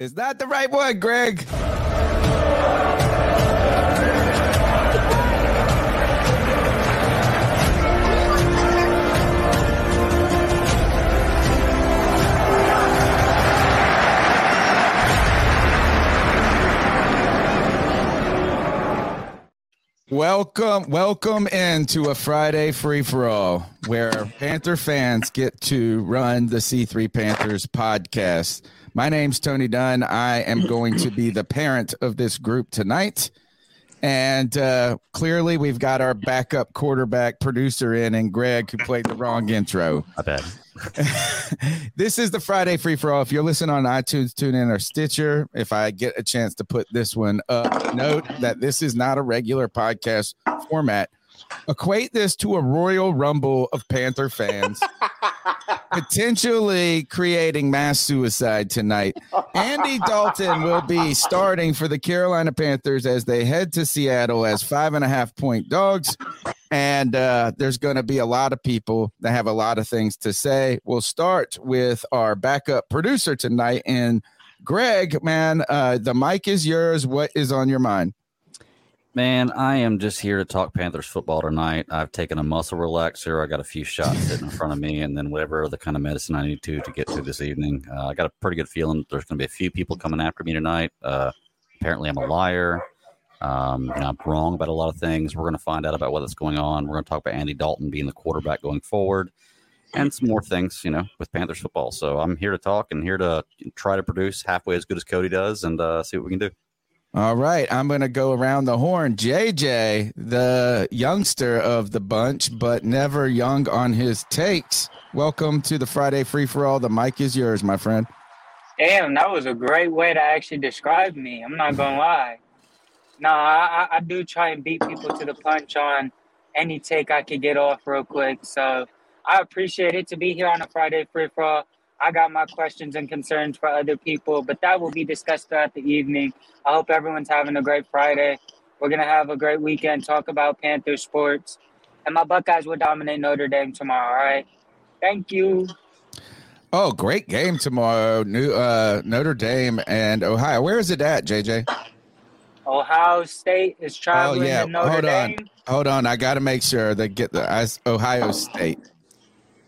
Is that the right one, Greg? Welcome, welcome into a Friday free for all where Panther fans get to run the C3 Panthers podcast. My name's Tony Dunn. I am going to be the parent of this group tonight. And uh, clearly, we've got our backup quarterback producer in, and Greg, who played the wrong intro. I bet. this is the Friday free for all. If you're listening on iTunes, tune in or Stitcher. If I get a chance to put this one up, note that this is not a regular podcast format. Equate this to a Royal Rumble of Panther fans, potentially creating mass suicide tonight. Andy Dalton will be starting for the Carolina Panthers as they head to Seattle as five and a half point dogs. And uh, there's going to be a lot of people that have a lot of things to say. We'll start with our backup producer tonight. And Greg, man, uh, the mic is yours. What is on your mind? Man, I am just here to talk Panthers football tonight. I've taken a muscle relaxer. I got a few shots sitting in front of me, and then whatever other kind of medicine I need to to get through this evening. Uh, I got a pretty good feeling there's going to be a few people coming after me tonight. Uh, apparently, I'm a liar. Um, I'm wrong about a lot of things. We're going to find out about what's going on. We're going to talk about Andy Dalton being the quarterback going forward, and some more things, you know, with Panthers football. So I'm here to talk and here to try to produce halfway as good as Cody does, and uh, see what we can do. All right, I'm going to go around the horn. JJ, the youngster of the bunch, but never young on his takes. Welcome to the Friday Free for All. The mic is yours, my friend. Damn, that was a great way to actually describe me. I'm not going to lie. No, I, I do try and beat people to the punch on any take I could get off real quick. So I appreciate it to be here on a Friday Free for All. I got my questions and concerns for other people, but that will be discussed throughout the evening. I hope everyone's having a great Friday. We're going to have a great weekend, talk about Panther sports, and my Buckeyes will dominate Notre Dame tomorrow. All right. Thank you. Oh, great game tomorrow. New uh, Notre Dame and Ohio. Where is it at, JJ? Ohio State is traveling oh, yeah. Hold Dame. on. Hold on. I got to make sure they get the Ohio State.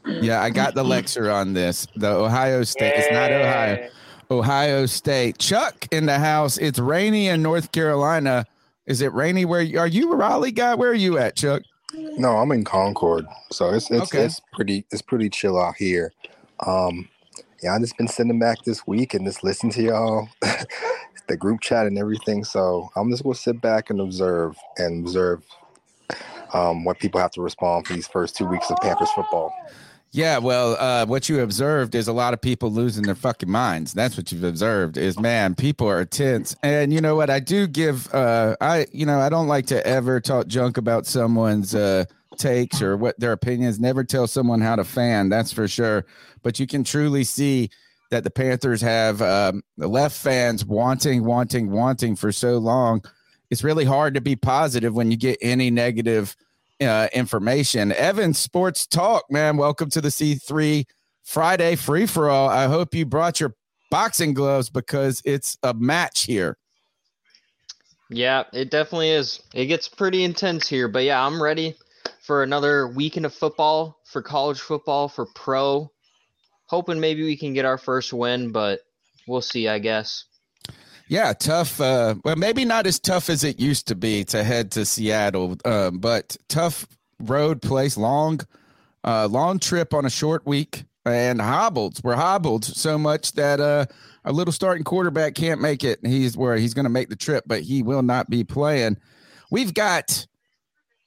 Yeah, I got the lecture on this. The Ohio State. It's not Ohio. Ohio State. Chuck in the house. It's rainy in North Carolina. Is it rainy where you are you a Raleigh guy? Where are you at, Chuck? No, I'm in Concord, so it's it's Okay. it's pretty it's pretty chill out here. Um, yeah, I just been sitting back this week and just listen to y'all, the group chat and everything. So I'm just gonna sit back and observe and observe um, what people have to respond for these first two weeks of Panthers football. Yeah, well, uh, what you observed is a lot of people losing their fucking minds. That's what you've observed is man, people are tense. And you know what? I do give uh I you know, I don't like to ever talk junk about someone's uh takes or what their opinions. Never tell someone how to fan, that's for sure. But you can truly see that the Panthers have um, the left fans wanting, wanting, wanting for so long. It's really hard to be positive when you get any negative uh, information. Evan Sports Talk, man, welcome to the C3 Friday free for all. I hope you brought your boxing gloves because it's a match here. Yeah, it definitely is. It gets pretty intense here, but yeah, I'm ready for another weekend of football, for college football, for pro. Hoping maybe we can get our first win, but we'll see, I guess. Yeah, tough. Uh, well, maybe not as tough as it used to be to head to Seattle, uh, but tough road place, long, uh, long trip on a short week, and hobbled. We're hobbled so much that uh, our little starting quarterback can't make it. He's where he's going to make the trip, but he will not be playing. We've got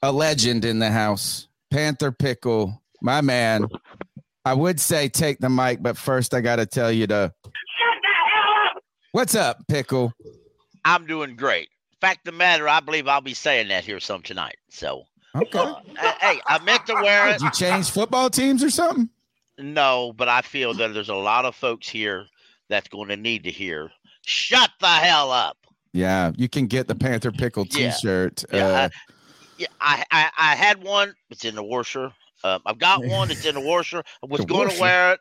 a legend in the house, Panther Pickle, my man. I would say take the mic, but first I got to tell you to What's up, Pickle? I'm doing great. Fact of the matter, I believe I'll be saying that here some tonight. So, okay. Uh, hey, I meant to wear it. Did you change football teams or something? No, but I feel that there's a lot of folks here that's going to need to hear. Shut the hell up. Yeah, you can get the Panther Pickle T-shirt. Yeah, uh, I, yeah I, I, I had one. It's in the washer. Um, I've got one. It's in the washer. I was going to wear it.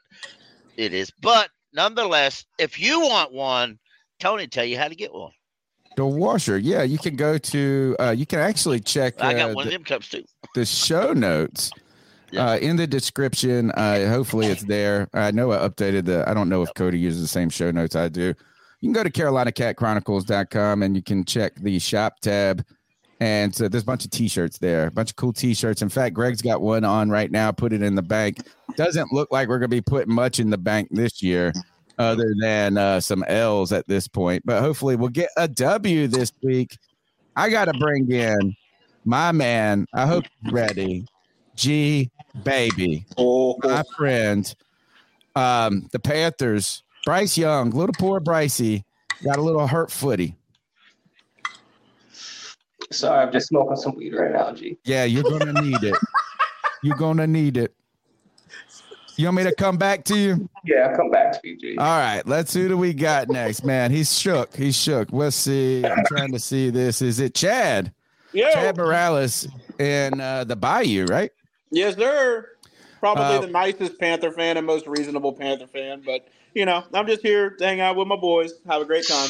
It is, but nonetheless, if you want one, Tony tell you how to get one. The washer, yeah, you can go to. Uh, you can actually check. I got uh, one the, of them cups too. The show notes. Yeah. Uh, in the description, uh, hopefully it's there. I know I updated the. I don't know if Cody uses the same show notes I do. You can go to CarolinaCatChronicles.com and you can check the shop tab. And so there's a bunch of t-shirts there, a bunch of cool t-shirts. In fact, Greg's got one on right now. Put it in the bank. Doesn't look like we're gonna be putting much in the bank this year, other than uh, some L's at this point. But hopefully we'll get a W this week. I gotta bring in my man. I hope he's ready. G baby, my friend. Um, the Panthers. Bryce Young, little poor Brycey, got a little hurt footy. Sorry, I'm just smoking some weed right now, G. Yeah, you're gonna need it. You're gonna need it. You want me to come back to you? Yeah, I'll come back to you, G. All right, let's see who do we got next, man. He's shook. He's shook. Let's see. I'm trying to see this. Is it Chad? Yeah. Chad Morales in uh, the Bayou, right? Yes, sir. Probably Uh, the nicest Panther fan and most reasonable Panther fan, but you know, I'm just here to hang out with my boys, have a great time.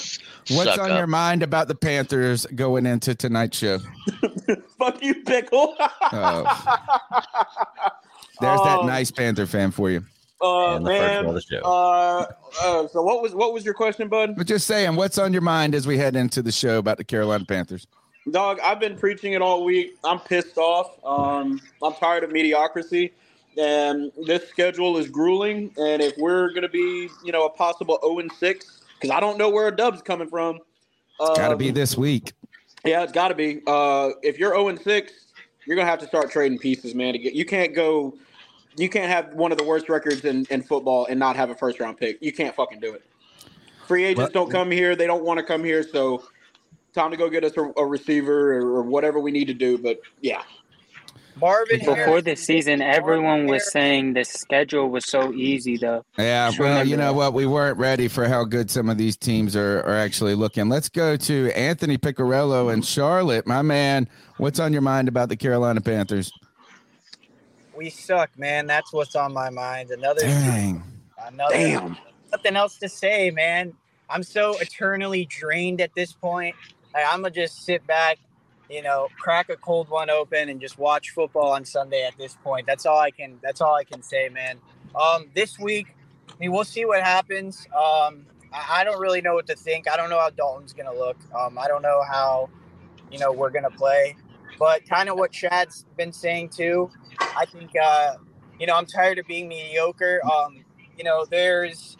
What's Suck on up. your mind about the Panthers going into tonight's show? Fuck you, pickle. Oh. There's that Um, nice Panther fan for you. Uh, And the first man. one of the show. Uh, uh, so what was what was your question, bud? But just saying, what's on your mind as we head into the show about the Carolina Panthers? Dog, I've been preaching it all week. I'm pissed off. Um, I'm tired of mediocrity, and this schedule is grueling. And if we're gonna be, you know, a possible 0 and 6, because I don't know where a dub's coming from. Got to um, be this week. Yeah, it's got to be. Uh, if you're 0 and 6, you're gonna have to start trading pieces, man. To get you can't go, you can't have one of the worst records in, in football and not have a first round pick. You can't fucking do it. Free agents Well- don't come here. They don't want to come here. So time to go get us a, a receiver or, or whatever we need to do. But yeah, Marvin Before the season, everyone was saying the schedule was so easy, though. Yeah, Sure well, you know that. what? We weren't ready for how good some of these teams are, are actually looking. Let's go to Anthony Picarello and Charlotte. My man, what's on your mind about the Carolina Panthers? We suck, man. That's what's on my mind. Another, Dang. another. damn. Nothing else to say, man. I'm so eternally drained at this point. Like, I'm gonna just sit back, you know, crack a cold one open and just watch football on Sunday. At this point, that's all I can. That's all I can say, man. Um, this week, I mean, we'll see what happens. Um, I, I don't really know what to think. I don't know how Dalton's gonna look. Um, I don't know how, you know, we're gonna play. But kind of what Chad's been saying too. I think, uh, you know, I'm tired of being mediocre. Um, you know, there's,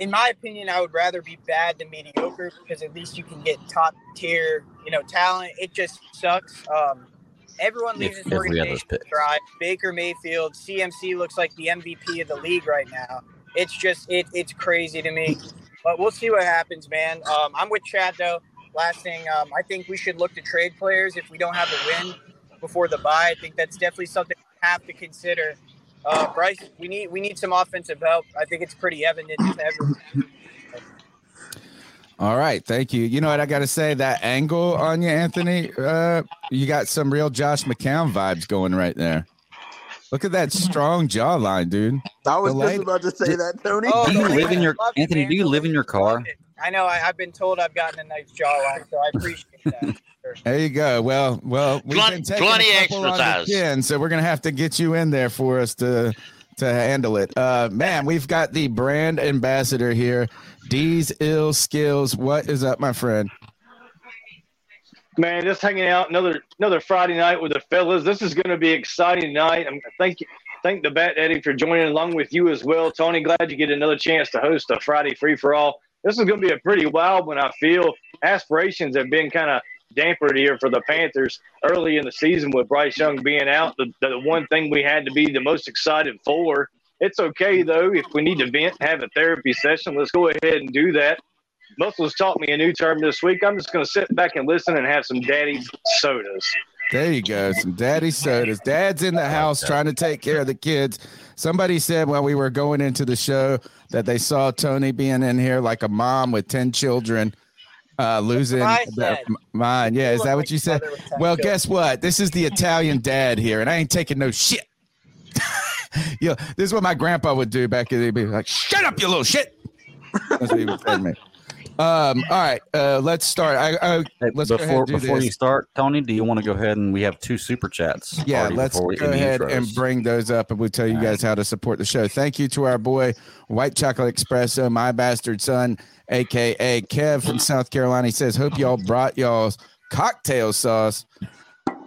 in my opinion, I would rather be bad than mediocre because at least you can get top tier, you know, talent. It just sucks. Um, everyone leaves If- this if we had those organization dry. Baker Mayfield, CMC looks like the MVP of the league right now. It's just, it, it's crazy to me. But we'll see what happens, man. Um, I'm with Chad though. Last thing, um, I think we should look to trade players if we don't have a win before the bye. I think that's definitely something we have to consider Uh, Bryce, we need we need some offensive help. I think it's pretty evident to everyone. All right, thank you. You know what I got to say? That angle on you, Anthony. Uh, you got some real Josh McCown vibes going right there. Look at that strong jawline, dude. I was just about to say that, Tony. Oh, Do you live in your love it, Anthony? Do you live in your car? I know. I, I've been told I've gotten a nice jawline, so I appreciate that. There you go. Well, well, we've Plenty- been taking plenty a couple on the exercise. chin, so we're gonna have to get you in there for us to to handle it. Uh, man, we've got the brand ambassador here, D's Ill Skills. What is up, my friend? Man, just hanging out another another Friday night with the fellas. This is going to be an exciting night. I'm thank you, thank the Bat Eddie for joining along with you as well, Tony. Glad you get another chance to host a Friday free for all. This is going to be a pretty wild one. I feel aspirations have been kind of dampered here for the Panthers early in the season with Bryce Young being out. The, the one thing we had to be the most excited for. It's okay though if we need to vent, have a therapy session. Let's go ahead and do that. Muscles taught me a new term this week. I'm just going to sit back and listen and have some daddy sodas. There you go. Some daddy sodas. Dad's in the house trying to take care of the kids. Somebody said while we were going into the show that they saw Tony being in here like a mom with 10 children uh, losing I their said. m- mind. Yeah, is that like what you said? mother with 10 Well, children. guess what? This is the Italian dad here, and I ain't taking no shit. Yo, this is what my grandpa would do back in the day. He'd be like, shut up, you little shit. That's what he would say to me. Um, all right, uh, let's start. I, I let's go ahead before and do before this. you start, Tony, do you want to go ahead and we have two super chats? Yeah, let's we go ahead intros. and bring those up, and we'll tell you guys how to support the show. Thank you to our boy White Chocolate Espresso, my bastard son, aka Kev from South Carolina. He says, "Hope y'all brought y'all's cocktail sauce."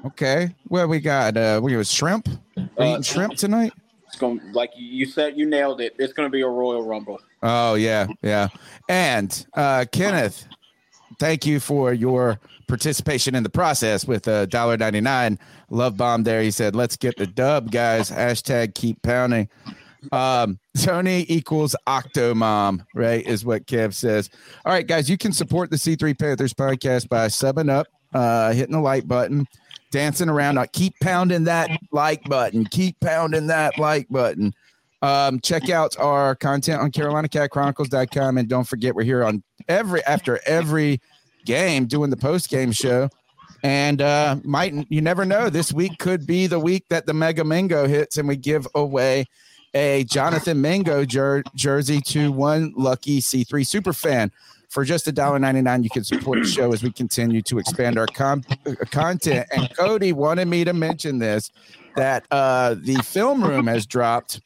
Okay, well we got uh, we have shrimp. We Uh, eating shrimp tonight. It's going like you said, you nailed it. It's going to be a Royal Rumble. Oh yeah, yeah. And uh, Kenneth, thank you for your participation in the process with a dollar ninety nine love bomb. There, he said, "Let's get the dub, guys." Hashtag keep pounding. Um, Tony equals Octomom, right? Is what Kev says. All right, guys, you can support the C3 Panthers podcast by subbing up, uh, hitting the like button, dancing around. Uh, keep pounding that like button. Keep pounding that like button. Um, check out our content on CarolinaCatChronicles.com. And don't forget, we're here on every after every game doing the post game show. And uh, might you never know, this week could be the week that the Mega Mingo hits and we give away a Jonathan Mingo jer- jersey to one lucky C3 super fan. For just $1.99, you can support the show as we continue to expand our com- uh, content. And Cody wanted me to mention this that uh, the film room has dropped.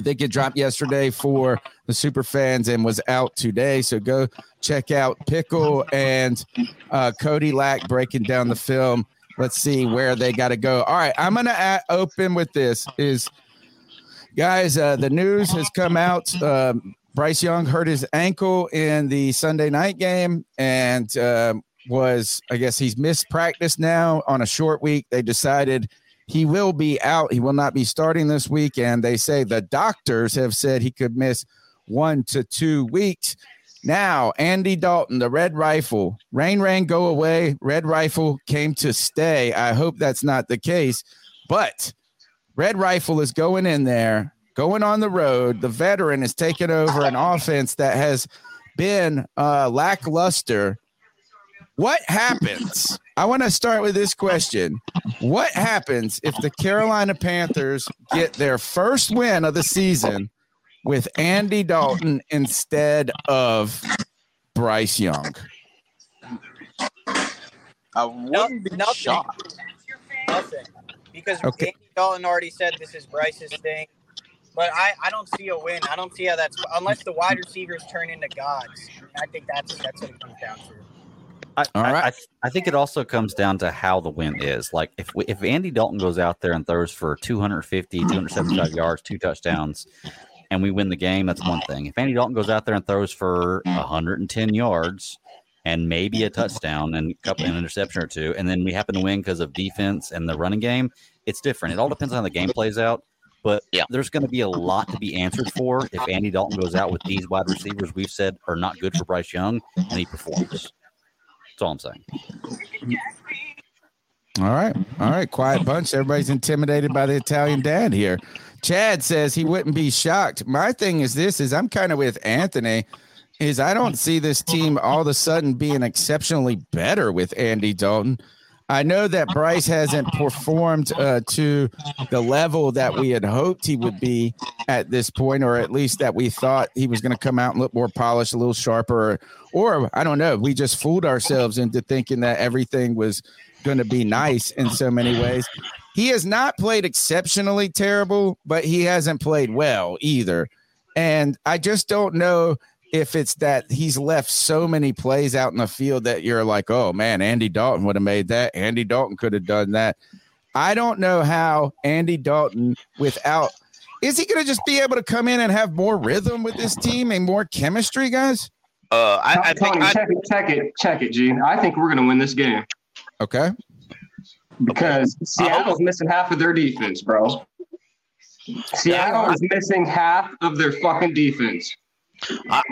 I think it dropped yesterday for the super fans and was out today. So go check out Pickle and uh, Cody Lack breaking down the film. Let's see where they got to go. All right, I'm gonna a- open with this. Is guys, uh, the news has come out. Um, Bryce Young hurt his ankle in the Sunday night game and um, was, I guess, he's missed practice now on a short week. They decided he will be out. He will not be starting this week. And they say the doctors have said he could miss one to two weeks. Now, Andy Dalton, the Red Rifle, rain, rain, go away. Red Rifle came to stay. I hope that's not the case. But Red Rifle is going in there, going on the road. The veteran is taking over an offense that has been uh, lackluster. What happens? I want to start with this question. What happens if the Carolina Panthers get their first win of the season with Andy Dalton instead of Bryce Young? I wouldn't be nothing. shocked. Nothing. Because Okay. Andy Dalton already said this is Bryce's thing. But I, I don't see a win. I don't see how that's unless the wide receivers turn into gods. I think that's that's what it comes down to. I, All I- I, th- I think it also comes down to how the win is. Like if we, if Andy Dalton goes out there and throws for 250, 275 yards, two touchdowns, and we win the game, that's one thing. If Andy Dalton goes out there and throws for 110 yards and maybe a touchdown and a couple an interception or two, and then we happen to win because of defense and the running game, it's different. It all depends on how the game plays out. But Yeah. there's going to be a lot to be answered for if Andy Dalton goes out with these wide receivers we've said are not good for Bryce Young and he performs. That's all I'm saying. All right. All right. Quiet bunch. Everybody's intimidated by the Italian dad here. Chad says he wouldn't be shocked. My thing is this is I'm kind of with Anthony is I don't see this team all of a sudden being exceptionally better with Andy Dalton. I know that Bryce hasn't performed uh, to the level that we had hoped he would be at this point, or at least that we thought he was going to come out and look more polished, a little sharper, or, or I don't know. We just fooled ourselves into thinking that everything was going to be nice in so many ways. He has not played exceptionally terrible, but he hasn't played well either. And I just don't know if it's that he's left so many plays out in the field that you're like, oh man, Andy Dalton would have made that. Andy Dalton could have done that. I don't know how Andy Dalton, without, is he going to just be able to come in and have more rhythm with this team and more chemistry, guys? Uh, I, I think Tony, I, check it, check it, check it, G. I think we're gonna win this game Okay. because Seattle's missing half of their defense, bro. Seattle is missing half of their fucking defense. I,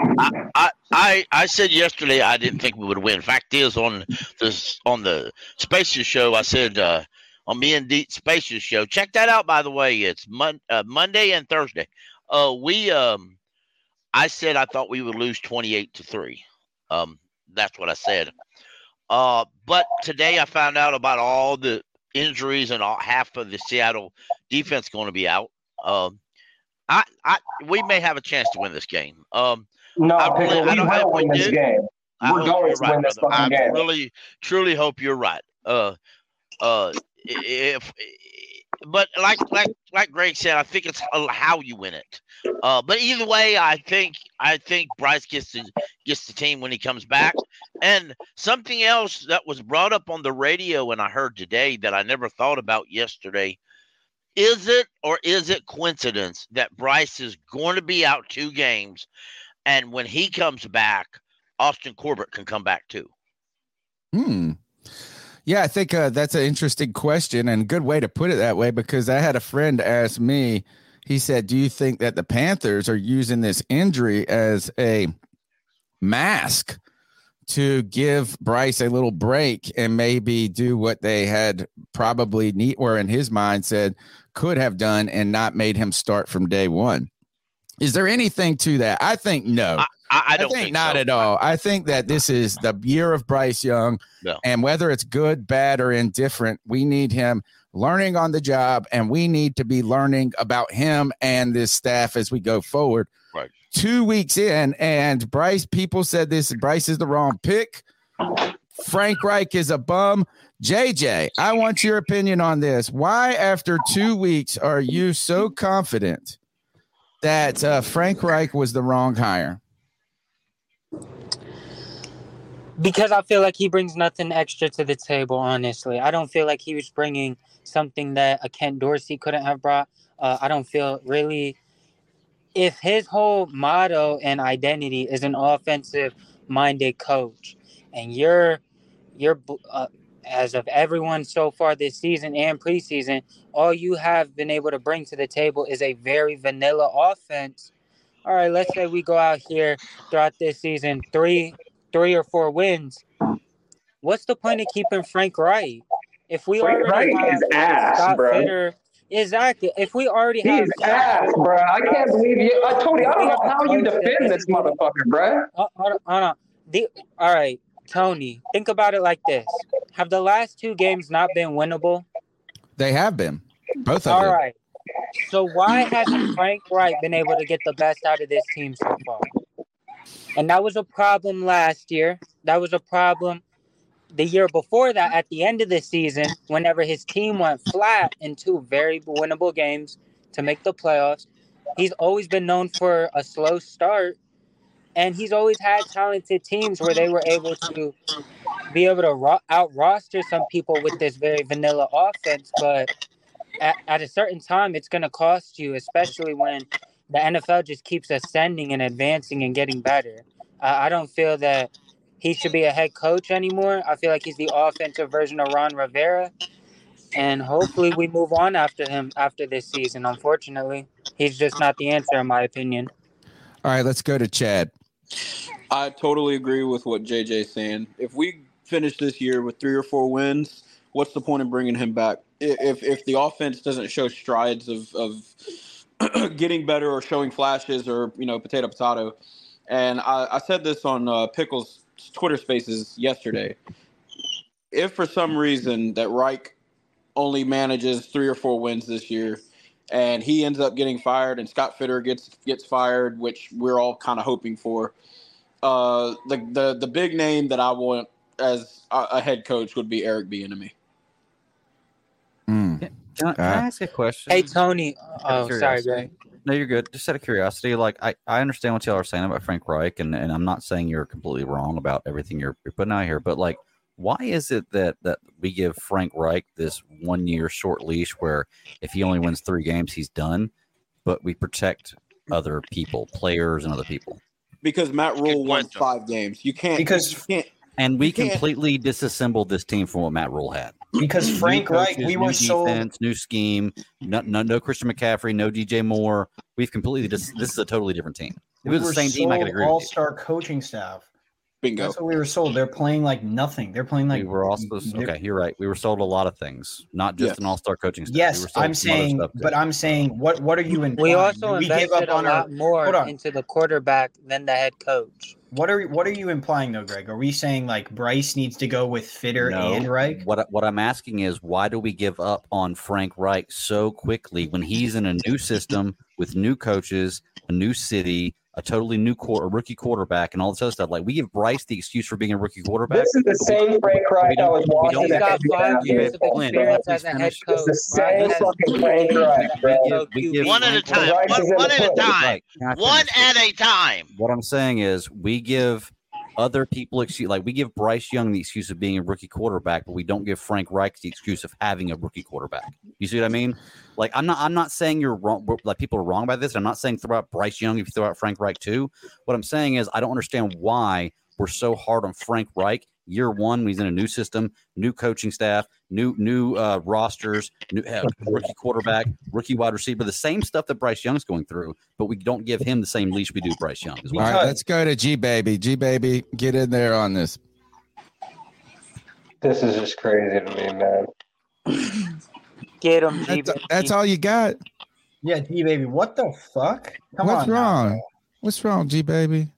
I, I, I said yesterday I didn't think we would win. Fact is, on this on the Spaces show, I said uh, on me and D Spaces show. Check that out, by the way. It's mon- uh, Monday and Thursday. Uh, we um, I said I thought we would lose twenty eight to three. Um, that's what I said. Uh, but today I found out about all the injuries and all, half of the Seattle defense going to be out. Um, I, I, we may have a chance to win this game. Um, No, I really- I don't have win this do. game. I We're going to right, win this brother. fucking I game. really, truly hope you're right. Uh, uh, if, but like, like, like Greg said, I think it's how you win it. Uh, but either way, I think, I think Bryce gets the gets the team when he comes back. And something else that was brought up on the radio and I heard today that I never thought about yesterday. Is it or is it coincidence that Bryce is going to be out two games, and when he comes back, Austin Corbett can come back too? Hmm. Yeah, I think uh, that's an interesting question and good way to put it that way because I had a friend ask me, he said, Do you think that the Panthers are using this injury as a mask to give Bryce a little break and maybe do what they had probably need or in his mind said could have done and not made him start from day one? Is there anything to that? I think no. I, I, I don't think, think, not so. at all. I think that this is the year of Bryce Young, No. and whether it's good, bad, or indifferent, we need him learning on the job, and we need to be learning about him and this staff as we go forward. Right. Two weeks in, and Bryce, people said this Bryce is the wrong pick. Frank Reich is a bum. JJ, I want your opinion on this. Why, after two weeks, are you so confident that uh, Frank Reich was the wrong hire? because I feel like he brings nothing extra to the table. Honestly, I don't feel like he was bringing something that a Ken Dorsey couldn't have brought. Uh, I don't feel really. If his whole motto and identity is an offensive-minded coach, and you're, you're, uh, as of everyone so far this season and preseason, all you have been able to bring to the table is a very vanilla offense. All right, let's say we go out here throughout this season, three three or four wins. What's the point of keeping Frank Reich? If we Frank already Wright have is ass, Scott bro. Fitter, exactly. If we already have is ass, bro. I can't believe you. I told you, I don't know how you defend this motherfucker, bro. Uh, hold on, hold on. The, all right, Tony, think about it like this: Have the last two games not been winnable? They have been both of All them. right. So why hasn't Frank Reich been able to get the best out of this team so far? And that was a problem last year. That was a problem the year before that at the end of the season, whenever his team went flat in two very winnable games to make the playoffs. He's always been known for a slow start. And he's always had talented teams where they were able to be able to ro- out roster some people with this very vanilla offense. But at, at a certain time, it's going to cost you, especially when the NFL just keeps ascending and advancing and getting better. I I don't feel that he should be a head coach anymore. I feel like he's the offensive version of Ron Rivera. And hopefully we move on after him after this season. Unfortunately, he's just not the answer, in my opinion. All right, let's go to Chad. I totally agree with what JJ's saying. If we finish this year with three or four wins, what's the point in bringing him back if if the offense doesn't show strides of of getting better or showing flashes or you know potato potato? And I, I said this on uh, Pickles Twitter Spaces yesterday. If for some reason that Reich only manages three or four wins this year, and he ends up getting fired, and Scott Fitterer gets gets fired, which we're all kind of hoping for. Uh, the the the big name that I want as a, a head coach would be Eric Bieniemy. Hmm. Can I, can I ask a question? Hey Tony. Just out of Oh, sorry. Greg. No, you're good. Just out of curiosity, like I, I understand what y'all are saying about Frank Reich, and, and I'm not saying you're completely wrong about everything you're, you're putting out here, but like, why is it that that we give Frank Reich this one year short leash where if he only wins three games, he's done, but we protect other people, players, and other people, Because Matt Rhule won five games. You can't Because- you can't and we completely disassembled this team from what Matt Rhule had. Because New Frank Reich, coaches, we new were sold. defense, new scheme, no, no, no Christian McCaffrey, no DJ Moore. We've completely dis- this is a totally different team. If it we was the same team, I could agree. All-star coaching staff. Bingo. That's what we were sold. They're playing like nothing. They're playing like we were also they're- okay. You're right. We were sold a lot of things, not just Yes. an all-star coaching staff. Yes, were sold I'm some saying, but I'm saying, what what are you implying? We also we invested give up a on our lot more on. into the quarterback than the head coach. What are what are you implying though, Greg? Are we saying like Bryce needs to go with Fitterer No. and Reich? What what I'm asking is why do we give up on Frank Reich so quickly when he's in a new system with new coaches, a new city, a totally new quarter, a rookie quarterback, and all this other stuff? Like we give Bryce the excuse for being a rookie quarterback. This is the same Frank We Reich I was watching. He's got five years of experience as a head coach. It's the same has fucking Frank Reich, bro. We give One at a time. Reich- Rice is One, one at a time. Right. Can I One at a time. What I'm saying is we give other people excuse like we give Bryce Young the excuse of being a rookie quarterback, but we don't give Frank Reich the excuse of having a rookie quarterback. You see what I mean? Like I'm not I'm not saying you're wrong like people are wrong by this. I'm not saying throw out Bryce Young if you throw out Frank Reich too. What I'm saying is I don't understand why we're so hard on Frank Reich. Year one, when he's in a new system, new coaching staff, new new uh, rosters, new uh, rookie quarterback, rookie wide receiver, the same stuff that Bryce Young's going through, but we don't give him the same leash we do Bryce Young. Is All what I'm right, saying. let's go to G baby. G baby, get in there on this. This is just crazy to me, man. Get him, That's, that's all you got. Yeah, G baby. What the fuck? Come What's on wrong? bro. What's wrong, G baby?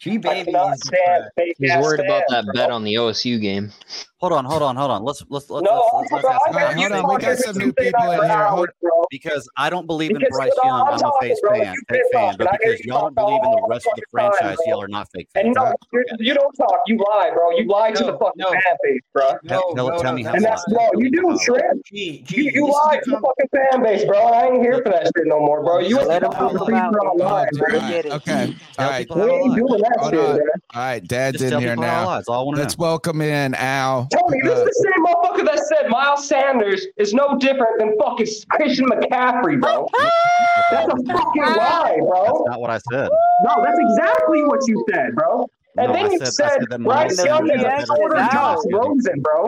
G baby is stand fake He's worried about that bet on the OSU game. Hold on, hold on, hold on. Let's let's let's No, let's, let's, bro, let's I ask bet Hold on, we got some new people in here. Hold- because I don't believe in Because Bryce Young. I'm I'm a talking, face fan, fake fan, but because you y'all don't believe in the rest of the fucking time, franchise, y'all are not fake And no, you, okay. you don't talk. You lie, bro. You lie to the fucking no. fan base, bro. Tell, No, tell, no, tell no, me how And that's lie. no, you do, Trent. G, G, You, you this is lie to the com- fucking fan base, bro. I ain't here for that shit no more, bro. You Let ain't him fucking move for all lies, all bro. right, get it. okay. All Tell right. people We how to ain't lie. doing that Hold shit, on. man. All right, Dad's in here people how to now. lie. That's all I want to Let's welcome in Al. Tony, this Uh, is the same motherfucker that said Miles Sanders is no different than fucking Christian McCaffrey, bro. That's a fucking lie, bro. That's bro. not what I said. No, that's exactly what you said, bro. And No, then I you said- said, said Bryce Young is a is a quarter Josh. Rosen, bro.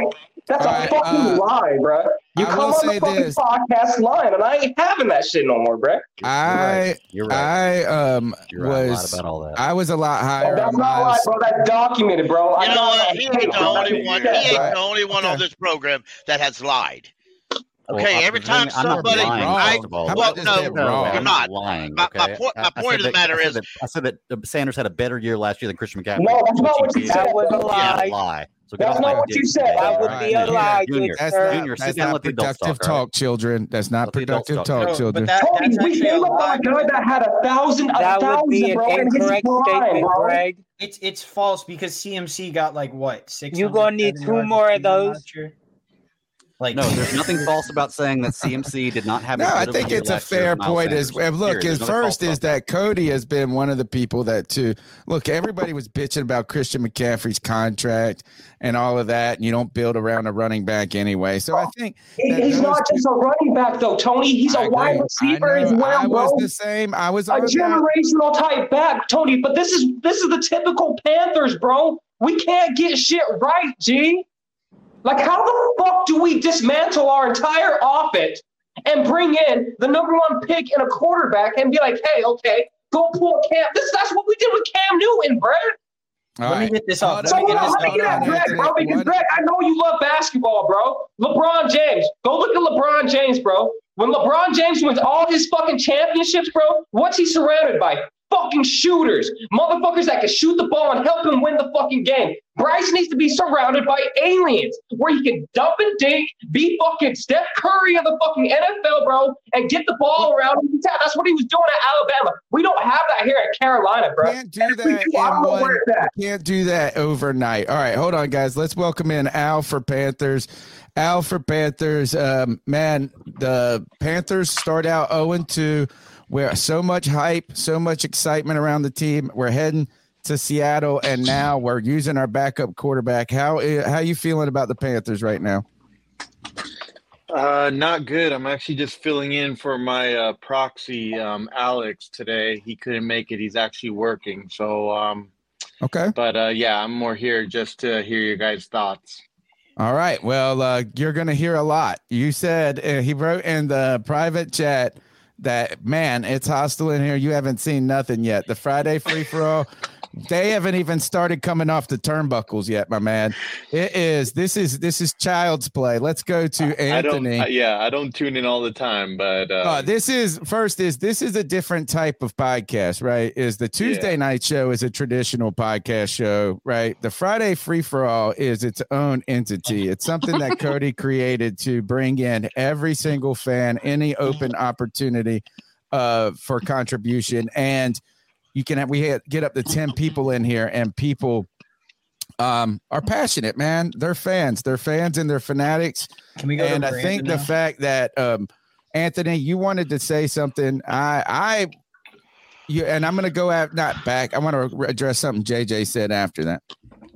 That's All a right, fucking uh, lie, bro. You I come will on the fucking this. podcast line, and I ain't having that shit no more, bro. I You're right. I um You're right. Was about all that. I was a lot Oh, higher that's not right, Miles. bro. That's documented, bro. I You know what? He ain't the only one. He ain't the only one on this program that has lied. Well, Okay, I- every the time thing- I'm not somebody, lying, I, first. How well, about no, No, wrong? you're not. lying. My- my point- my I- I point of the that- matter I is- that, I said that uh, Sanders had a better year last year than Christian McCaffrey. No, that's not what you said. That was a bro. Yeah, lie. Lie. So That's not my what dick, you said, Junior. That would be right, a lie, Junior, good That's not, Junior, that's not let the adults productive talk, all right? talk, children. That's not Let productive talk. talk, No, children. that, Tony, we came a up on a guy that had a thousand, a That would be thousand, an bro, incorrect statement, bro. Greg. It's it's false because CMC got like what six. You gonna need two more of those. Like No, there's nothing false about saying that CMC did not have. No, I think it's a fair point. Sanders. Is look, Period. is There's nothing false first is that Cody has been one of the people that too. Look, everybody was bitching about Christian McCaffrey's contract and all of that, and you don't build around a running back anyway. So I think He- he's those not two- just a running back, though, Tony. He's I a wide agree. I receiver as well, I bro. was the same. I was a on that. generational type back, Tony. But this is this is the typical Panthers, bro. We can't get shit right, G. Like, how the fuck do we dismantle our entire offense and bring in the number one pick in a quarterback and be like, hey, okay, go pull Cam? This that's what we did with Cam Newton, bro. All Let me get this off. So Let me hold get on, this let me get that, Greg, bro. Because What? Greg, I know you love basketball, bro. LeBron James. Go look at LeBron James, bro. When LeBron James wins all his fucking championships, bro, what's he surrounded by? Fucking shooters, motherfuckers that can shoot the ball and help him win the fucking game. Bryce needs to be surrounded by aliens where he can dump and dink, be fucking Steph Curry of the fucking NFL, bro, and get the ball around. That's what he was doing at Alabama. We don't have that here at Carolina, bro. Can't do that. In one- where it's at. Can't do that overnight. All right, hold on, guys. Let's welcome in Al for Panthers. Al for Panthers. Um, man, the Panthers start out 0 2. Where so much hype, so much excitement around the team. We're heading to Seattle, and now we're using our backup quarterback. How how you feeling about the Panthers right now? Uh, not good. I'm actually just filling in for my uh, proxy, um, Alex, today. He couldn't make it. He's actually working. So, um, Okay. but uh, yeah, I'm more here just to hear your guys' thoughts. All right. Well, uh, you're going to hear a lot. You said uh, he wrote in the private chat that, man, it's hostile in here. You haven't seen nothing yet. The Friday free for all, they haven't even started coming off the turnbuckles yet, my man. It is. This is this is child's play. Let's go to I don't, Anthony. uh, yeah, I don't tune in all the time, but uh, Uh, this is first is this is a different type of podcast, right? Is the Tuesday night show is a traditional podcast show, right? The Friday free for all is its own entity. It's something that Cody created to bring in every single fan, any open opportunity uh, for contribution, and you can have, we had, get up to ten people in here, and people um are passionate man they're fans they're fans and they're fanatics Can we go and i Miranda think the fact that um anthony you wanted to say something i i you and i'm gonna go at not back i want to address something jj said after that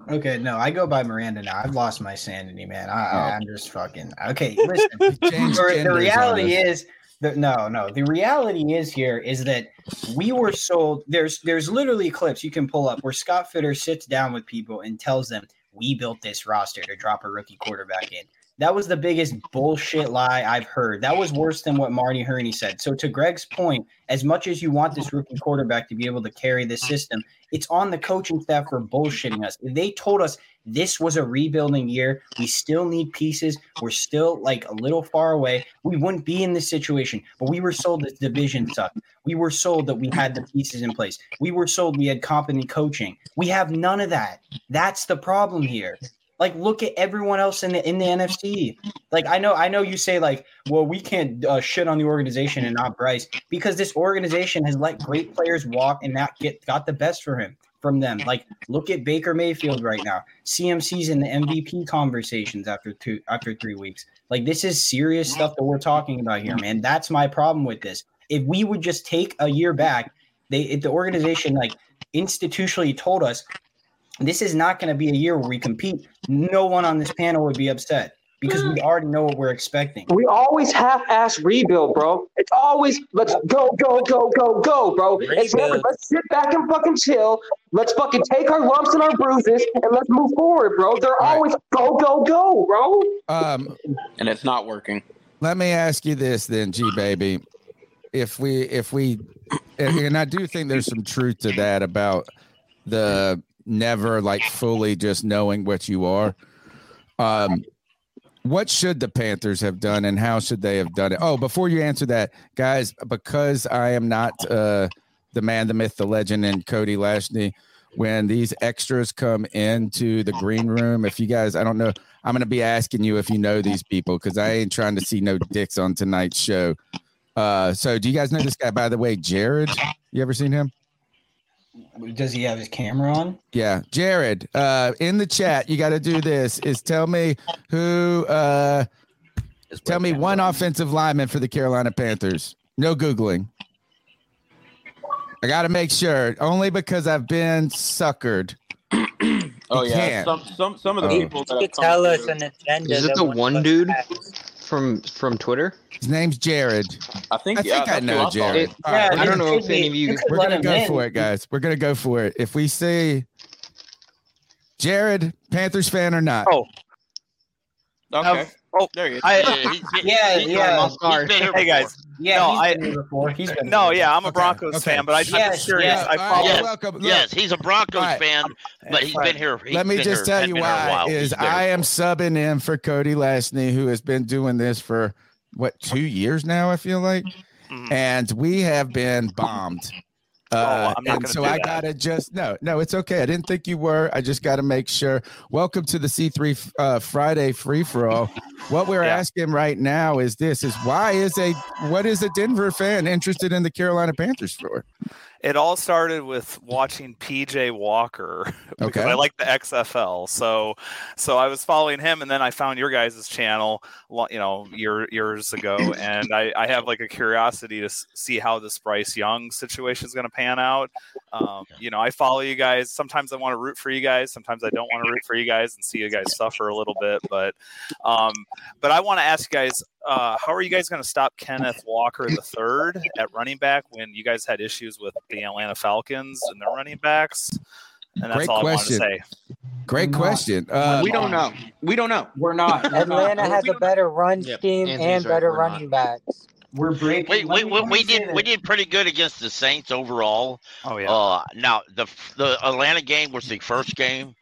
Okay, no, I go by Miranda now. I've lost my sanity, man. I, Oh. I, I'm just fucking okay. Listen, the, the genders on reality is that no, no. The reality is here is that we were sold. There's there's literally clips you can pull up where Scott Fitterer sits down with people and tells them we built this roster to drop a rookie quarterback in. That was the biggest bullshit lie I've heard. That was worse than what Marty Hurney said. So to Greg's point, as much as you want this rookie quarterback to be able to carry the system, it's on the coaching staff for bullshitting us. If they told us this was a rebuilding year, we still need pieces, we're still like a little far away, we wouldn't be in this situation. But we were sold this division sucked. We were sold that we had the pieces in place. We were sold we had competent coaching. We have none of that. That's the problem here. Like, look at everyone else in the in the NFC. Like, I know, I know you say like, well, we can't uh, shit on the organization and not Bryce because this organization has let great players walk and not get got the best for him from them. Like, look at Baker Mayfield right now. CMC's in the MVP conversations after two after three weeks. Like, this is serious stuff that we're talking about here, man. That's my problem with this. If we would just take a year back, they if the organization like institutionally told us this is not going to be a year where we compete. No one on this panel would be upset because we already know what we're expecting. We always half-ass rebuild, bro. It's always let's go, go, go, go, go, bro. It's never let's sit back and fucking chill. Let's fucking take our lumps and our bruises and let's move forward, bro. They're always go, go, go, bro. um and it's not working. let me ask you this then g baby if we if we and, and i do think there's some truth to that about the never like fully just knowing what you are. Um what should the panthers have done and how should they have done it? Oh before you answer that guys because i am not uh the man the myth the legend and cody lashney when these extras come into the green room if you guys i don't know i'm going to be asking you if you know these people because i ain't trying to see no dicks on tonight's show. Uh so do you guys know this guy by the way jared? You ever seen him Does he have his camera on? yeah jared uh in the chat you got to do this is tell me who uh tell me one offensive lineman for the carolina panthers no googling i got to make sure only because i've been suckered Oh yeah, can't. some some some of the Oh. people that You have tell us through- an agenda. Is it the one one of us dude has. From from Twitter? his name's jared I think I yeah, think I that's know thought. Jared. It- All right, yeah, I don't know if be- any of you- you We're gonna go in. for it, guys. We're gonna go for it. If we see Jared, Panthers fan or not, Oh. Okay. Oh, there he is. I, Yeah, yeah. Hey guys. Yeah, no, he's I, been here before. He's been no, here. yeah, I'm a Broncos okay. fan, but I, I'm Yes, just curious. yes. I All right, follow. you're welcome. Look, Yes, he's a Broncos All right. fan, but he's been here. he's Let me just here- tell you been here a why is He's been here I am subbing in for Cody Lastney, who has been doing this for what two years now. I feel like, Mhm. and we have been bombed. Uh, I'm not and so I that. gotta just no, no, it's okay. I didn't think you were. I just got to make sure. Welcome to the C3 uh, Friday free for all. What we're Yeah. asking right now is this: is why is a what is a Denver fan interested in the Carolina Panthers for? It all started with watching PJ Walker because Okay. I like the XFL. So, so I was following him, and then I found your guys' channel, you know, year, years ago, and I, I have like a curiosity to see how this Bryce Young situation is going to pan out. Um, you know, I follow you guys. Sometimes I want to root for you guys. Sometimes I don't want to root for you guys and see you guys suffer a little bit. But, um, but I want to ask you guys, uh, how are you guys going to stop Kenneth Walker the third at running back when you guys had issues with the Atlanta Falcons and their running backs? And that's Great all question. I want to say. Great Not- question. Uh, we don't know. We don't know. We're not. Atlanta has a better run Yep, scheme Anthony's and right, better we're not. running backs. We're breaking. We, we, we, we did we did pretty good against the Saints overall. Oh yeah. Uh, now the the Atlanta game was the first game.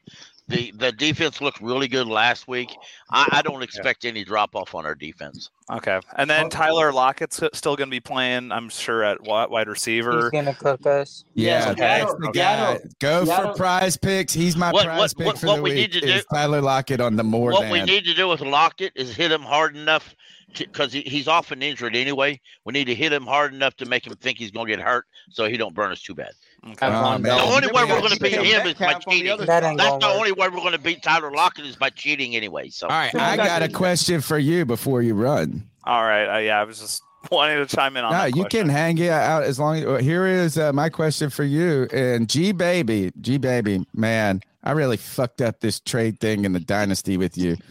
The the defense looked really good last week. I, I don't expect any drop off on our defense. Okay. And then Tyler Lockett's still going to be playing, I'm sure, at wide receiver. He's gonna cook us. Yeah, Yeah, that's Seattle- the guy. Go Seattle- for prize picks. He's my What- prize what- pick what- for what the we week. need to is do- Tyler Lockett on the more what than. we need to do with Lockett is hit him hard enough because he, he's often injured anyway. We need to hit him hard enough to make him think he's going to get hurt, so he don't burn us too bad. Okay. Oh, The only way we we're going to beat him is by Metcalf the cheating. That That's the only way we're going to beat Tyler Lockett is by cheating anyway. So All right, I got got a question for you before you run. All right. Uh, yeah, I was just wanting to chime in on No, that. you question. can hang it out as long as. Here is uh, my question for you. And G baby, G baby, man, I really fucked up this trade thing in the dynasty with you.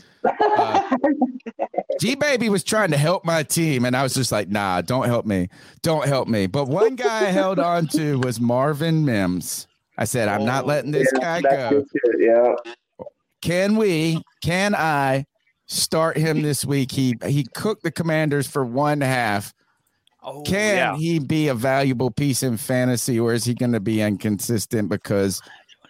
Uh, G baby was trying to help my team, and I was just like, nah, don't help me, don't help me. But one guy I held on to was Marvin Mims. I said, I'm not letting this guy go. Yeah. Can we? Can I start him this week? He he cooked the Commanders for one half. Oh, Can yeah. he be a valuable piece in fantasy, or is he going to be inconsistent because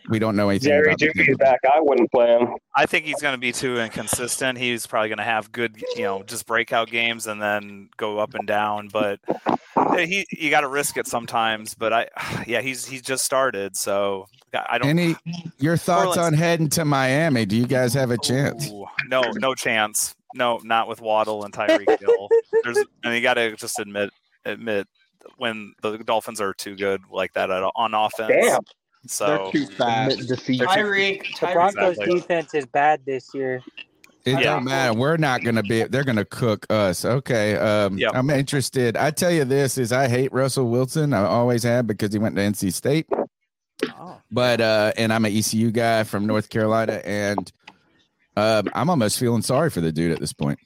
we don't know anything Jerry about the Jeudy's game? back. I wouldn't play him. I think he's going to be too inconsistent. He's probably going to have good, you know, just breakout games and then go up and down. But he, you got to risk it sometimes. But I, yeah, he's he's just started, so I don't. Any your thoughts Orleans- on heading to Miami? Do you guys have a chance? Ooh, no, no chance. No, not with Waddle and Tyreek Hill. There's, and you got to just admit admit when the Dolphins are too good like that at, on offense. Damn. So They're too fast. They're too- Tyreek, The Broncos Exactly. defense is bad this year. It Yeah. don't matter. We're not going to be. They're going to cook us. Okay. Um, Yep. I'm interested. I tell you this is I hate Russell Wilson. I always have because he went to NC State. Oh. But uh, and I'm an ECU guy from North Carolina, and um, I'm almost feeling sorry for the dude at this point.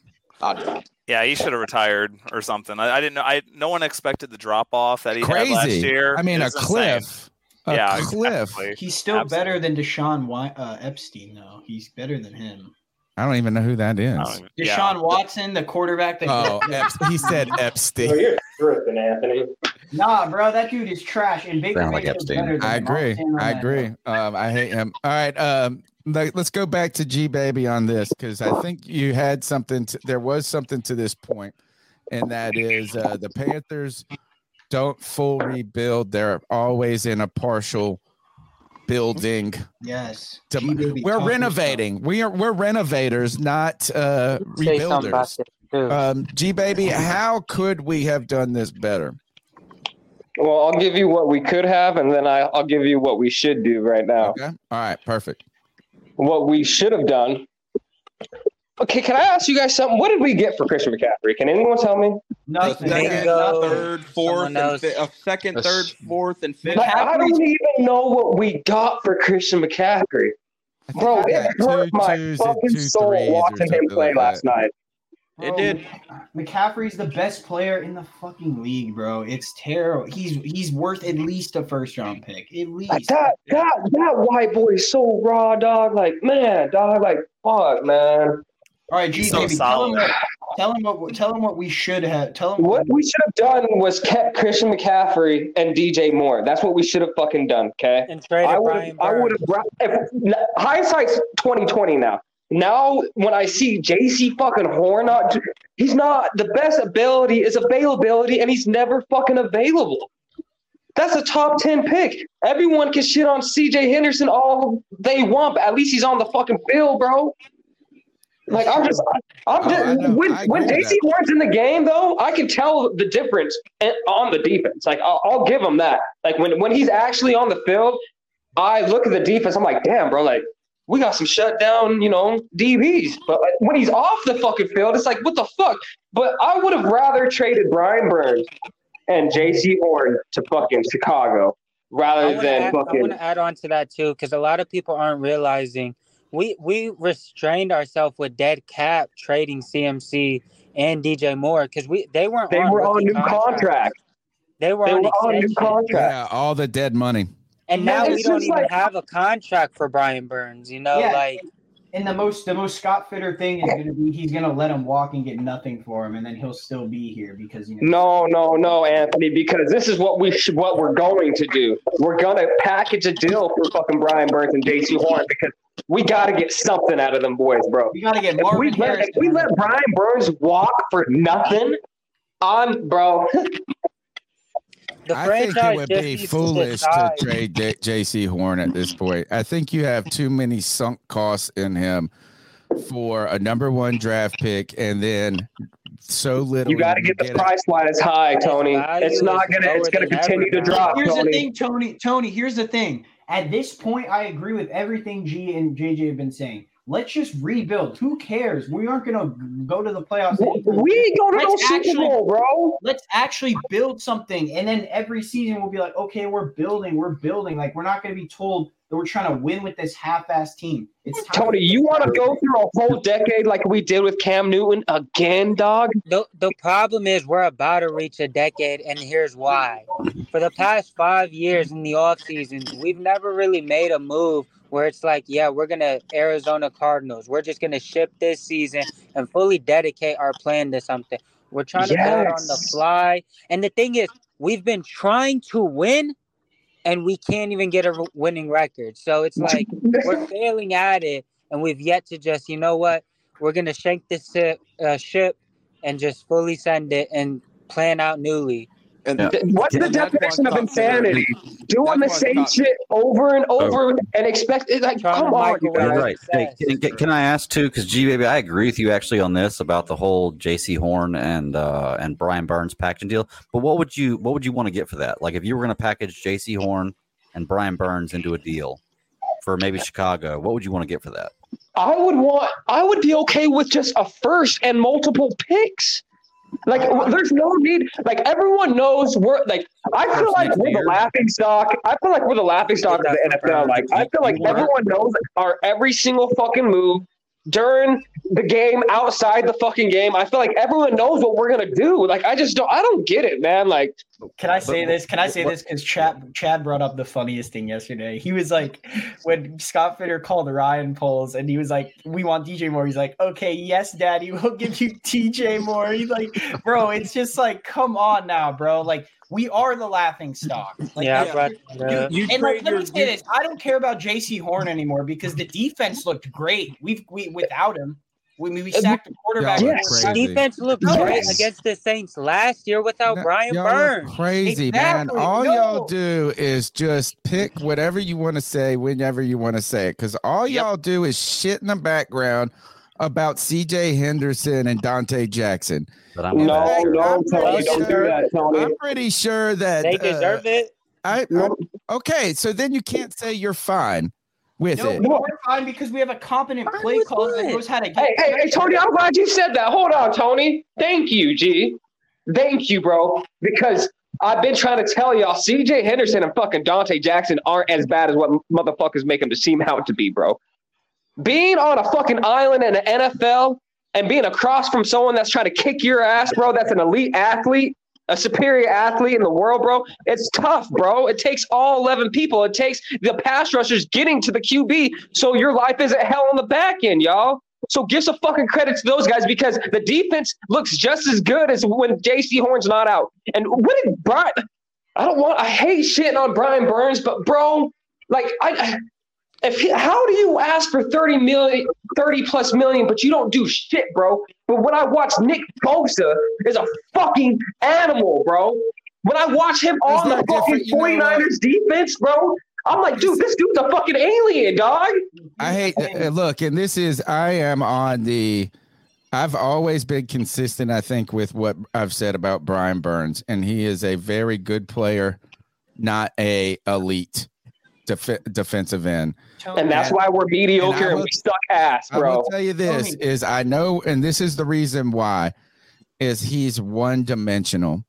Yeah, he should have retired or something. I, I didn't know. I no one expected the drop off that he had last year. I mean, a insane. cliff. A yeah, cliff. exactly. He's still Absolutely. better than Deshaun Wy- uh, Epstein, though. He's better than him. I don't even know who that is. I don't yeah. Deshaun Watson, the quarterback that. Oh, Ep- he said Epstein. you're tripping, Anthony. Nah, bro, that dude is trash. And Baker Sound like Epstein. better than I agree. stand I agree. Um, I hate him. All right. Um, let, us go back to G baby on this because I think you had something. To, there was something to this point, and that is uh, the Panthers don't full rebuild. They're always in a partial building. Yes. To- G-Baby we're talking about- renovating. We are we're renovators, not uh, Say rebuilders. Um, G baby, how could we have done this better? Well, I'll give you what we could have, and then I, I'll give you what we should do right now. Okay. All right. Perfect. What we should have done. Okay, can I ask you guys something? What did we get for Christian McCaffrey? Can anyone tell me? Nothing. second, third, fourth, and else. fi- a second, third, fourth, and fifth. Like, I don't even know what we got for Christian McCaffrey. Bro, it hurt two my twos fucking two soul watching him play like last that. night. It Bro, did. McCaffrey's the best player in the fucking league, bro. It's terrible. He's he's worth at least a first round pick. At Like, least. that, that, that white boy is so raw, dog. Like, man, dog, like, fuck, man. All right, G, So baby, tell him, what, tell him what tell him what we should have. Tell him What we should have done was kept Christian McCaffrey and DJ Moore. That's what we should have fucking done. Okay. And traded I would Brian I would have. If hindsight's twenty twenty now. Now when I see Jaycee fucking Horn, not he's not the best ability is availability, and he's never fucking available. That's a top ten pick. Everyone can shit on CJ Henderson all they want, but at least he's on the fucking field, bro. Like I'm just, I'm Oh, just I when I when with Jaycee that. Horn's in the game though, I can tell the difference on the defense. Like I'll, I'll give him that. Like when when he's actually on the field, I look at the defense. I'm like, damn, bro. Like we got some shutdown, you know, DBs. But like, when he's off the fucking field, it's like, what the fuck? But I would have rather traded Brian Burns and Jaycee Horn to fucking Chicago rather than add, I fucking. want to add on to that too, because a lot of people aren't realizing we we restrained ourselves with dead cap trading CMC and DJ Moore because we they weren't They on were on new contracts. contracts. They were They on were on new contracts. Yeah, all the dead money. and Yeah, now we don't even like- have a contract for Brian Burns. You know, Yeah. like And the most the most Scott Fitterer thing is gonna be he's gonna let him walk and get nothing for him, and then he'll still be here because you know. No, no, no, Anthony, because this is what we should, what we're going to do. We're gonna package a deal for fucking Brian Burns and Jaycee Horn because we got to get something out of them boys, bro. We gotta get If we let, if we let Brian Burns walk for nothing, I'm bro. the I think it would be needs to foolish to trade J- Jaycee Horn at this point. I think you have too many sunk costs in him for a number one draft pick, and then so little. You got to get the get price line as high, Tony. It's not gonna. It's gonna continue to drop, Here's the thing, Tony. Tony, here's the thing. At this point, I agree with everything G and JJ have been saying. Let's just rebuild. Who cares? We aren't gonna go to the playoffs. We ain't going to no Let's Super actually- Bowl, bro. Let's actually build something, and then every season we'll be like, okay, we're building, we're building. Like we're not gonna be told that we're trying to win with this half-ass team. It's time Tony, you want to go through a whole decade like we did with Cam Newton again, dog? The, the problem is we're about to reach a decade, and here's why. For the past five years in the off seasons, we've never really made a move where it's like, yeah, we're gonna Arizona Cardinals. We're just gonna ship this season and fully dedicate our plan to something. We're trying to build on the fly. And the thing is, we've been trying to win, and we can't even get a winning record. So it's like we're failing at it, and we've yet to just, you know what? We're gonna shank this uh, ship and just fully send it and plan out newly. And Yeah. What's the And definition of insanity? Doing the same Scott- shit over and over and expect it. Like, Trying come on, you guys. Right. Hey, can, can I ask too? Because G baby, I agree with you actually on this about the whole Jaycee Horn and uh, and Brian Burns packaging deal. But what would you what would you want to get for that? Like if you were going to package Jaycee Horn and Brian Burns into a deal for maybe Chicago, what would you want to get for that? I would want. I would be okay with just a first and multiple picks. Like, there's no need. Like, everyone knows we're like. I feel like we're the laughing stock. I feel like we're the laughing stock of the NFL. Like, I feel like everyone knows our every single fucking move during the game, outside the fucking game. I feel like everyone knows what we're gonna do. Like, I just don't. I don't get it, man. Like, Can I say this? Can I say this? Because Chad Chad brought up the funniest thing yesterday. He was like, when Scott Fitterer called Ryan Poles, and he was like, "We want DJ Moore." He's like, "Okay, yes, Daddy, we'll give you DJ Moore." He's like, "Bro, it's just like, come on now, bro. Like, we are the laughing stock." Like, yeah, yeah, but uh, you and like, let your me say this: I don't care about Jaycee Horn anymore because the defense looked great. We've we without him, we we sacked the quarterback. Y'all Yes. crazy. defense looked Yes. great against the Saints last year without No, Brian Burns. crazy, Exactly, man. All no. y'all do is just pick whatever you want to say whenever you want to say it. Because all Yep. y'all do is shit in the background about CJ Henderson and Donte Jackson. But I'm no, I'm no, pretty Tony, don't do sure- that, Tony. I'm pretty sure that They uh, deserve it. I, I'm- okay, so then you can't say you're fine with No, it. but we're fine because we have a competent Fine play with caller that what? knows how to get. Hey, hey, hey, Tony, I'm glad you said that. Hold on, Tony. Thank you, G. Thank you, bro. Because I've been trying to tell y'all, CJ Henderson and fucking Donte Jackson aren't as bad as what motherfuckers make them to seem out to be, bro. Being on a fucking island in the NFL and being across from someone that's trying to kick your ass, bro, that's an elite athlete, a superior athlete in the world, bro, it's tough, bro. It takes all 11 people. It takes the pass rushers getting to the QB so your life isn't hell on the back end, y'all. So give some fucking credit to those guys because the defense looks just as good as when Jaycee Horn's not out. And when did Brian? I don't want. I hate shitting on Brian Burns, but bro, like I. If he, how do you ask for 30 million, 30 plus million, but you don't do shit, bro? But when I watch Nick Bosa is a fucking animal, bro. When I watch him on the fucking different? You know 49ers defense, bro, I'm like, dude, this dude's a fucking alien, dog. I hate uh, look, and this is I am on the I've always been consistent, I think, with what I've said about Brian Burns, and he is a very good player, not a elite def- defensive end. And that's why we're mediocre and, will- we suck ass, bro. I will tell you this is I know, and this is the reason why, is he's one dimensional.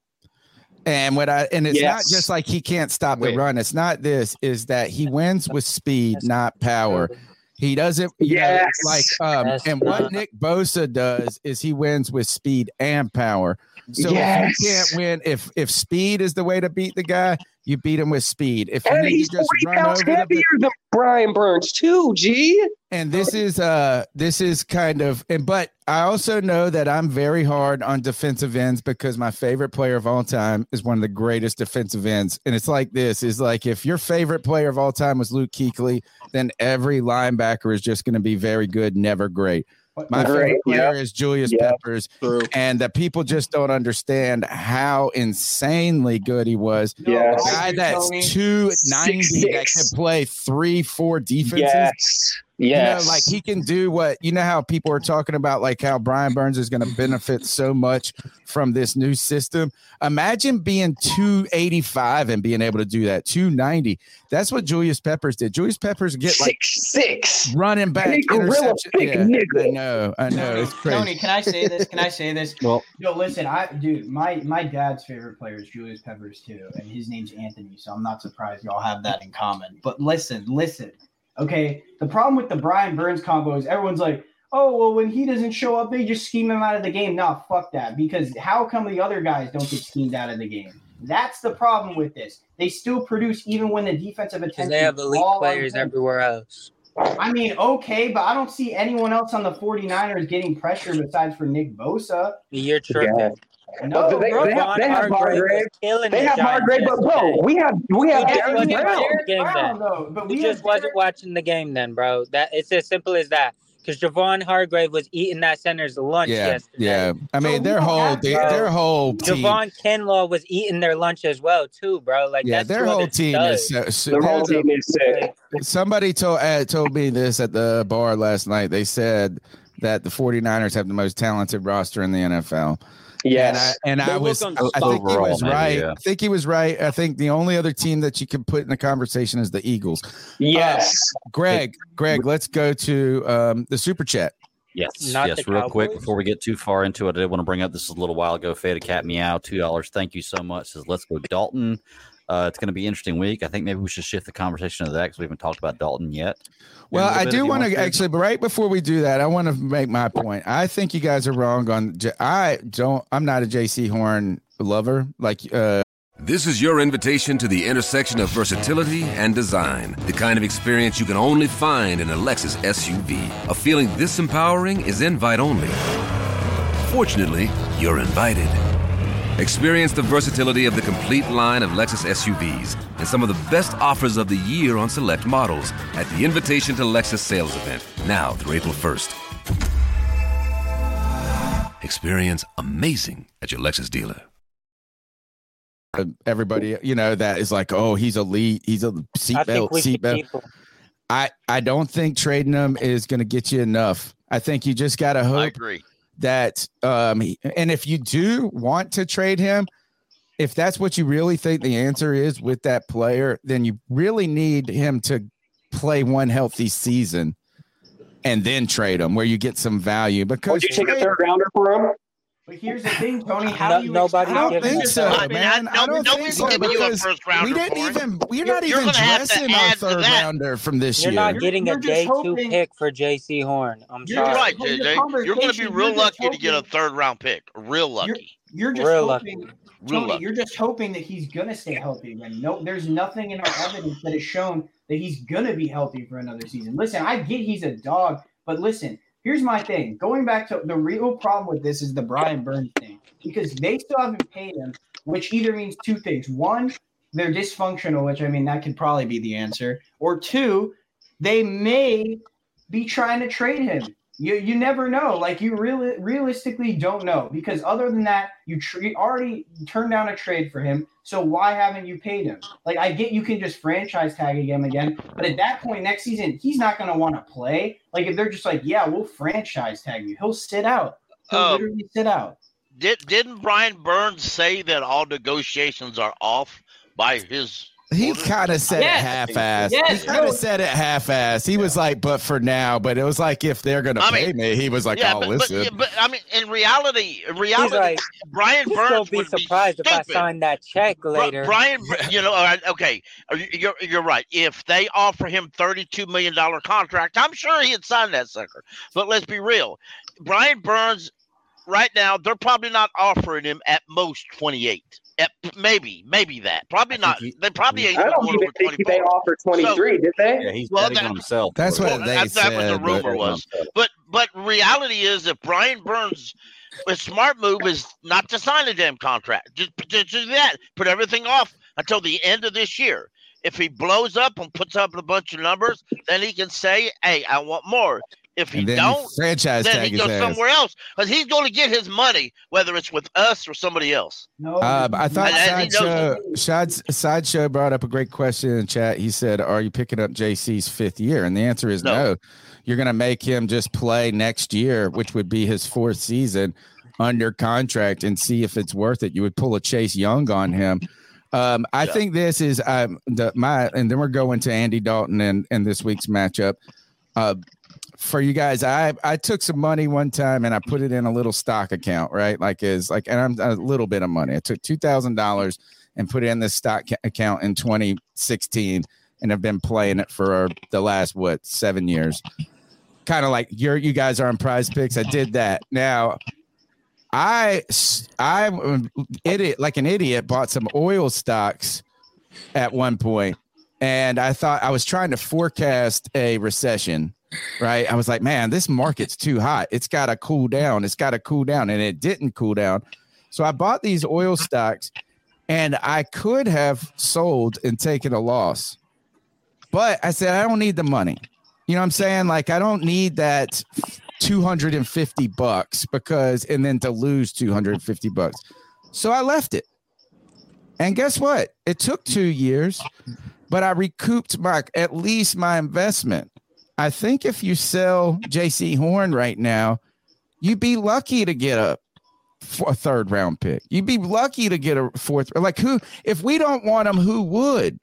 And what I and it's not just like he can't stop Wait. the run. It's not this, is that he wins with speed, not power. He doesn't you know, like um That's and what. Nick Bosa does is he wins with speed and power. So Yes. if you can't win, if if speed is the way to beat the guy, you beat him with speed. If And he's to just 40 run pounds over the heavier than Brian Burns, too, G. and this is uh this is kind of and but I also know that I'm very hard on defensive ends because my favorite player of all time is one of the greatest defensive ends. And it's like this is like if your favorite player of all time was Luke Kuechly, then every linebacker is just going to be very good, never great. My Great, favorite player yeah. is Julius Yeah. Peppers, and that people just don't understand how insanely good he was. Yes. A guy that's Tony. two ninety Six, that can play three, four defenses. Yes. You Yes. know, like he can do what you know how people are talking about, like how Brian Burns is going to benefit so much from this new system. Imagine being 285 and being able to do that. 290. That's what Julius Peppers did. Julius Peppers get like six six running back Big gorilla, interception. Yeah, nigga. I know, I know. It's crazy. Tony, can I say this? Can I say this? Well, Yo, listen, I dude, my my dad's favorite player is Julius Peppers too, and his name's Anthony, so I'm not surprised y'all have that in common. But listen, listen, okay. The problem with the Brian Burns combo is everyone's like, oh well, when he doesn't show up, they just scheme him out of the game. Nah, fuck that. Because how come the other guys don't get schemed out of the game? That's the problem with this. They still produce even when the defensive attention they have is elite players everywhere else. I mean, okay, but I don't see anyone else on the 49ers getting pressure besides for Nick Bosa. You're tripping. No, they, bro. they have, they have Hargrave Hargrave. was killing They have Hargrave, but bro, we have we have You just Darren wasn't Brown. watching the game Brown, then. though, but we You have just wasn't watching the game then, bro. That it's as simple as that. Because Javon Hargrave was eating that center's lunch Yeah, yesterday. yeah. I mean, their whole their, their whole team. Javon Kinlaw was eating their lunch as well too, bro. Like Yeah, that's their whole other team is so, so Their whole team is sick. Somebody told uh, told me this at the bar last night. They said that the 49ers have the most talented roster in the NFL. Yes. And I, and I was, look I on think he was maybe, right. yeah. I think he was right. I think the only other team that you can put in the conversation is the Eagles. Yes. Greg, Greg, let's go to um, the super chat. Yes, Not yes. the Real quick before we get too far into it, I did want to bring up this is a little while ago. Faded Cat Meow, two dollars. Thank you so much. Says let's go Dalton. Uh, it's going to be an interesting week. I think maybe we should shift the conversation to that because we haven't talked about Dalton yet. Well, Maybe a I little bit do want to to. actually, but right before we do that, I want to make my point. I think you guys are wrong on. I don't. I'm not a Jaycee Horn lover. Like, uh, This is your invitation to the intersection of versatility and design. The kind of experience you can only find in a Lexus SUV. A feeling this empowering is invite only. Fortunately, you're invited. Experience the versatility of the complete line of Lexus SUVs and some of the best offers of the year on select models at the Invitation to Lexus sales event, now through April 1st. Experience amazing at your Lexus dealer. everybody, you know, that is like, oh, he's elite. He's a I think seatbelt, we should seatbelt. I I don't think trading him is going to get you enough. I think you just got to hook. I agree. That um and if you do want to trade him, if that's what you really think the answer is with that player, then you really need him to play one healthy season and then trade him where you get some value because Would you take a third rounder for him? But here's the thing, Tony. How No- do you nobody's I don't think so, that. I mean, man. I- I don't nobody's think so you a because first rounder we didn't even we're You're- not you're even gonna dressing our third that. rounder from this You're year. not getting You're a just day two pick for Jaycee Horn. I'm You're You're sorry. right, Well, JJ. You're going to be real you're just lucky to get a third round pick. Real lucky. You're just Real hoping, Real Tony. lucky. You're just hoping that he's gonna stay healthy. Again, no, there's nothing in our evidence that has shown that he's gonna be healthy for another season. Listen, I get he's a dog, but listen, here's my thing. Going back to the real problem with this is the Brian Burns thing because they still haven't paid him, which either means two things. One, they're dysfunctional, which I mean that could probably be the answer, or two, they may be trying to trade him. You you never know. Like you really realistically don't know because other than that, you already turned down a trade for him. So why haven't you paid him? Like I get you can just franchise tag him again, but at that point next season he's not going to want to play. Like if they're just like, yeah, we'll franchise tag you, he'll sit out. He'll Um, literally sit out. Did didn't Brian Burns say that all negotiations are off by his? He kind of said Yes. it half-ass. Yes, he kind of said it half-ass. He was like, "But for now." But it was like, if they're gonna I pay mean, me, he was like, yeah, "Oh, but, but, listen." yeah, but I mean, in reality, in reality, like, Brian Burns don't be would surprised be if I stupid. sign that check later. Brian, you know, okay, uh, you're you're right. If they offer him thirty-two million dollar contract, I'm sure he'd sign that sucker. But let's be real, Brian Burns, right now, they're probably not offering him at most twenty-eight. At maybe, maybe that. Probably not. they probably ain't I going don't even over think they twenty-four. offered 23, did they? Yeah, he's Well, betting that- himself. That's what Well, they that, that was the said, but- rumor was. But but reality is, if Brian Burns, a smart move is not to sign a damn contract. Just, just do that. Put everything off until the end of this year. If he blows up and puts up a bunch of numbers, then he can say, "Hey, I want more." If he And then you don't, franchise then he his goes ass. somewhere else because he's going to get his money, whether it's with us or somebody else. No, Um, I thought And- and he Sideshow, knows- Sideshow brought up a great question in chat. He said, Are you picking up Jaycee's fifth year? And the answer is no. You're going to make him just play next year, which would be his fourth season under contract and see if it's worth it. You would pull a Chase Young on him. Um, I Yeah. think this is um, the my, and then we're going to Andy Dalton and, and this week's matchup. Uh, for you guys, I I took some money one time and I put it in a little stock account, right? Like is like, and I'm a little bit of money. I took two thousand dollars and put it in this stock ca- account in 2016, and have been playing it for the last what seven years. Kind of like you're you guys are on Prize Picks. I did that. Now, I I idiot like an idiot bought some oil stocks at one point and I thought I was trying to forecast a recession, right? I was like, man, this market's too hot. It's got to cool down. It's got to cool down. And it didn't cool down. So I bought these oil stocks and I could have sold and taken a loss. But I said, I don't need the money. You know what I'm saying? Like, I don't need that 250 bucks because, and then to lose 250 bucks. So I left it. And guess what? It took two years, but I recouped my at least my investment. I think if you sell Jaycee Horn right now, you'd be lucky to get a, a third round pick. You'd be lucky to get a fourth. Like who? If we don't want him, who would?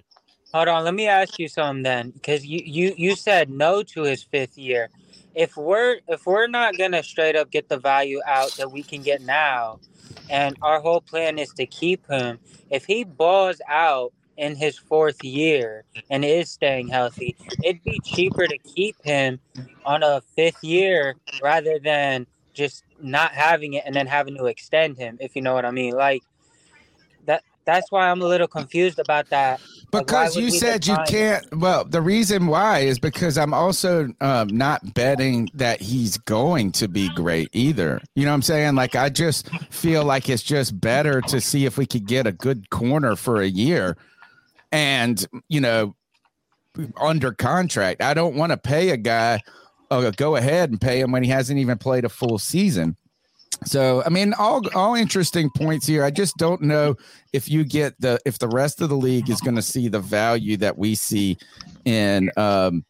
Hold on, let me ask you something then, because you, you you said no to his fifth year. If we're if we're not gonna straight up get the value out that we can get now, and our whole plan is to keep him, if he balls out in his fourth year and is staying healthy, it'd be cheaper to keep him on a fifth year rather than just not having it and then having to extend him, if you know what I mean. Like that that's why I'm a little confused about that. Because would you said you can't. Well, the reason why is because I'm also um, not betting that he's going to be great either. You know what I'm saying? Like, I just feel like it's just better to see if we could get a good corner for a year and, you know, under contract. I don't want to pay a guy, uh, go ahead and pay him when he hasn't even played a full season. So I mean, all all interesting points here. I just don't know if you get the if the rest of the league is going to see the value that we see in um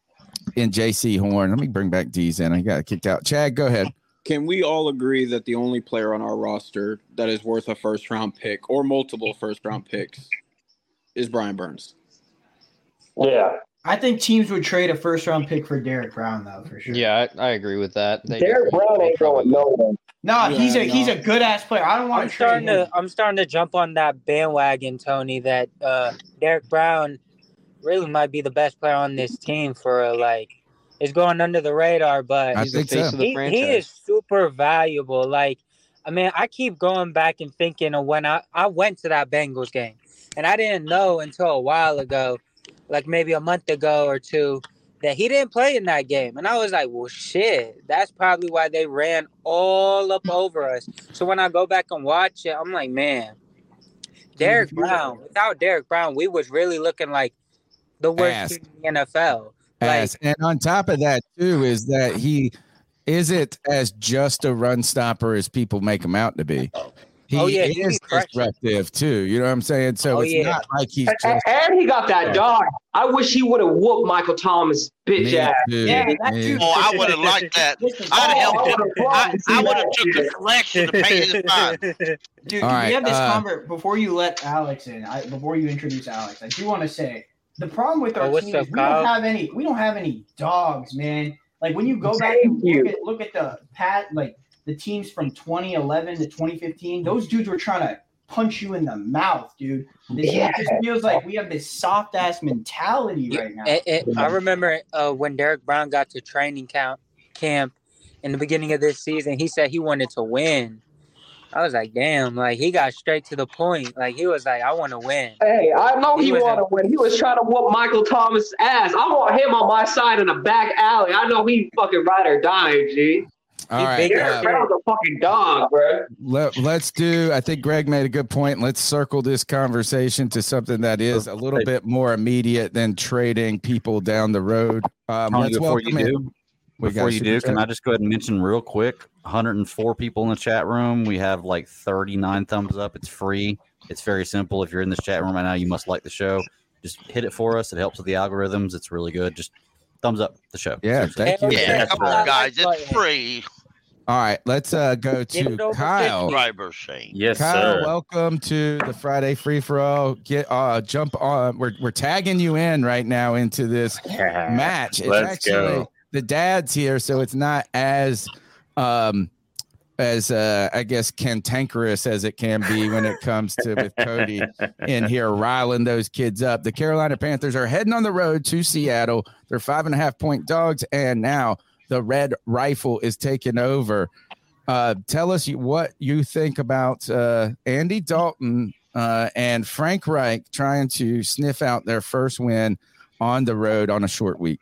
in Jaycee Horn. Let me bring back D's in. I got kicked out. Chad, go ahead. Can we all agree that the only player on our roster that is worth a first round pick or multiple first round picks is Brian Burns? Yeah. I think teams would trade a first round pick for Derrick Brown though, for sure. Yeah, I, I agree with that. They Derrick Brown ain't going nowhere. No, Yeah, he's a no. he's a good ass player. I don't want I'm to trade starting him. to I'm starting to jump on that bandwagon, Tony. That uh, Derrick Brown really might be the best player on this team for uh, like is going under the radar, but I He's the face so. of the he, he is super valuable. Like, I mean, I keep going back and thinking of when I I went to that Bengals game, and I didn't know until a while ago, like maybe a month ago or two, that he didn't play in that game. And I was like, well, shit, that's probably why they ran all up hmm. over us. So when I go back and watch it, I'm like, man, Derrick mm-hmm. Brown, without Derrick Brown, we was really looking like the worst team in the NFL. Like, and on top of that, too, is that he isn't as just a run stopper as people make him out to be. He Oh, yeah, he is be disruptive too. You know what I'm saying? So Oh, it's yeah. not like he's And, just and he got that dog. I wish he would have whooped Michael Thomas bitch Me ass. too. Yeah, that dude- Oh, I would have liked that. I'd have helped him. I, I would have took the collection to pay his fine. Dude, All we right, have this uh, conver- before you let Alex in. I, before you introduce Alex, I do want to say the problem with our Oh, team up, is we Kyle? don't have any. We don't have any dogs, man. Like when you go back and look at look at the pat like the teams from 2011 to 2015. Those dudes were trying to punch you in the mouth, dude. This Yeah. it just feels like we have this soft ass mentality right now. And, and I remember uh, when Derrick Brown got to training camp camp in the beginning of this season, he said he wanted to win. I was like, damn, like he got straight to the point. Like he was like, I want to win. Hey, I know He he, was wanted to win. He was trying to whoop Michael Thomas' ass. I want him on my side in the back alley. I know he fucking ride or die, G. all right. Derrick uh, Brown's a fucking dog, bro. let, let's do i think greg made a good point let's circle this conversation to something that is a little bit more immediate than trading people down the road um, Tony, let's before you welcome in- do, We before you do, can. I just go ahead and mention real quick? 104 people in the chat room. We have like 39 thumbs up. It's free. It's very simple. If you're in this chat room right now, you must like the show. Just hit it for us. It helps with the algorithms. It's really good. Just thumbs up the show. Yeah, Seriously. thank you. Yeah, That's come on, guys. It's free. all right let's uh go to kyle Subscriber Shane. Yes, Kyle, sir. welcome to the Friday free for all. Get uh jump on. We're we're tagging you in right now into this match. It's Let's actually go. the dad's here, so it's not as um as uh I guess cantankerous as it can be when it comes to with Cody in here riling those kids up. The Carolina Panthers are heading on the road to Seattle. They're five and a half point dogs, and now the red rifle is taking over. Uh, tell us what you think about uh, Andy Dalton uh, and Frank Reich trying to sniff out their first win on the road on a short week.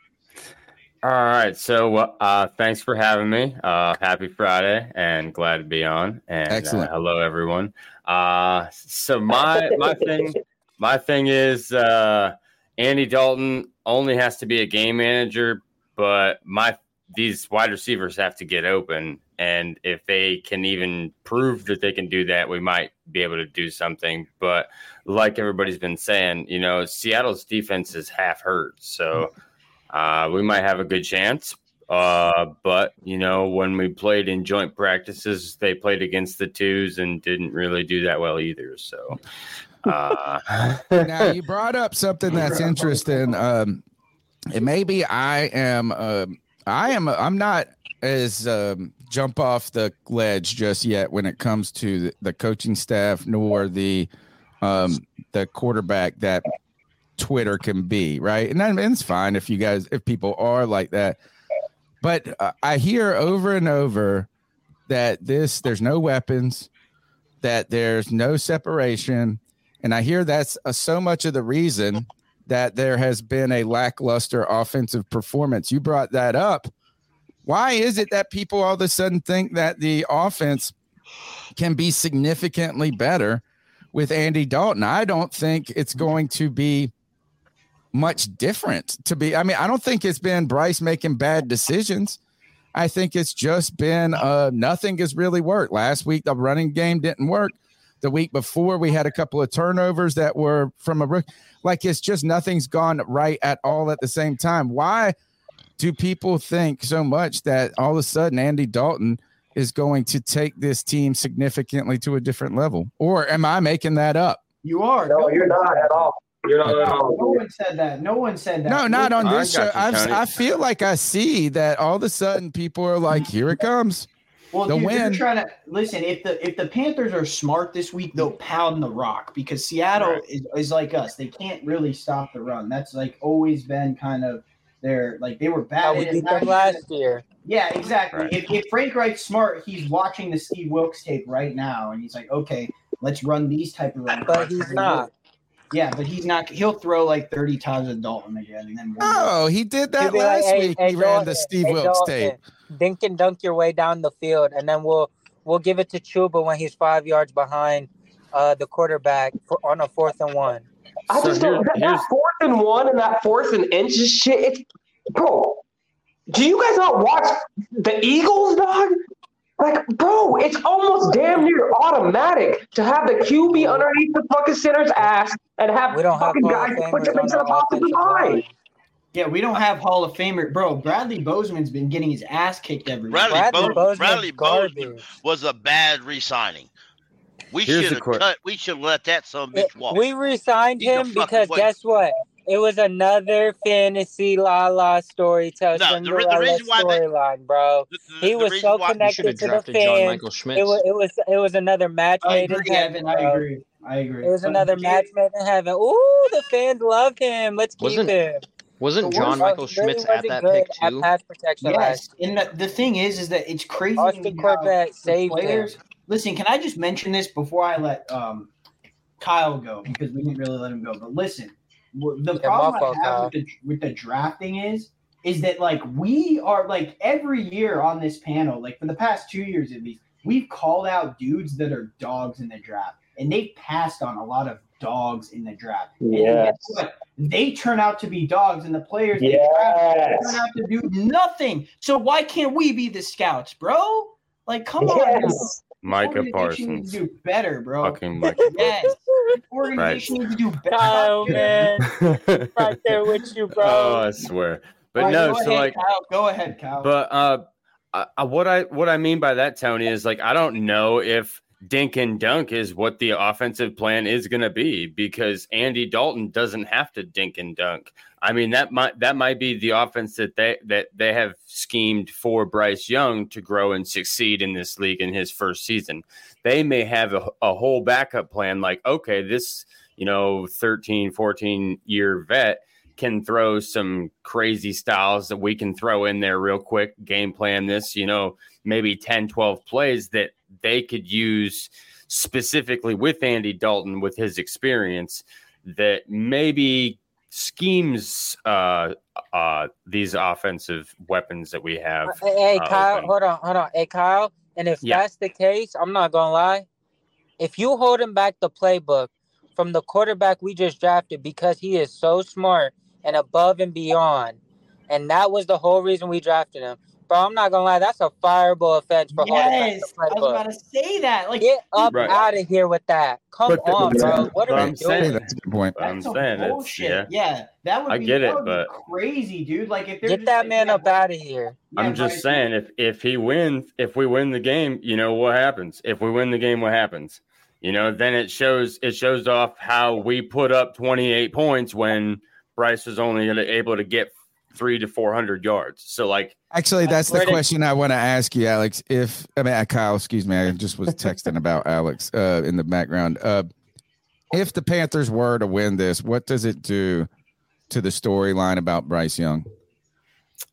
All right. So, uh, thanks for having me. Uh, happy Friday, and glad to be on. And uh, Excellent. hello, everyone. Uh, so my my thing my thing is uh, Andy Dalton only has to be a game manager, but my these wide receivers have to get open, and if they can even prove that they can do that, we might be able to do something. But like everybody's been saying, you know, Seattle's defense is half hurt, so. Uh, we might have a good chance. Uh, but you know, when we played in joint practices, they played against the twos and didn't really do that well either. So, uh, now you brought up something that's interesting. Um, and maybe I am, um, I am, I'm not as um, jump off the ledge just yet when it comes to the, the coaching staff nor the um, the quarterback that Twitter can be, right? And, that, and it's fine if you guys, if people are like that. But uh, I hear over and over that this, there's no weapons, that there's no separation. And I hear that's uh, so much of the reason that there has been a lackluster offensive performance. You brought that up. Why is it that people all of a sudden think that the offense can be significantly better with Andy Dalton? I don't think it's going to be much different to be. I mean, I don't think it's been Bryce making bad decisions. I think it's just been uh, nothing has really worked. Last week, the running game didn't work. The week before, we had a couple of turnovers that were from a rook. Like it's just nothing's gone right at all at the same time. Why do people think so much that all of a sudden Andy Dalton is going to take this team significantly to a different level? Or am I making that up? You are. No, you're not at all. You're not at No, um, no one said that. No one said that. No, not on this show. you, I've, I feel like I see that all of a sudden people are like, here it comes. Well, the dude, they're trying to listen. If the if the Panthers are smart this week, they'll pound the rock because Seattle Right. is, is like us. They can't really stop the run. That's like always been kind of their like they were How bad we beat them last last year. Yeah, exactly. Right. If, if Frank Reich's smart, he's watching the Steve Wilks tape right now, and he's like, okay, let's run these type of runs. But he's not. Yeah, but he's not. He'll throw like thirty times at Dalton again, and then. Oh, he did that last like, hey, week. hey, he ran the Steve hey, Wilks Dalton, tape. Dink and dunk your way down the field, and then we'll we'll give it to Chuba when he's five yards behind uh, the quarterback for, on a fourth and one. I So just don't. here- That, that fourth and one and that fourth and inches shit. It's bro. Do you guys not watch the Eagles, dog? Like, bro, it's almost damn near automatic to have the QB underneath the fucking center's ass and have We don't fucking Hall of guys put them into the our offensive offensive line. line. Yeah, we don't have Hall of Famer, bro. Bradley Bozeman's been getting his ass kicked every week. Bradley, Bradley Bo- Bozeman's Bradley. Bozeman was a bad re-signing. We should have cut. We should have let that son of a bitch walk. we re-signed He's him because guess what? It was another fantasy la la story tell No, the the Cinderella reason why storyline, bro. The- the- He was so connected to the drafted John fans. Michael Schmitz. It was it was it was another match I made in agree, heaven. Evan. I agree. I agree. It was But another Jay- match made in heaven. Ooh, the fans love him. Let's keep Wasn't- him. Wasn't The John Michael He really Schmitz at that good pick at too? pass protection Yes, last. and the, the thing is, is that it's crazy. Austin to me how Corbett the saved him. Listen, can I just mention this before I let um, Kyle go because we didn't really let him go. But listen, w- the Yeah, problem I have with the with the drafting is is that like we are like every year on this panel, like for the past two years at least, we've called out dudes that are dogs in the draft, and they've passed on a lot of dogs in the draft. Yes. what? They turn out to be dogs, and the players they draft Yes. turn out to do nothing. So why can't we be the scouts, bro? Like, come on. Yes. Micah Organization needs Parsons. to do better, bro. Fucking Micah. Yes. Organization needs to do better. Kyle, man, right there with you, bro. oh, I swear. But All right, no, so ahead, like, Kyle. Go ahead, Kyle. but uh, I, I, what I what I mean by that, Tony, is like I don't know if dink and dunk is what the offensive plan is going to be because Andy Dalton doesn't have to dink and dunk. I mean that might that might be the offense that they that they have schemed for Bryce Young to grow and succeed in this league in his first season. They may have a, a whole backup plan like okay, this you know 13 14 year vet can throw some crazy styles that we can throw in there real quick game plan this you know maybe 10 12 plays that they could use specifically with Andy Dalton with his experience that maybe schemes uh uh these offensive weapons that we have Hey, hey, uh, Kyle, open. hold on, hold on. Hey, Kyle, and if Yeah. that's the case, I'm not gonna lie. If you holding back the playbook from the quarterback we just drafted because he is so smart and above and beyond, and that was the whole reason we drafted him, bro, I'm not gonna lie. That's a fireable offense for holding back yes, I was playbook. about to say that. Like, Get up Right. out of here with that. Come But on, but bro. the- What are I'm we saying- doing? That's a good point. I'm that's saying some it's bullshit. yeah Yeah, that would I be, get that it, would be but- crazy, dude. Like, if they're Get that man yeah, up out of here. I'm yeah, just Bryce, saying if if he wins, if we win the game, you know what happens. If we win the game, what happens? You know, then it shows it shows off how we put up 28 points when Bryce was only able to get three to 400 yards. So like, Actually, that's the question I want to ask you, Alex. If I mean, uh, Kyle, excuse me, I just was texting about Alex uh, in the background. Uh, if the Panthers were to win this, what does it do to the storyline about Bryce Young?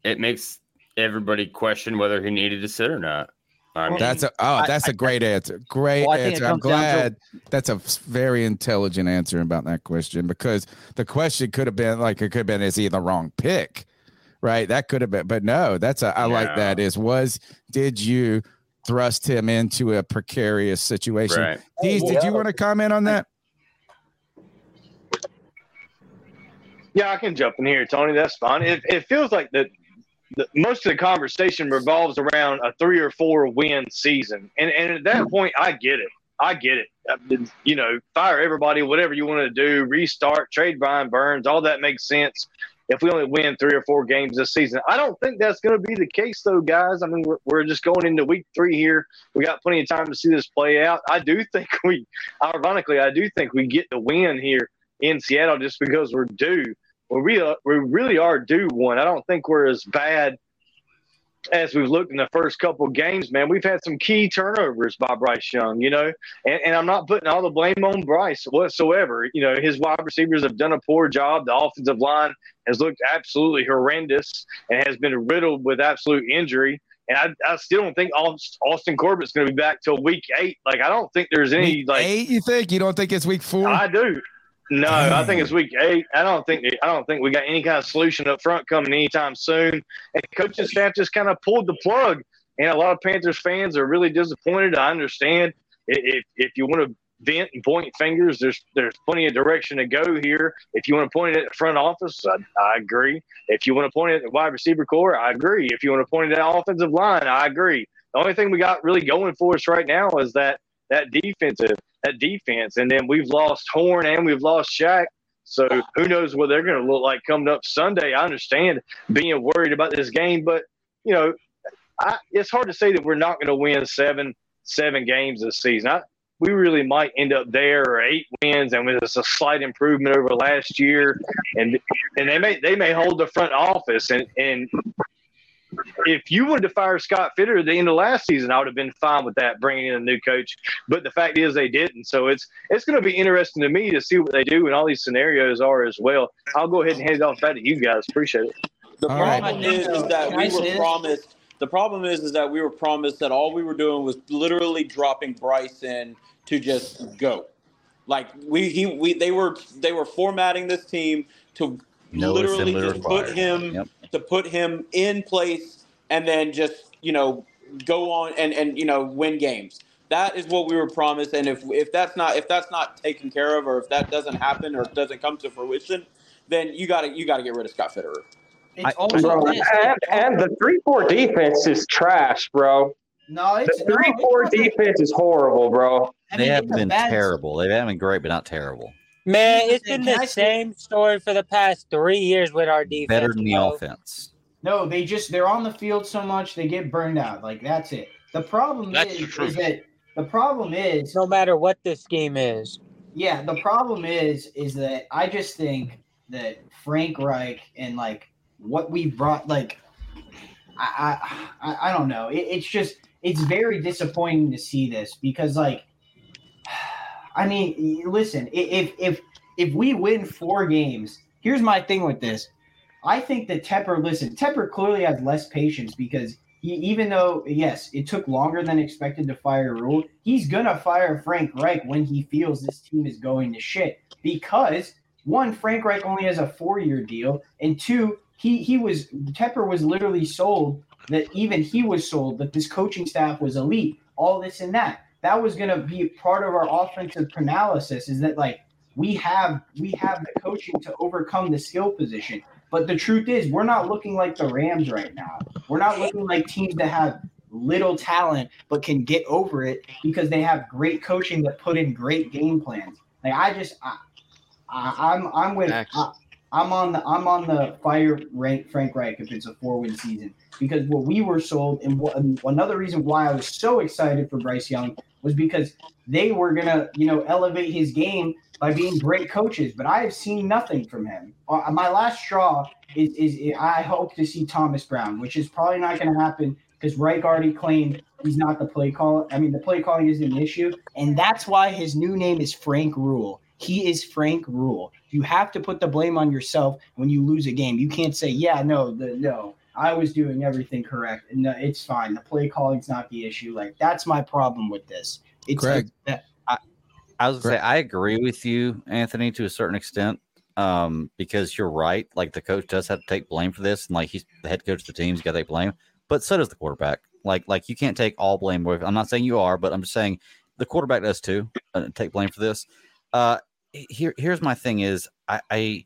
it makes everybody question whether he needed to sit or not. I mean, That's a oh, that's a great answer. Great Well, answer. I'm comes down to- glad that's a very intelligent answer about that question because the question could have been like it could have been is he the wrong pick, right? That could have been, but no, that's a I like that is was did you thrust him into a precarious situation? Right. Deez, did you want to comment on that? Yeah, I can jump in here, Tony. That's fine. It, it feels like that the, most of the conversation revolves around a three or four win season, and and at that point, I get it. I get it. I You know, fire everybody, whatever you want to do, restart, trade Brian Burns, all that makes sense. If we only win three or four games this season, I don't think that's going to be the case, though, guys. I mean, we're, we're just going into week three here. We got plenty of time to see this play out. I do think we, ironically, I do think we get the win here in Seattle just because we're due. We really, we really are due one. I don't think we're as bad as we've looked in the first couple of games, man. We've had some key turnovers by Bryce Young, you know, and, and I'm not putting all the blame on Bryce whatsoever. You know, his wide receivers have done a poor job. The offensive line has looked absolutely horrendous and has been riddled with absolute injury. And I, I still don't think Austin Corbett's going to be back till week eight. Like, I don't think there's any, Week like, eight, you think? You don't think it's week four? I do. No, I think it's week eight. I don't think I don't think we got any kind of solution up front coming anytime soon. And coaching staff just kind of pulled the plug. And a lot of Panthers fans are really disappointed. I understand. If if you want to vent and point fingers, there's there's plenty of direction to go here. If you want to point it at the front office, I, I agree. If you want to point it at the wide receiver core, I agree. If you want to point it at the offensive line, I agree. The only thing we got really going for us right now is that that defensive that defense, and then we've lost Horn and we've lost Shaq. So who knows what they're going to look like coming up Sunday? I understand being worried about this game, but you know, I, it's hard to say that we're not going to win seven seven games this season. I, we really might end up there or eight wins, and it's a slight improvement over last year. And and they may they may hold the front office, and and if you wanted to fire Scott Fitterer at the end of last season, I would have been fine with that, bringing in a new coach. But the fact is, they didn't. So it's it's going to be interesting to me to see what they do, and all these scenarios are as well. I'll go ahead and hand it off back to you guys. Appreciate it. The All right. problem is, is that we were promised. The problem is, is that we were promised that all we were doing was literally dropping Bryce in to just go. Like we, he, we, they were, they were formatting this team to No literally assembly just put him, Yep. To put him in place, and then just you know go on and and you know win games. That is what we were promised, and if if that's not if that's not taken care of, or if that doesn't happen, or doesn't come to fruition, then you got to you got to get rid of Scott Fitterer. It's Bro, also and, and the three four defense is trash, bro. No, it's the three four defense is horrible, bro. they haven't been terrible. They haven't been great, but not terrible. Man, it's been the same story for the past three years with our defense. Better than the bro. offense. No, they just they're on the field so much they get burned out. Like that's it. The problem That's is, the is that the problem is no matter what the scheme is. Yeah, the problem is is that I just think that Frank Reich and like what we brought like I I I, I don't know. It, it's just it's very disappointing to see this because like I mean, listen, if if if we win four games, here's my thing with this. I think that Tepper, listen, Tepper clearly has less patience because he, even though yes, it took longer than expected to fire Rhule, he's gonna fire Frank Reich when he feels this team is going to shit. Because one, Frank Reich only has a four-year deal, and two, he he was Tepper was literally sold that even he was sold that this coaching staff was elite, all this and that. That was gonna be part of our offensive analysis. Is that like we have we have the coaching to overcome the skill position. But the truth is, we're not looking like the Rams right now. We're not looking like teams that have little talent but can get over it because they have great coaching that put in great game plans. Like I just, I, I, I'm I'm with I, I'm on the I'm on the fire rank Frank Reich if it's a four win season because what we were sold and, what, and another reason why I was so excited for Bryce Young was because they were gonna you know elevate his game by being great coaches, but I have seen nothing from him. Uh, my last straw is, is I hope to see Thomas Brown, which is probably not going to happen because Reich already claimed he's not the play call. I mean, the play calling isn't an issue, and that's why his new name is Frank Rhule. He is Frank Rhule. You have to put the blame on yourself when you lose a game. You can't say, "Yeah, no, the, no, I was doing everything correct." No, it's fine. The play calling's not the issue. Like that's my problem with this. It's Greg. that I was gonna say I agree with you, Anthony, to a certain extent, um, because you're right. Like the coach does have to take blame for this, and like he's the head coach of the team, he's got to take blame. But so does the quarterback. Like, like you can't take all blame. away- I'm not saying you are, but I'm just saying the quarterback does too. Uh, take blame for this. Uh, here, here's my thing: is I, I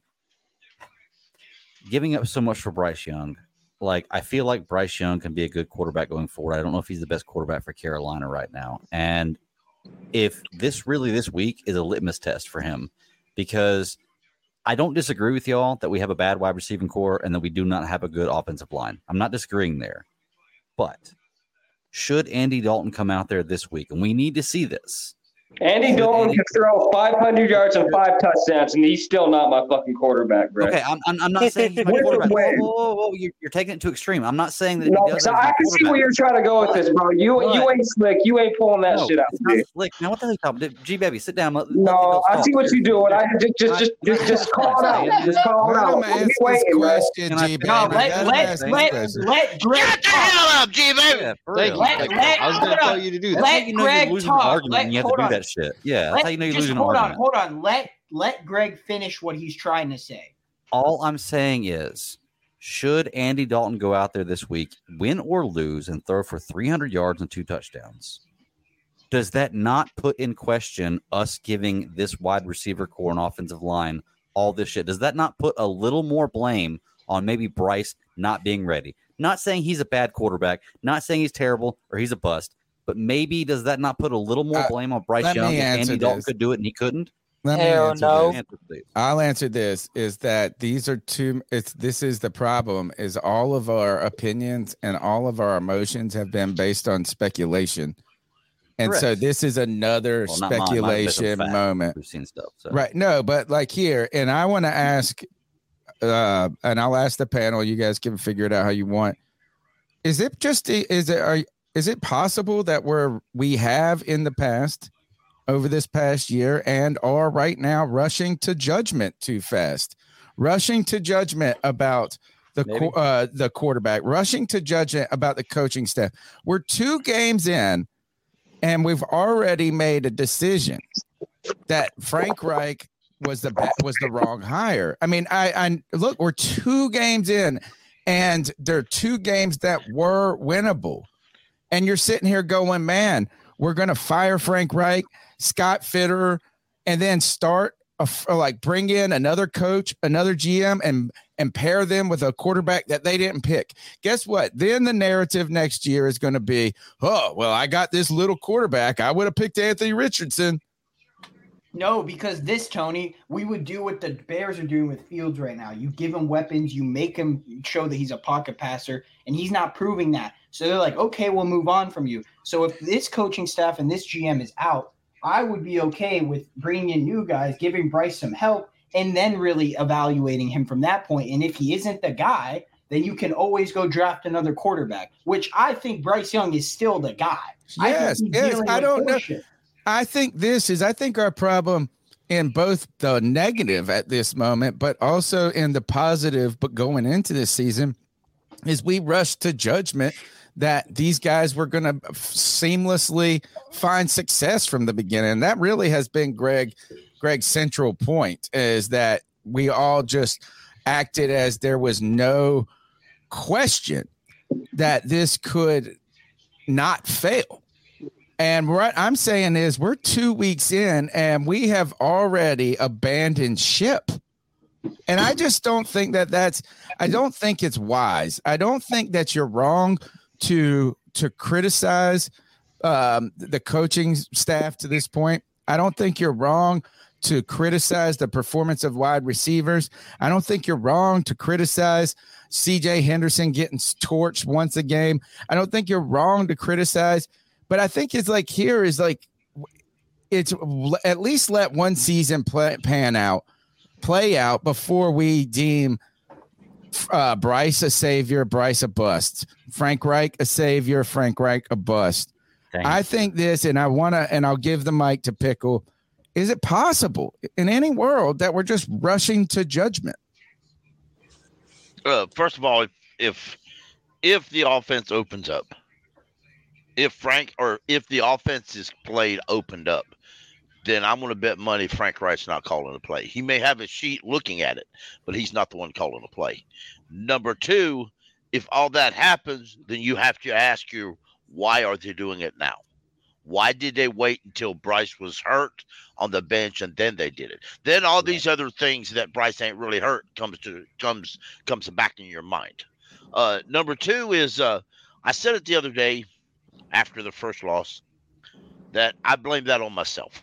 giving up so much for Bryce Young. Like, I feel like Bryce Young can be a good quarterback going forward. I don't know if he's the best quarterback for Carolina right now, and if this really this week is a litmus test for him because I don't disagree with y'all that we have a bad wide receiving core and that we do not have a good offensive line. I'm not disagreeing there. But should Andy Dalton come out there this week, and we need to see this, Andy Dalton can throw 500 yards and five touchdowns, and he's still not my fucking quarterback, bro. Okay, I'm, I'm, I'm not saying he's my With the quarterback. Whoa, whoa, whoa, whoa, You're, you're taking it to extreme. I'm not saying that. No, he does so I can see where you're trying to go with this, bro. You you ain't slick. You ain't pulling that No, shit out. it's not slick. Man, what the hell are you talking about? G baby, sit down. Let, let No, the I see what you're doing. I just just just just, just call it out. Just call it out. him We ask this waiting, question, Can I- G baby. No, let let let let Greg Shut the hell up, G baby. Yeah, for Thank real. you. let let I was gonna tell you to do that. Let Greg talk. Let and you have to hold do on. That shit. Yeah, that's how you know you're losing hold on, hold on. Let let Greg finish what he's trying to say. All I'm saying is, should Andy Dalton go out there this week, win or lose, and throw for 300 yards and two touchdowns? Does that not put in question us giving this wide receiver core and offensive line all this shit? Does that not put a little more blame on maybe Bryce not being ready? Not saying he's a bad quarterback, not saying he's terrible or he's a bust, but maybe does that not put a little more Uh, blame on Bryce let Young me if answer Andy Dalton this. could do it and he couldn't? Let me Hell answer no. this. I'll answer this is that these are two it's this is the problem is all of our opinions and all of our emotions have been based on speculation. And so this is another Well, not mine. Mine's speculation moment. We've seen stuff. So. Right. No, but like here, and I want to ask, uh, and I'll ask the panel. You guys can figure it out how you want. Is it just? Is it? Are, is it possible that we're we have in the past, over this past year, and are right now rushing to judgment too fast, rushing to judgment about the uh, the quarterback, rushing to judgment about the coaching staff. We're two games in, and we've already made a decision that Frank Reich was the was the wrong hire. I mean, I I look, we're two games in, and there are two games that were winnable, and you're sitting here going, man, we're gonna fire Frank Reich, Scott Fitterer, and then start a like bring in another coach, another GM, and and pair them with a quarterback that they didn't pick. Guess what? Then the narrative next year is going to be, oh well, I got this little quarterback. I would have picked Anthony Richardson. No, because this, Tony, we would do what the Bears are doing with Fields right now. You give him weapons, you make him show that he's a pocket passer, and he's not proving that. So they're like, okay, we'll move on from you. So if this coaching staff and this GM is out, I would be okay with bringing in new guys, giving Bryce some help, and then really evaluating him from that point. And if he isn't the guy, then you can always go draft another quarterback, which I think Bryce Young is still the guy. I Yes, he's yes. I don't know. I think this is, I think our problem in both the negative at this moment, but also in the positive, but going into this season, is we rush to judgment that these guys were going to seamlessly find success from the beginning. That really has been Greg, Greg's central point is that we all just acted as there was no question that this could not fail. And what I'm saying is, we're two weeks in and we have already abandoned ship. And I just don't think that that's, I don't think it's wise. I don't think that you're wrong to to criticize um, the coaching staff to this point. I don't think you're wrong to criticize the performance of wide receivers. I don't think you're wrong to criticize CJ Henderson getting torched once a game. I don't think you're wrong to criticize, but I think it's like here is like it's at least let one season play, pan out, play out before we deem uh, Bryce a savior, Bryce a bust, Frank Reich a savior, Frank Reich a bust. I think this, and I want to, and I'll give the mic to Pickle. Is it possible in any world that we're just rushing to judgment? uh, first of all, if, if if the offense opens up, if Frank or if the offense is played opened up, then I'm going to bet money Frank Reich's not calling the play. He may have a sheet looking at it, but he's not the one calling the play. Number two, if all that happens, then you have to ask you why are they doing it now? Why did they wait until Bryce was hurt on the bench and then they did it? Then all these other things that Bryce ain't really hurt comes to comes comes back in your mind. Uh, number two is uh, I said it the other day after the first loss that I blame that on myself.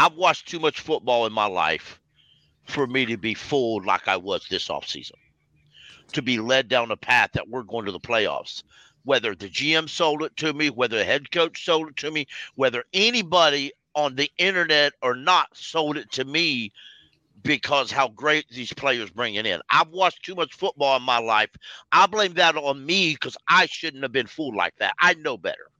I've watched too much football in my life for me to be fooled like I was this offseason. To be led down a path that we're going to the playoffs. Whether the GM sold it to me, whether the head coach sold it to me, whether anybody on the internet or not sold it to me because how great these players bringing in. I've watched too much football in my life. I blame that on me because I shouldn't have been fooled like that. I know better.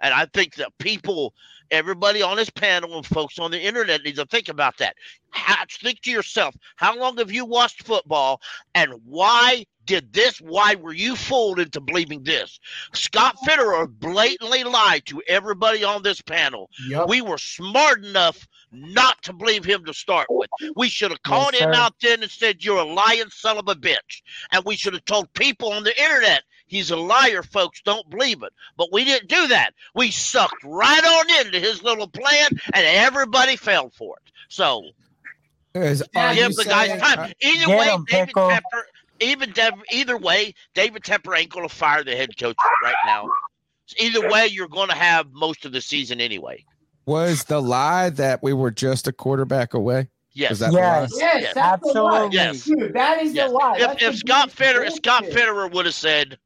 And I think that people, everybody on this panel and folks on the internet need to think about that. How, think to yourself, how long have you watched football and why did this. Why were you fooled into believing this? Scott Fitterer blatantly lied to everybody on this panel. Yep. We were smart enough not to believe him to start with. We should have Yes, called him sir. out then and said, You're a lying son of a bitch. And we should have told people on the internet, He's a liar, folks. Don't believe it. But we didn't do that. We sucked right on into his little plan, and everybody fell for it. So Is- are give you the guys time. uh, Either Get way, 'em, David Pickle. Tepper, even Dev, either way, David Tepper ain't going to fire the head coach right now. Either way, you're going to have most of the season anyway. was the lie that we were just a quarterback away? Yes. That the? Yes. Yes, that's the lie. Absolutely. Yes. Dude, that is Yes. the lie. If, if Scott biggest Fitterer, if Scott bullshit. Fitterer would have said,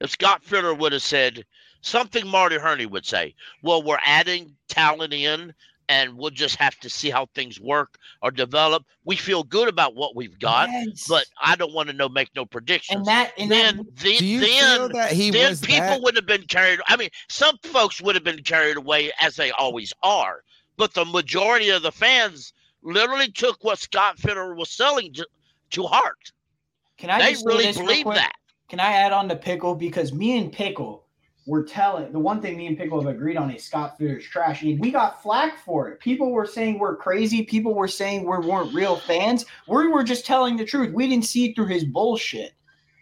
if Scott Fitterer would have said something Marty Hurney would say, well, we're adding talent in and we'll just have to see how things work or develop. We feel good about what we've got, Yes. but I don't want to know make no predictions. and that and then, that the, Do you then, feel that he then was people that? would have been carried. I mean, some folks would have been carried away as they always are, but the majority of the fans literally took what Scott Fitterer was selling to, to heart. Can I They just really this believe that. Can I add on to Pickle because me and Pickle were telling the one thing me and Pickle have agreed on is Scott Fitterer's trash, and we got flack for it. People were saying we're crazy. People were saying we weren't real fans. We were just telling the truth. We didn't see through his bullshit,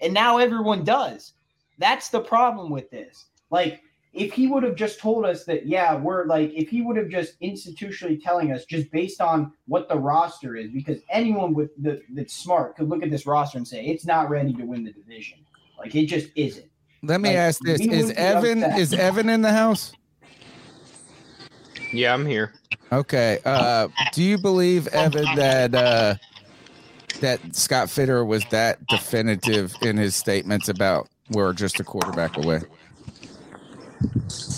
and now everyone does. That's the problem with this. Like, if he would have just told us that, yeah, we're like, if he would have just institutionally telling us just based on what the roster is, because anyone with the that's smart could look at this roster and say it's not ready to win the division. Like it just isn't. Let me Like, ask this: Is Evan upset. is Evan in the house? Yeah, I'm here. Okay. Uh, do you believe Evan that uh, that Scott Fitterer was that definitive in his statements about we're just a quarterback away?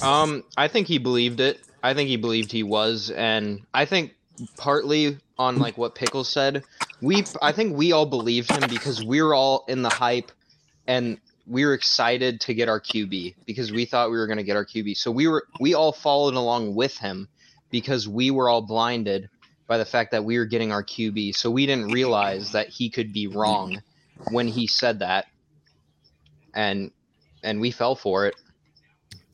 Um, I think he believed it. I think he believed he was, and I think partly on like what Pickles said, we I think we all believed him because we were all in the hype, and we were excited to get our QB because we thought we were going to get our QB. So we were we all followed along with him because we were all blinded by the fact that we were getting our QB. So we didn't realize that he could be wrong when he said that, and and we fell for it.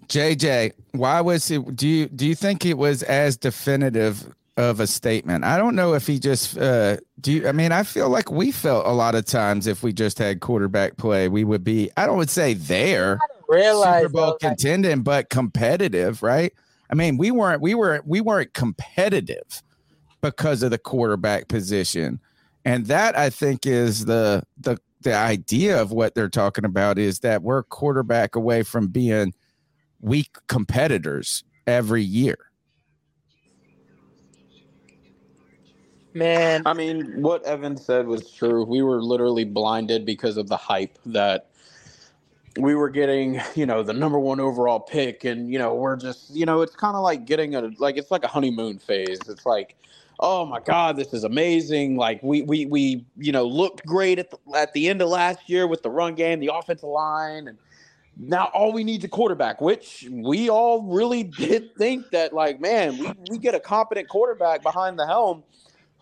JJ, why was it? Do you do you think it was as definitive of a statement? I don't know if he just uh, do. You, I mean, I feel like we felt a lot of times if we just had quarterback play, we would be. I don't would say there Realize Super Bowl though, contending, but competitive, right? I mean, we weren't we were we weren't competitive because of the quarterback position, and that I think is the the the idea of what they're talking about is that we're quarterback away from being weak competitors every year. Man. I mean, what Evan said was true. We were literally blinded because of the hype that we were getting, you know, the number one overall pick, and you know, we're just, you know, it's kind of like getting a like it's like a honeymoon phase. It's like, oh my god, this is amazing. Like we we we you know looked great at the, at the end of last year with the run game, the offensive line, and now all we need is a quarterback, which we all really did think that like, man, we, we get a competent quarterback behind the helm.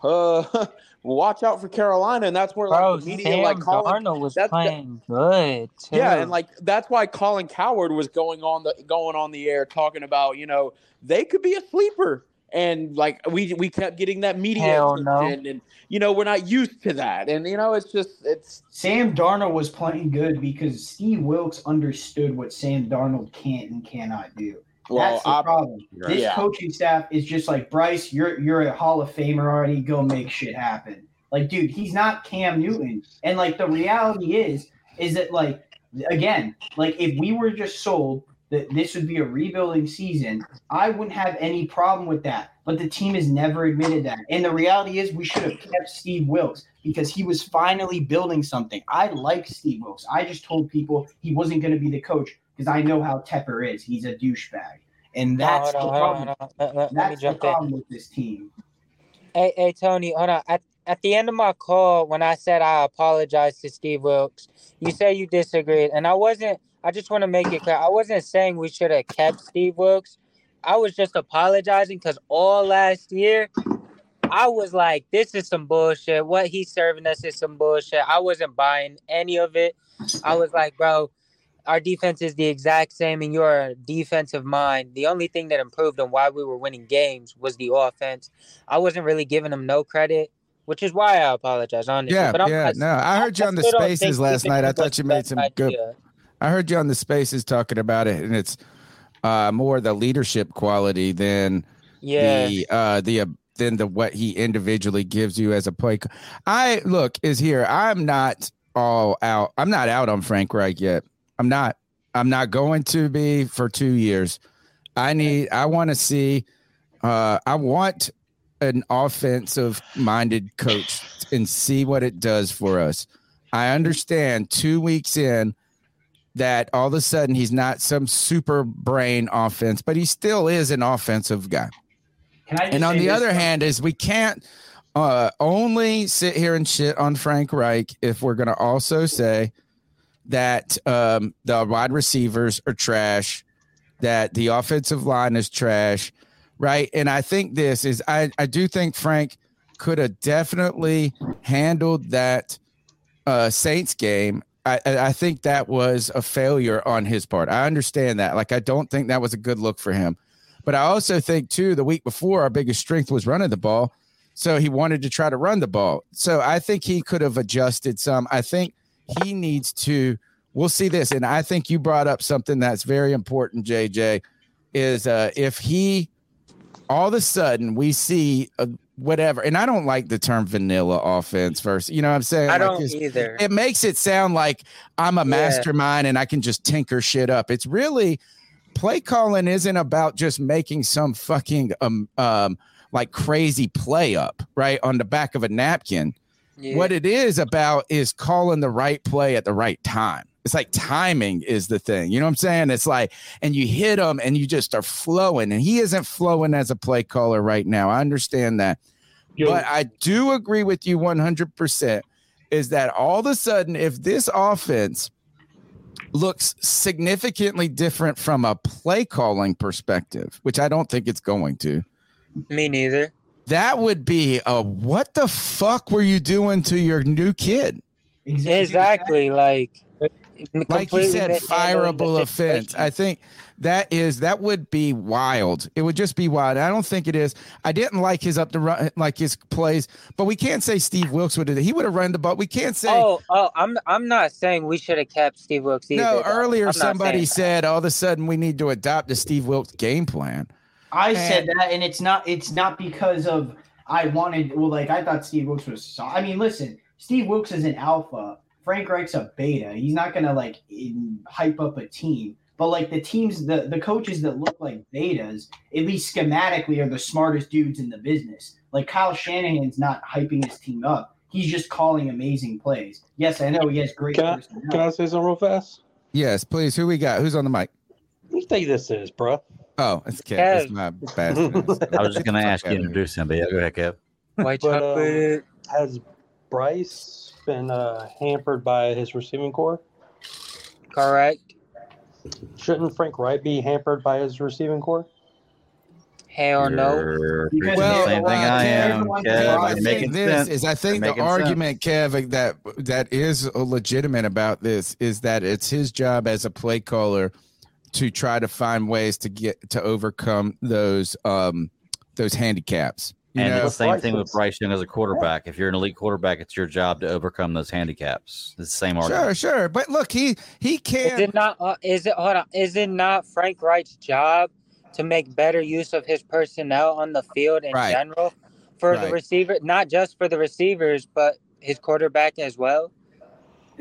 Uh, watch out for Carolina, and that's where like Bro, the media Sam like Colin Darnold was that's the- playing good too. yeah, and like that's why Colin Cowherd was going on the going on the air talking about you know they could be a sleeper, and like we we kept getting that media no. attention, and you know we're not used to that, and you know it's just it's Sam Darnold was playing good because Steve Wilks understood what Sam Darnold can't and cannot do. Well, That's the I- problem. This yeah. coaching staff is just like Bryce. You're you're a Hall of Famer already. Go make shit happen. Like, dude, he's not Cam Newton. And like the reality is, is that like again, like if we were just sold that this would be a rebuilding season, I wouldn't have any problem with that. But the team has never admitted that. And the reality is, we should have kept Steve Wilks because he was finally building something. I like Steve Wilks. I just told people he wasn't going to be the coach because I know how Tepper is. He's a douchebag. And that's hold the on, problem. on. Let- let- let me That's the jump in. with this team. Hey, hey, Tony, hold on. At, at the end of my call, when I said I apologized to Steve Wilks, you say you disagreed, and I wasn't. I just want to make it clear. I wasn't saying we should have kept Steve Wilks. I was just apologizing because all last year, I was like, this is some bullshit. What he's serving us is some bullshit. I wasn't buying any of it. I was like, bro, our defense is the exact same and you're your defensive mind. The only thing that improved on why we were winning games was the offense. I wasn't really giving him no credit, which is why I apologize, honestly. Yeah, but I'm yeah. not- No, I heard you on the don't think spaces last night. I thought you made some good. I heard you on the spaces talking about it, and it's uh, more the leadership quality than Yeah. the uh, the uh, than the what he individually gives you as a play. I look is here. I'm not all out. I'm not out on Frank Reich yet. I'm not. I'm not going to be for two years. I need. I want to see. Uh, I want an offensive minded coach and see what it does for us. I understand two weeks in that all of a sudden he's not some super brain offense, but he still is an offensive guy. And on the other though? hand, is we can't uh, only sit here and shit on Frank Reich if we're going to also say that um, the wide receivers are trash, that the offensive line is trash, right? And I think this is I I do think Frank could have definitely handled that uh, Saints game. I, I I think that was a failure on his part. I understand that. Like I don't think that was a good look for him. But I also think too the week before our biggest strength was running the ball. So he wanted to try to run the ball. So I think he could have adjusted some. I think he needs to we'll see this and I think you brought up something that's very important JJ is uh if he all of a sudden we see uh, whatever and I don't like the term vanilla offense versus you know what I'm saying I Like, don't either. it makes it sound like I'm a Yeah. mastermind and I can just tinker shit up. It's really play calling isn't about just making some fucking um um like crazy play up right on the back of a napkin. Yeah. What it is about is calling the right play at the right time. It's like timing is the thing. You know what I'm saying? It's like, and you hit him and you just are flowing. And he isn't flowing as a play caller right now. I understand that. But I do agree with you 100% is that all of a sudden, if this offense looks significantly different from a play calling perspective, which I don't think it's going to, Me neither. That would be a what the fuck were you doing to your new kid? Exactly. Like, Like you said, fireable offense. I think that is that would be wild. It would just be wild. I don't think it is. I didn't like his up the run, like his plays, but we can't say Steve Wilks would have. He would have run the ball. We can't say. Oh, oh, I'm I'm not saying we should have kept Steve Wilks either. no, earlier somebody said all of a sudden we need to adopt the Steve Wilks game plan. I And- said that, and it's not. It's not because of I wanted. Well, like I thought Steve Wilks was. So, I mean, listen, Steve Wilks is an alpha. Frank Reich's a beta. He's not gonna like in, hype up a team. But like the teams, the the coaches that look like betas, at least schematically, are the smartest dudes in the business. Like Kyle Shanahan's not hyping his team up. He's just calling amazing plays. Yes, I know he has great. Can I, can I say something real fast? Yes, please. Who we got? Who's on the mic? Who do you think this is, bro? Oh, it's Kev. It's my bad. I was just going to ask you to introduce him, but yeah, go ahead, Kev. White But, um, chocolate. has Bryce been uh, hampered by his receiving core? Correct. Shouldn't Frank Reich be hampered by his receiving core? Hell no. You're Well, same thing I am, Kev, Kev. I You're making this sense. is I think the making sense. argument, Kev, that that is legitimate about this is that it's his job as a play caller to try to find ways to get to overcome those um those handicaps. You and know, it's the same thing with Bryce Young as a quarterback. If you're an elite quarterback, it's your job to overcome those handicaps. It's the same Sure, argument. sure. Sure. But look, he he Is can it not? Uh, is it? Hold on. Is it not Frank Reich's job to make better use of his personnel on the field in Right. general for the receiver, not just for the receivers, but his quarterback as well?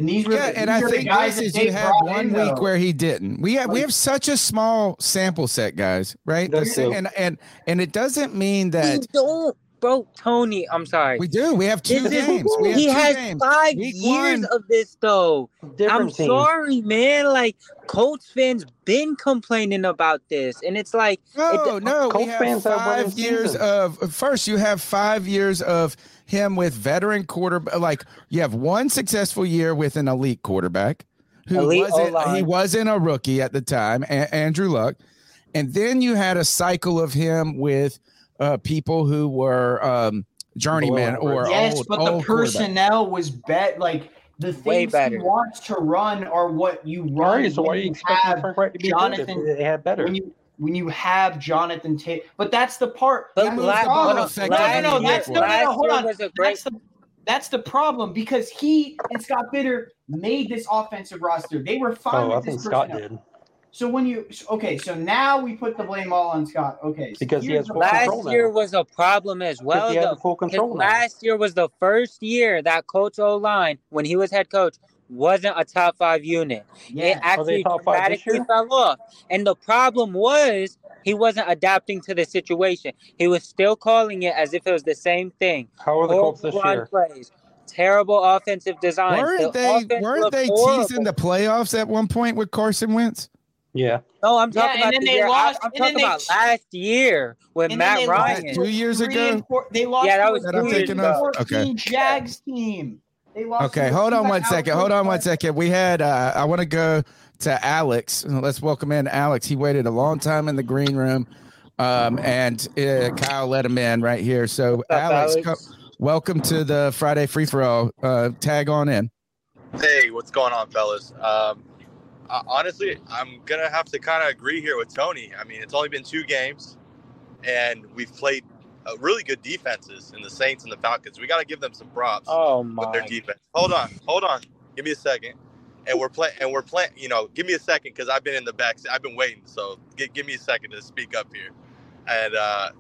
And these were Yeah, the, and these I are the think guys this is you have one in, week though. where he didn't. We have we have such a small sample set, guys. Right? That's The- true. and and and it doesn't mean that we don't, bro. Tony, I'm sorry. we do. We have two This is- games. We have he two has games. five Week years one- of this though. Different I'm team. sorry, man. Like Colts fans been complaining about this, and it's like No, it, no, we Colts have fans have five winning years seasons. of first. You have five years of him with veteran quarterback. Like you have one successful year with an elite quarterback who Elite wasn't. O-line. He wasn't a rookie at the time, a- Andrew Luck, and then you had a cycle of him with uh, people who were um, journeyman or yes, old, but the old quarterback. personnel was bet like the things better. he wants to run are what you run. Alright, so why when are you expecting have Frank to be good if Jonathan? they had better? When you when you have Jonathan Taylor, but that's the part. But that's the problem. no, no, no, last no, that's no, no, last no, hold on. was a great- That's the that's the problem because he and Scott Bitter made this offensive roster. They were fine Oh, I with think this Scott did. So when you okay, so now we put the blame all on Scott. Okay, so Because he has full problem. control Last year now. was a problem as well. he has though, full 'cause control. Last year was the first year that Coach O line, when he was head coach, wasn't a top five unit. Yeah. It actually top five this dramatically fell off. And the problem was he wasn't adapting to the situation. He was still calling it as if it was the same thing. How are the Colts this year? plays, terrible offensive design. Weren't The they weren't they horrible. teasing the playoffs at one point with Carson Wentz? Yeah. No, I'm talking and about the year. Lost- I'm talking about ch- last year with Matt they Was lost that Ryan. two years ago? four- They lost Yeah, that was a That two years thinking and of? ago. Okay. Jags team. They lost. Okay, to hold on one second. Hold on one second. We had uh I want to go to Alex. Let's welcome in Alex. He waited a long time in the green room. Um and uh, Kyle let him in right here. So up, Alex, Alex? co- welcome to the Friday free for all. Uh tag on in. Hey, what's going on, fellas? Um, uh, honestly, I'm gonna have to kind of agree here with Tony. I mean, it's only been two games, and we've played really good defenses in the Saints and the Falcons. We got to give them some props Oh with their defense. Hold on, hold on. Give me a second. And we're playing. And we're playing. You know, give me a second because I've been in the back. I've been waiting. So give, give me a second to speak up here. And uh,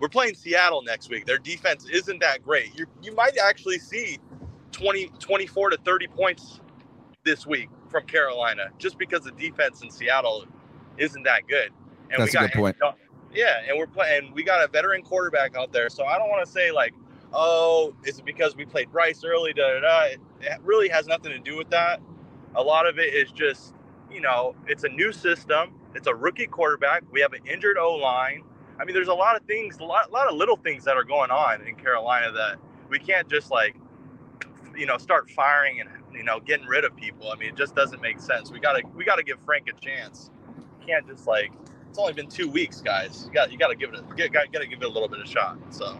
we're playing Seattle next week. Their defense isn't that great. You you might actually see 20, 24 to 30 points this week from Carolina just because the defense in Seattle isn't that good. And That's we a good point. Yeah, and we're playing. We got a veteran quarterback out there, so I don't want to say like, oh, is it because we played Bryce early? Da da da. It, it really has nothing to do with that. A lot of it is just, you know, it's a new system. It's a rookie quarterback. We have an injured O line. I mean, there's a lot of things, a lot, a lot of little things that are going on in Carolina that we can't just like, you know, start firing and you know getting rid of people. I mean, it just doesn't make sense. We gotta we gotta give Frank a chance. You can't just like it's only been two weeks, guys. You got you got to give it a, got, got to give it a little bit of shot. So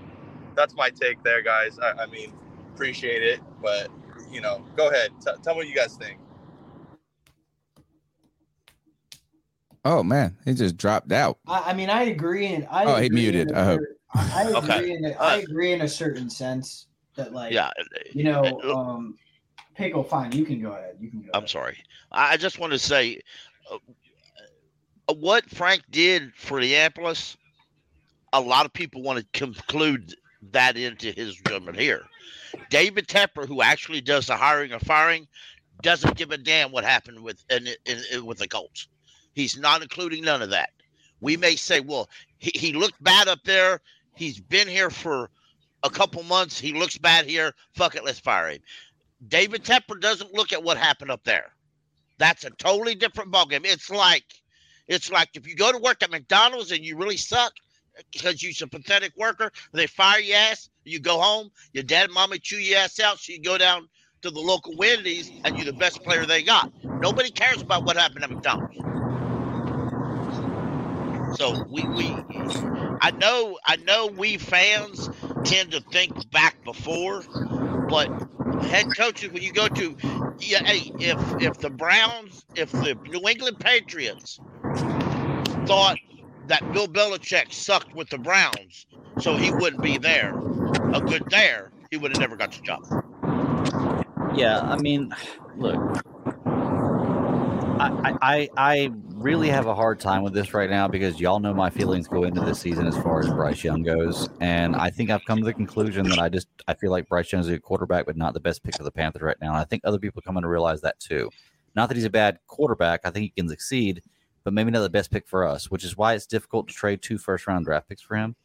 that's my take there, guys. I, I mean, appreciate it, but you know, go ahead. T- tell me what you guys think. Oh man, he just dropped out. I, I mean, I agree, and I Oh, he agree muted. in a I hope. I agree Okay. in a, I agree in a certain sense that like Yeah, you know um pickle fine you can go ahead you can go I'm sorry. I I just want to say uh, uh, what Frank did for the Neapolis. A lot of people want to conclude that into his judgment here. David Tepper, who actually does the hiring and firing, doesn't give a damn what happened with in, in, in- with the Colts. He's not including none of that. We may say, well, he, he looked bad up there. He's been here for a couple months. He looks bad here. Fuck it, let's fire him. David Tepper doesn't look at what happened up there. That's a totally different ballgame. It's like it's like if you go to work at McDonald's and you really suck because you're a pathetic worker, they fire your ass, you go home, your dad and mommy chew your ass out, so you go down to the local Wendy's and you're the best player they got. Nobody cares about what happened at McDonald's. So we we I know I know we fans tend to think back before, but head coaches when you go to yeah, hey, if if the Browns, if the New England Patriots thought that Bill Belichick sucked with the Browns, so he wouldn't be there, a good there, he would have never got the job. Yeah, I mean, look, I, I I really have a hard time with this right now because y'all know my feelings go into this season as far as Bryce Young goes, and I think I've come to the conclusion that I just I feel like Bryce Young is a quarterback, but not the best pick for the Panthers right now. And I think other people are coming to realize that too. Not that he's a bad quarterback, I think he can succeed, but maybe not the best pick for us, which is why it's difficult to trade two first round draft picks for him.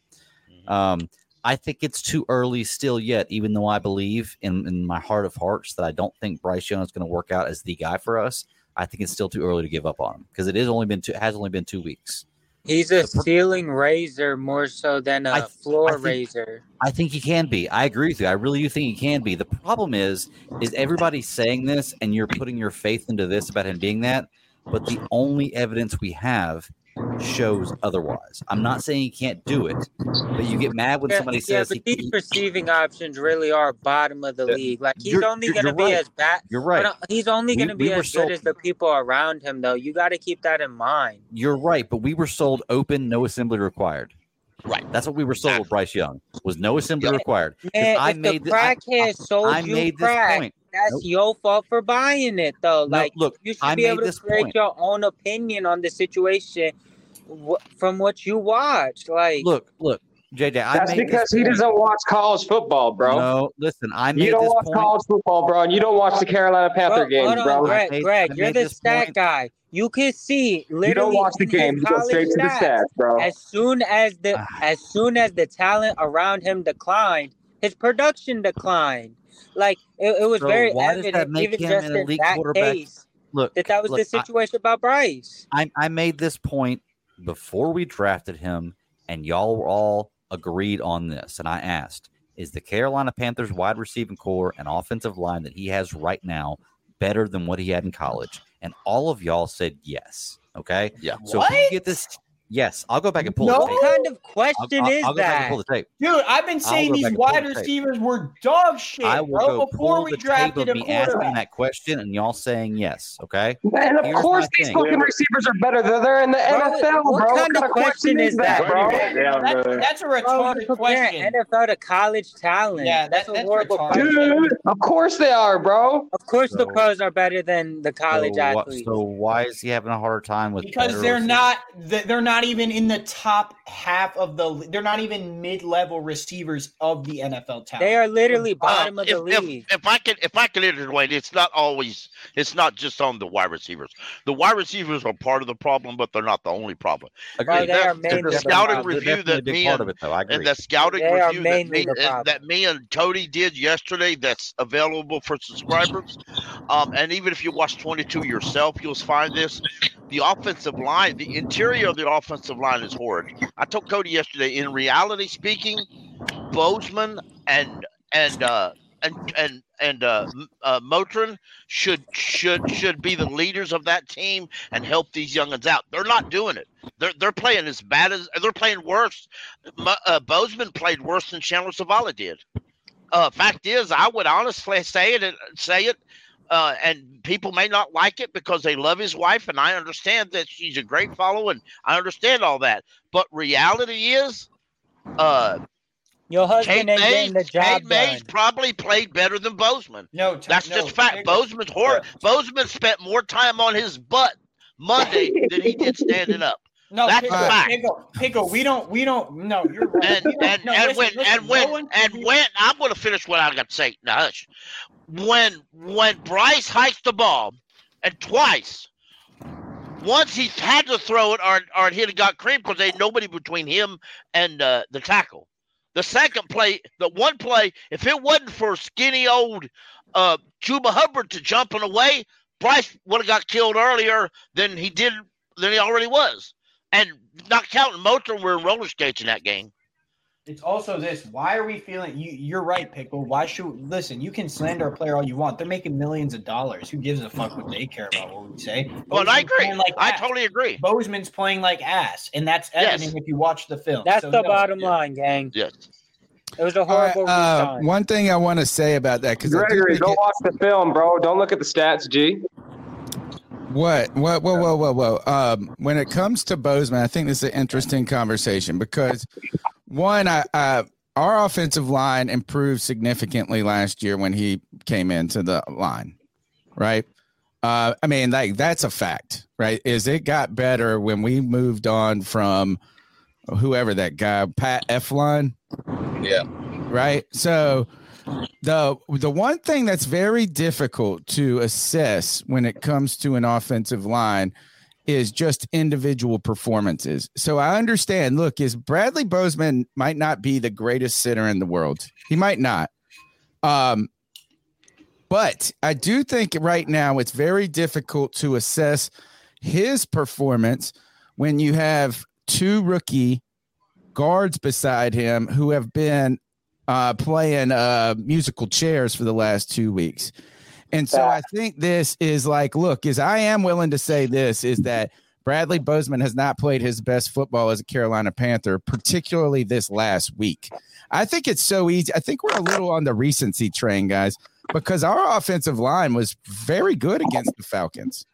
Um, I think it's too early still yet, even though I believe in, in my heart of hearts that I don't think Bryce Young is going to work out as the guy for us. I think it's still too early to give up on him because it is only been two, has only been two weeks. He's a ceiling raiser more so than a I- floor I think- raiser. I think he can be. I agree with you. I really do think he can be. The problem is, is everybody saying this and you're putting your faith into this about him being that, but the only evidence we have shows otherwise. I'm not saying he can't do it, but you get mad when Yeah, somebody yeah, says but he, these receiving options really are bottom of the league. Like he's only going to be right. as bad. You're right. He's only going to be we as sold- good as the people around him, though. You got to keep that in mind. You're right, but we were sold open, no assembly required. Right. That's what we were sold with Bryce Young. Was no assembly required. Man, I made the I- crackhead sold I you made this point. That's Nope. your fault for buying it, though. No, like, look, you should I be able to create point. your own opinion on the situation wh- from what you watch. Like, Look, look, JJ. I That's made because he doesn't watch college football, bro. No, listen, I made you don't this watch point. college football, bro, and you don't watch the Carolina Panther Bro, games, bro. Greg. made- Greg, you're the stat point. guy. You can see literally You don't watch the in game. You go college straight to the stats, bro. As soon as the Ah. as soon as the talent around him declined, his production declined. Like it, it was So very why does that evident, make even him just an in that quarterback? case, Look, that that was look, the I- situation about Bryce. I, I made this point before we drafted him, and y'all were all agreed on this. And I asked, is the Carolina Panthers wide receiving core and offensive line that he has right now better than what he had in college? And all of y'all said yes. Okay. Yeah. So if you get this, yes, I'll go back and pull No. the What tape. kind of I'll, question I'll- is I'll go back and that? pull the tape. Dude, I've been saying these back and pull wide the receivers were dog shit, I will bro, before we the tape drafted of a me asking that question and y'all saying yes. Okay. And of Here's course, these thing. fucking receivers are better. They're, they're in the NFL, Bro, NFL, what bro. kind of question is that, bro? That's, that's a Bro, retarded you're question. NFL to college talent. Yeah, that's, that- a horrible retarded. question. Dude, of course they are, bro. Of course, the pros are better than the college so, athletes. so why is he having a harder time with because they're not they're not even in the top half of the they're not even mid-level receivers of the NFL talent. They are literally Uh, bottom of if, the if, league. if I can if I can interwade, it's not always it's not just on the wide receivers. The wide receivers are part of the problem, but they're not the only problem. Bro, Agreed. they are The, the the scouting review that me and it, though. I agree. and the scouting They review that me, and, that me and Cody did yesterday that's available for subscribers. Um, and even if you watch 22 yourself, you'll find this. The offensive line, the interior of the offensive line is horrid. I told Cody yesterday, in reality speaking, Bozeman and and uh and and and uh, uh Moton should should should be the leaders of that team and help these youngins out. They're not doing it. They're they're playing as bad as they're playing worse. Uh, Bozeman played worse than Chandler Zavala did. Uh, fact is, I would honestly say it say it, uh, and people may not like it because they love his wife, and I understand that she's a great follow, and I understand all that. But reality is, uh, Your Kate husband ain't Mays, getting the job Cade Mays done. probably played better than Bozeman. no, t- That's no, just fact. Pickle. Bozeman's horrible. Bozeman spent more time on his butt Monday than he did standing up. No, That's pickle, a fact. pickle, pickle. We don't, we don't. No, you're right. And and, no, and listen, when listen, and when no one- and when I'm going to finish what I got to say. Now hush. When when Bryce hiked the ball, and twice, once he had to throw it, or or he'd have got creamed because there ain't nobody between him and uh, the tackle. The second play, the one play, if it wasn't for skinny old uh, Chuba Hubbard to jumping away, Bryce would have got killed earlier than he did than he already was. And not counting Moton were in roller skates in that game. It's also this. Why are we feeling? You, you're right, pickle. Why should listen? You can slander a player all you want. They're making millions of dollars. Who gives a fuck what they care about what we say? Well, and I agree. Like I ass. totally agree. Bozeman's playing like ass, and that's Yes. if you watch the film. That's So, the no, bottom line, gang. Yes. It was a All right, horrible uh, one thing I want to say about that because Gregory, don't watch the film, bro. Don't look at the stats, G. What? What? Whoa, whoa, whoa, whoa. Um, when it comes to Bozeman, I think this is an interesting conversation because one, I, uh, our offensive line improved significantly last year when he came into the line, right? Uh, I mean, like that's a fact, right? Is it got better when we moved on from whoever that guy, Pat Elflein, Yeah. right? So the the one thing that's very difficult to assess when it comes to an offensive line is just individual performances. So I understand. Look, is Bradley Bozeman might not be the greatest sitter in the world. He might not. Um, but I do think right now it's very difficult to assess his performance when you have two rookie guards beside him who have been uh, playing uh, musical chairs for the last two weeks. And so I think this is like, look, is I am willing to say this is that Bradley Bozeman has not played his best football as a Carolina Panther, particularly this last week. I think it's so easy. I think we're a little on the recency train, guys, because our offensive line was very good against the Falcons.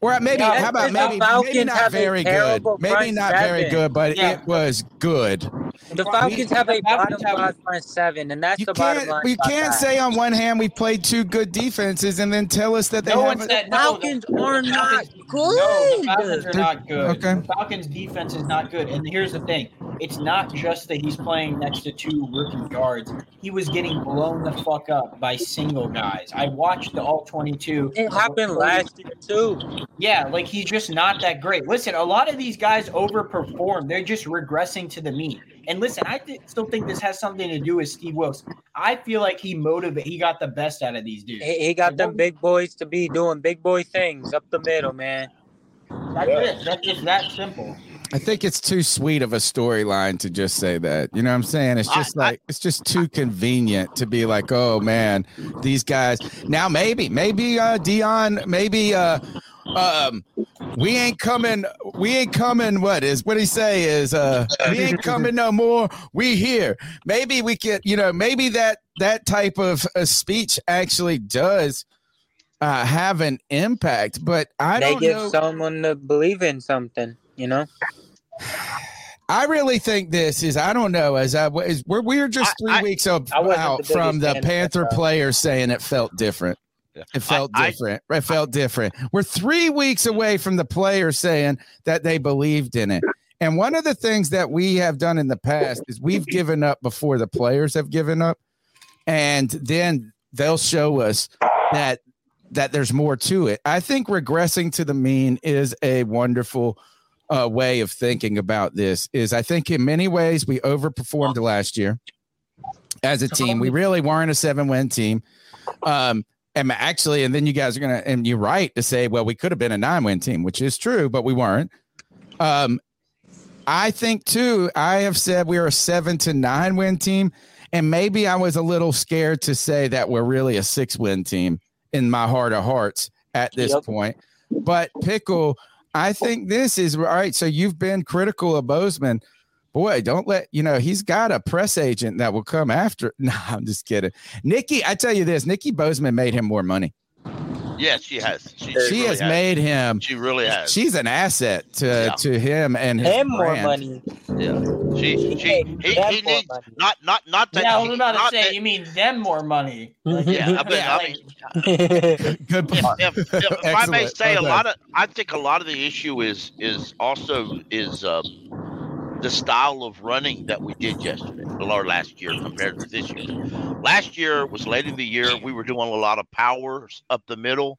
Or maybe, Yeah, how about maybe, maybe not very good, maybe not very good, but Yeah. it was good. The Falcons have a bottom five front seven, and that's the bottom line. We can't say on one hand we played two good defenses and then tell us that they No one haven't. said no. Falcons are not good. No, the Falcons are not good. Okay. The Falcons defense is not good. And here's the thing. It's not just that he's playing next to two rookie guards. He was getting blown the fuck up by single guys. I watched the all 22. It happened last year too. Yeah, like he's just not that great. Listen, a lot of these guys overperform. They're just regressing to the mean. And listen, I th- still think this has something to do with Steve Wilks. I feel like he motivated. He got the best out of these dudes. He, he got them big boys to be doing big boy things up the middle, man. That's it. That's just that simple. I think it's too sweet of a storyline to just say that. You know what I'm saying? It's just like it's just too convenient to be like, oh man, these guys. Now maybe, maybe uh Dion, maybe uh um we ain't coming we ain't coming what is what he say is uh we ain't coming no more we here maybe we can you know maybe that that type of uh, speech actually does uh have an impact but i they don't give know someone to believe in something, you know. I really think this is I don't know as I is we're we're just three weeks up, I out the from the Panther that, though. players saying it felt different. It felt different. it felt different. We're three weeks away from the players saying that they believed in it. And one of the things that we have done in the past is we've given up before the players have given up, and then they'll show us that that there's more to it. I think regressing to the mean is a wonderful uh, way of thinking about this. Is I think in many ways we overperformed last year as a team. We really weren't a seven win team. Um, and actually, and then you guys are gonna, and you're right to say, well, we could have been a nine win team, which is true, but we weren't. Um, I think too, I have said we are a seven to nine win team. And maybe I was a little scared to say that we're really a six win team in my heart of hearts at this Yep. point. But Pickle, I think this is all right. So you've been critical of Bozeman. Boy, don't let you know he's got a press agent that will come after. No, I'm just kidding. Nikki, I tell you this, Nikki Bozeman made him more money. Yes, she has. She, She really has made him. She really has. She's an asset to Yeah. to him and his Him more brand. money. Yeah. She she he, them he needs money. not not not that Yeah, I was about to say, that- you mean them more money. Like, yeah, I mean, I mean Good point. if, if, if I may Excellent. say, a lot of I think a lot of the issue is is also is um, the style of running that we did yesterday or last year compared to this year. Last year was late in the year. We were doing a lot of powers up the middle,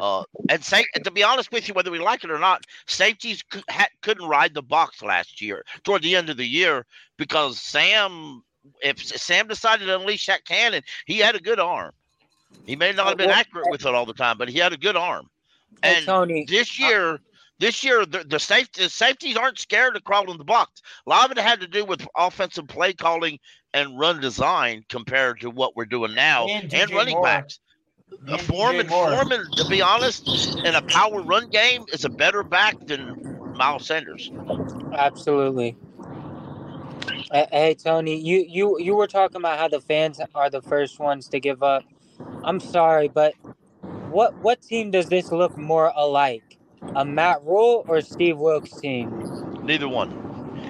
uh, and say to be honest with you, whether we like it or not, safeties cou- ha- couldn't ride the box last year toward the end of the year because Sam. If Sam decided to unleash that cannon, he had a good arm. He may not have been accurate with it all the time, but he had a good arm. Hey, And Tony, this year, this year the, the safety the safeties aren't scared to crawl in the box. A lot of it had to do with offensive play calling and run design compared to what we're doing now And and, running Moore. backs. And Foreman, DJ Moore. Foreman, to be honest, in a power run game is a better back than Miles Sanders. Absolutely. Hey Tony, you you you were talking about how the fans are the first ones to give up. I'm sorry, but what what team does this look more alike? A Matt Rhule or Steve Wilks team? Neither one.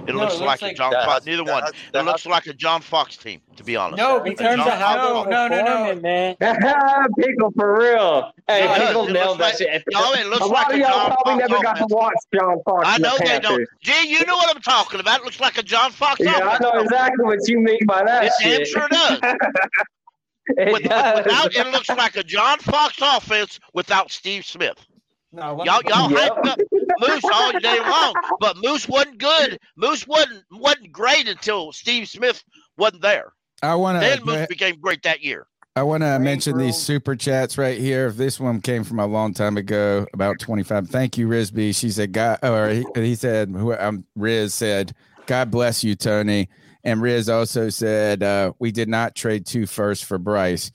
It No, looks, it looks like, like- a John Fox. Neither that one. has- it looks like a John Fox team, to be honest. No, In terms of how Fox- they're no, no, no. man. Pickle for real. Hey, It does. Pickle nailed looks that like- shit. No, it looks a lot like of a y'all John probably Fox never got to watch John Fox. I know they don't. Gee, you know what I'm talking about. It looks like a John Fox Yeah, I know exactly what you mean by that It damn shit. sure does. it With, does. without, it looks like a John Fox offense without Steve Smith. No, Y'all, me- y'all Yep. hyped up Moose all day long, but Moose wasn't good. Moose wasn't wasn't great until Steve Smith wasn't there. I want Then to. Moose became great that year. I want to mention these super chats right here. This one came from a long time ago, about 25. Thank you, Risby. She said, God, or he, he said, who, um, Riz said, God bless you, Tony. And Riz also said, uh, we did not trade two first for Bryce.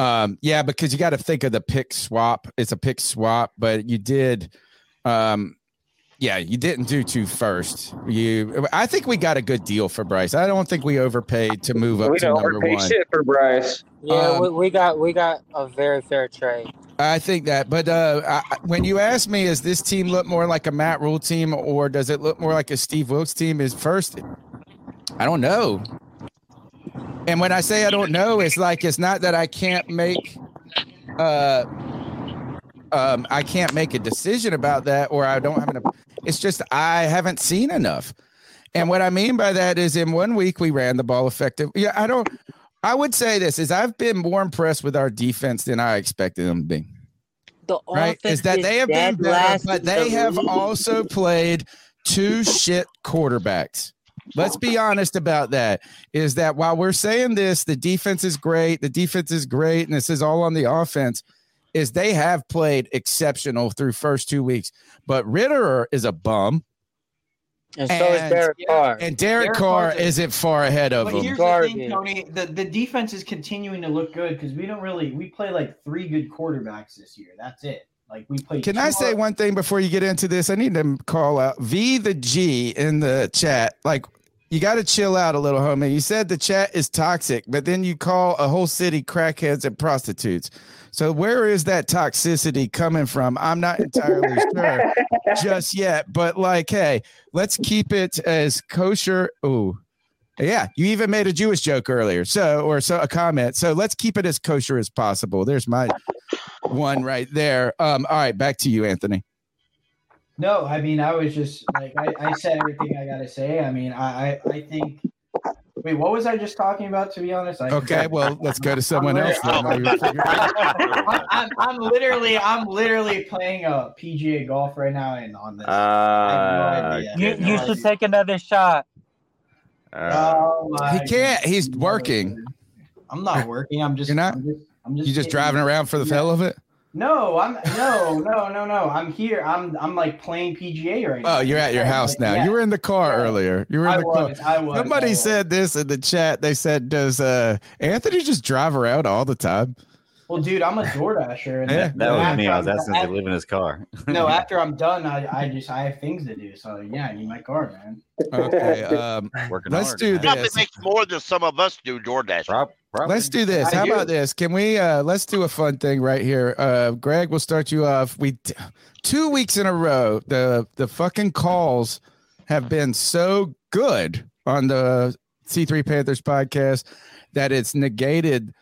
Um, yeah, because you got to think of the pick swap. It's a pick swap, but you did Um, yeah, you didn't do two first. You, I think we got a good deal for Bryce. I don't think we overpaid to move up We to don't number overpay one. shit for Bryce. Yeah, Um, we, we got we got a very fair trade. I think that, but uh, I, when you ask me, does this team look more like a Matt Rhule team or does it look more like a Steve Wilks team? Is first, I don't know. And when I say I don't know, it's like it's not that I can't make, uh, um, I can't make a decision about that, or I don't have enough. It's just I haven't seen enough. And what I mean by that is, in one week we ran the ball effective. Yeah, I don't. I would say this is I've been more impressed with our defense than I expected them to be. The Right? Is that they have been better, but they have also played two shit quarterbacks. Let's be honest about that. Is that while we're saying this, the defense is great, the defense is great, and this is all on the offense, is they have played exceptional through first two weeks. But Ridder is a bum. And so is Derek Carr. And Derek, Derek Carr Carr's isn't far ahead of But him. here's the thing, Tony. The, the defense is continuing to look good because we don't really we play like three good quarterbacks this year. That's it. Like we play. Can I say one thing before you get into this? I need to call out V the G in the chat. Like, you got to chill out a little, homie. You said the chat is toxic, but then you call a whole city crackheads and prostitutes. So where is that toxicity coming from? I'm not entirely sure just yet, but like, hey, let's keep it as kosher. Ooh. Yeah, you even made a Jewish joke earlier. So, or so a comment. So let's keep it as kosher as possible. There's my one right there. Um, all right, back to you, Anthony. No, I mean I was just like I, I said everything I gotta say. I mean I, I I think. Wait, what was I just talking about? To be honest, I Okay, well, let's go to someone I'm else. then while you're figuring- I'm, I'm, I'm literally I'm literally playing a PGA golf right now and on this. Uh, You, you should take another shot. Oh my He can't. He's working. I'm not working. I'm just. You're not. I'm just, I'm just You just driving around for the hell of it. No, I'm no, no, no, no. I'm here. I'm I'm like playing PGA right now. Oh, you're at your house now. Yeah. You were in the car earlier. You were in I the was, car. I was, Somebody I was. said this in the chat. They said, "Does uh, Anthony just drive around all the time?" Well, dude, I'm a DoorDasher. And Yeah, then That was me. I was asking if they live in his car. No, after I'm done, I, I just I have things to do. So yeah, I need my car, man. Okay. Um, Working let's hard, do man. Probably makes more than some of us do DoorDash. Let's do this. I How do. about this? Can we uh let's do a fun thing right here. Uh Greg, we'll start you off. We two weeks in a row, the the fucking calls have been so good on the C3 Panthers podcast that it's negated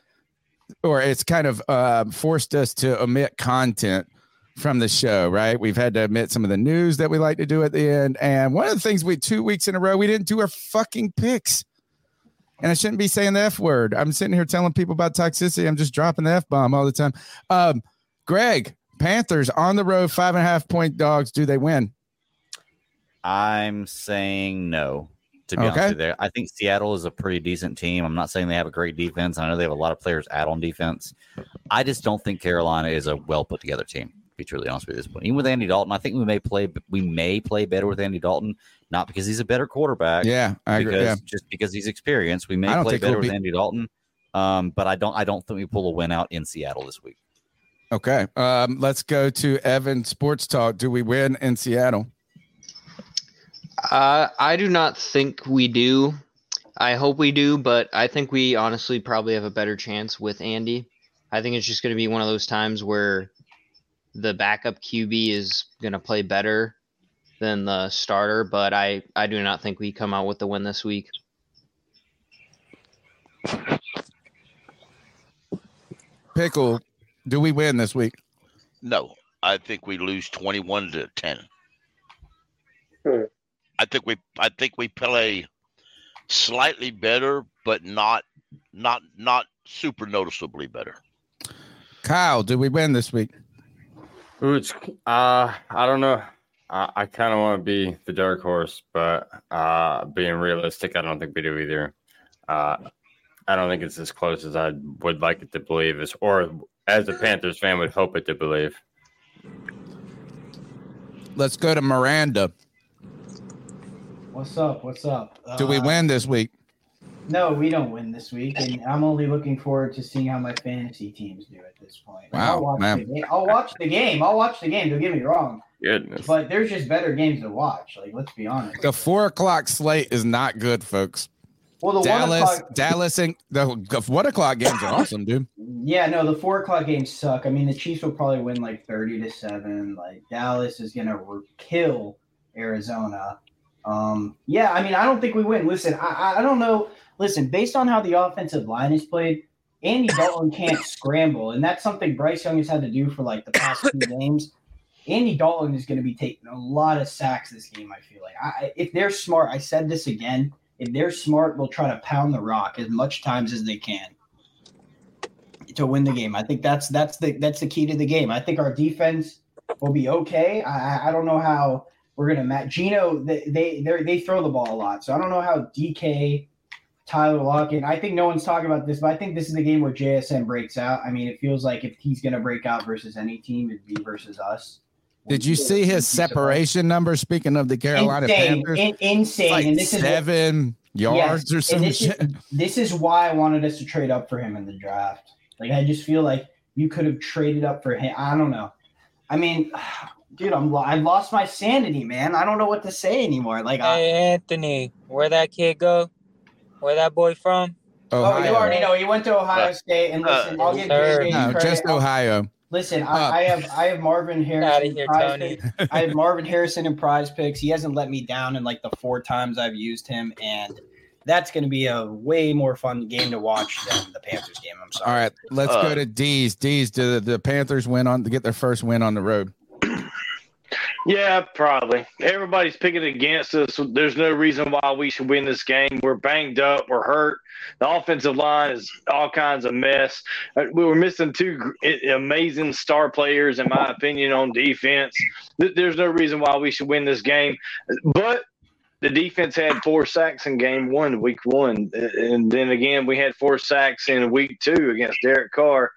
or it's kind of uh, forced us to omit content from the show, right? We've had to omit some of the news that we like to do at the end. And one of the things we two weeks in a row, we didn't do our fucking picks. And I shouldn't be saying the F word. I'm sitting here telling people about toxicity. I'm just dropping the F bomb all the time. Um, Greg, Panthers on the road, five and a half point dogs. Do they win? I'm saying no. To be Okay. honest with you, I think Seattle is a pretty decent team. I'm not saying they have a great defense. I know they have a lot of players out on defense. I just don't think Carolina is a well put together team. To be truly honest with you, at this point, even with Andy Dalton, I think we may play. We may play better with Andy Dalton, not because he's a better quarterback. Yeah, I agree. because Yeah. just because he's experienced, we may play we'll better with Andy Dalton. Um, but I don't. I don't think we pull a win out in Seattle this week. Okay. Um, let's go to Evan Sports Talk. Do we win in Seattle? Uh, I do not think we do. I hope we do, but I think we honestly probably have a better chance with Andy. I think it's just going to be one of those times where the backup QB is going to play better than the starter, but I, I do not think we come out with the win this week. Pickle, do we win this week? No, I think we lose twenty-one to ten. I think we I think we play slightly better, but not not not super noticeably better. Kyle, do we win this week? Ooh, it's uh, I don't know. I, I kind of want to be the dark horse, but uh, being realistic, I don't think we do either. Uh, I don't think it's as close as I would like it to believe, as or as a Panthers fan would hope it to believe. Let's go to Miranda. What's up? What's up? Do we Uh, win this week? No, we don't win this week, and I'm only looking forward to seeing how my fantasy teams do at this point. Wow, I'll watch man. the game. I'll watch the game. I'll watch the game. Don't get me wrong. Goodness. But there's just better games to watch. Like, let's be honest. The four o'clock slate is not good, folks. Well, the one Dallas, o'clock- Dallas, and the one o'clock games are awesome, dude. Yeah, no, the four o'clock games suck. I mean, the Chiefs will probably win like thirty to seven. Like Dallas is gonna re- kill Arizona. Um, yeah, I mean, I don't think we win. Listen, I, I- don't know. Listen, based on how the offensive line is played, Andy Dalton can't scramble, and that's something Bryce Young has had to do for like the past two games. Andy Dalton is going to be taking a lot of sacks this game. I feel like I, if they're smart, I said this again. If they're smart, they'll try to pound the rock as much times as they can to win the game. I think that's that's the that's the key to the game. I think our defense will be okay. I- I don't know how we're gonna match Geno. They they they throw the ball a lot, so I don't know how DK, Tyler Lockett. I think no one's talking about this, but I think this is the game where JSN breaks out. I mean, it feels like if he's gonna break out versus any team, it'd be versus us. Did you see his separation number? Speaking of the Carolina Insane, Panthers, in- insane, Like and this is seven yards Yes, or some this shit. Is, this is why I wanted us to trade up for him in the draft. Like I just feel like you could have traded up for him. I don't know. I mean, dude, I'm lo- I've lost my sanity, man. I don't know what to say anymore. Like, I, Hey Anthony, where that kid go? Where that boy from? oh, you already know he went to Ohio Uh, State, and listen, uh, I'll give sir. JJ No, credit. just Ohio. Listen, Up. I, I have I have Marvin Harrison. Here, prize Tony. I have Marvin Harrison in prize picks. He hasn't let me down in like the four times I've used him, and that's going to be a way more fun game to watch than the Panthers game. I'm sorry. All right, let's Uh, go to D's. D's. Do the, the Panthers win on to get their first win on the road? Yeah, probably. Everybody's picking against us. There's no reason why we should win this game. We're banged up. We're hurt. The offensive line is all kinds of mess. Uh, We were missing two amazing star players, in my opinion, on defense. There's no reason why we should win this game. But the defense had four sacks in game one, week one. And then again, we had four sacks in week two against Derek Carr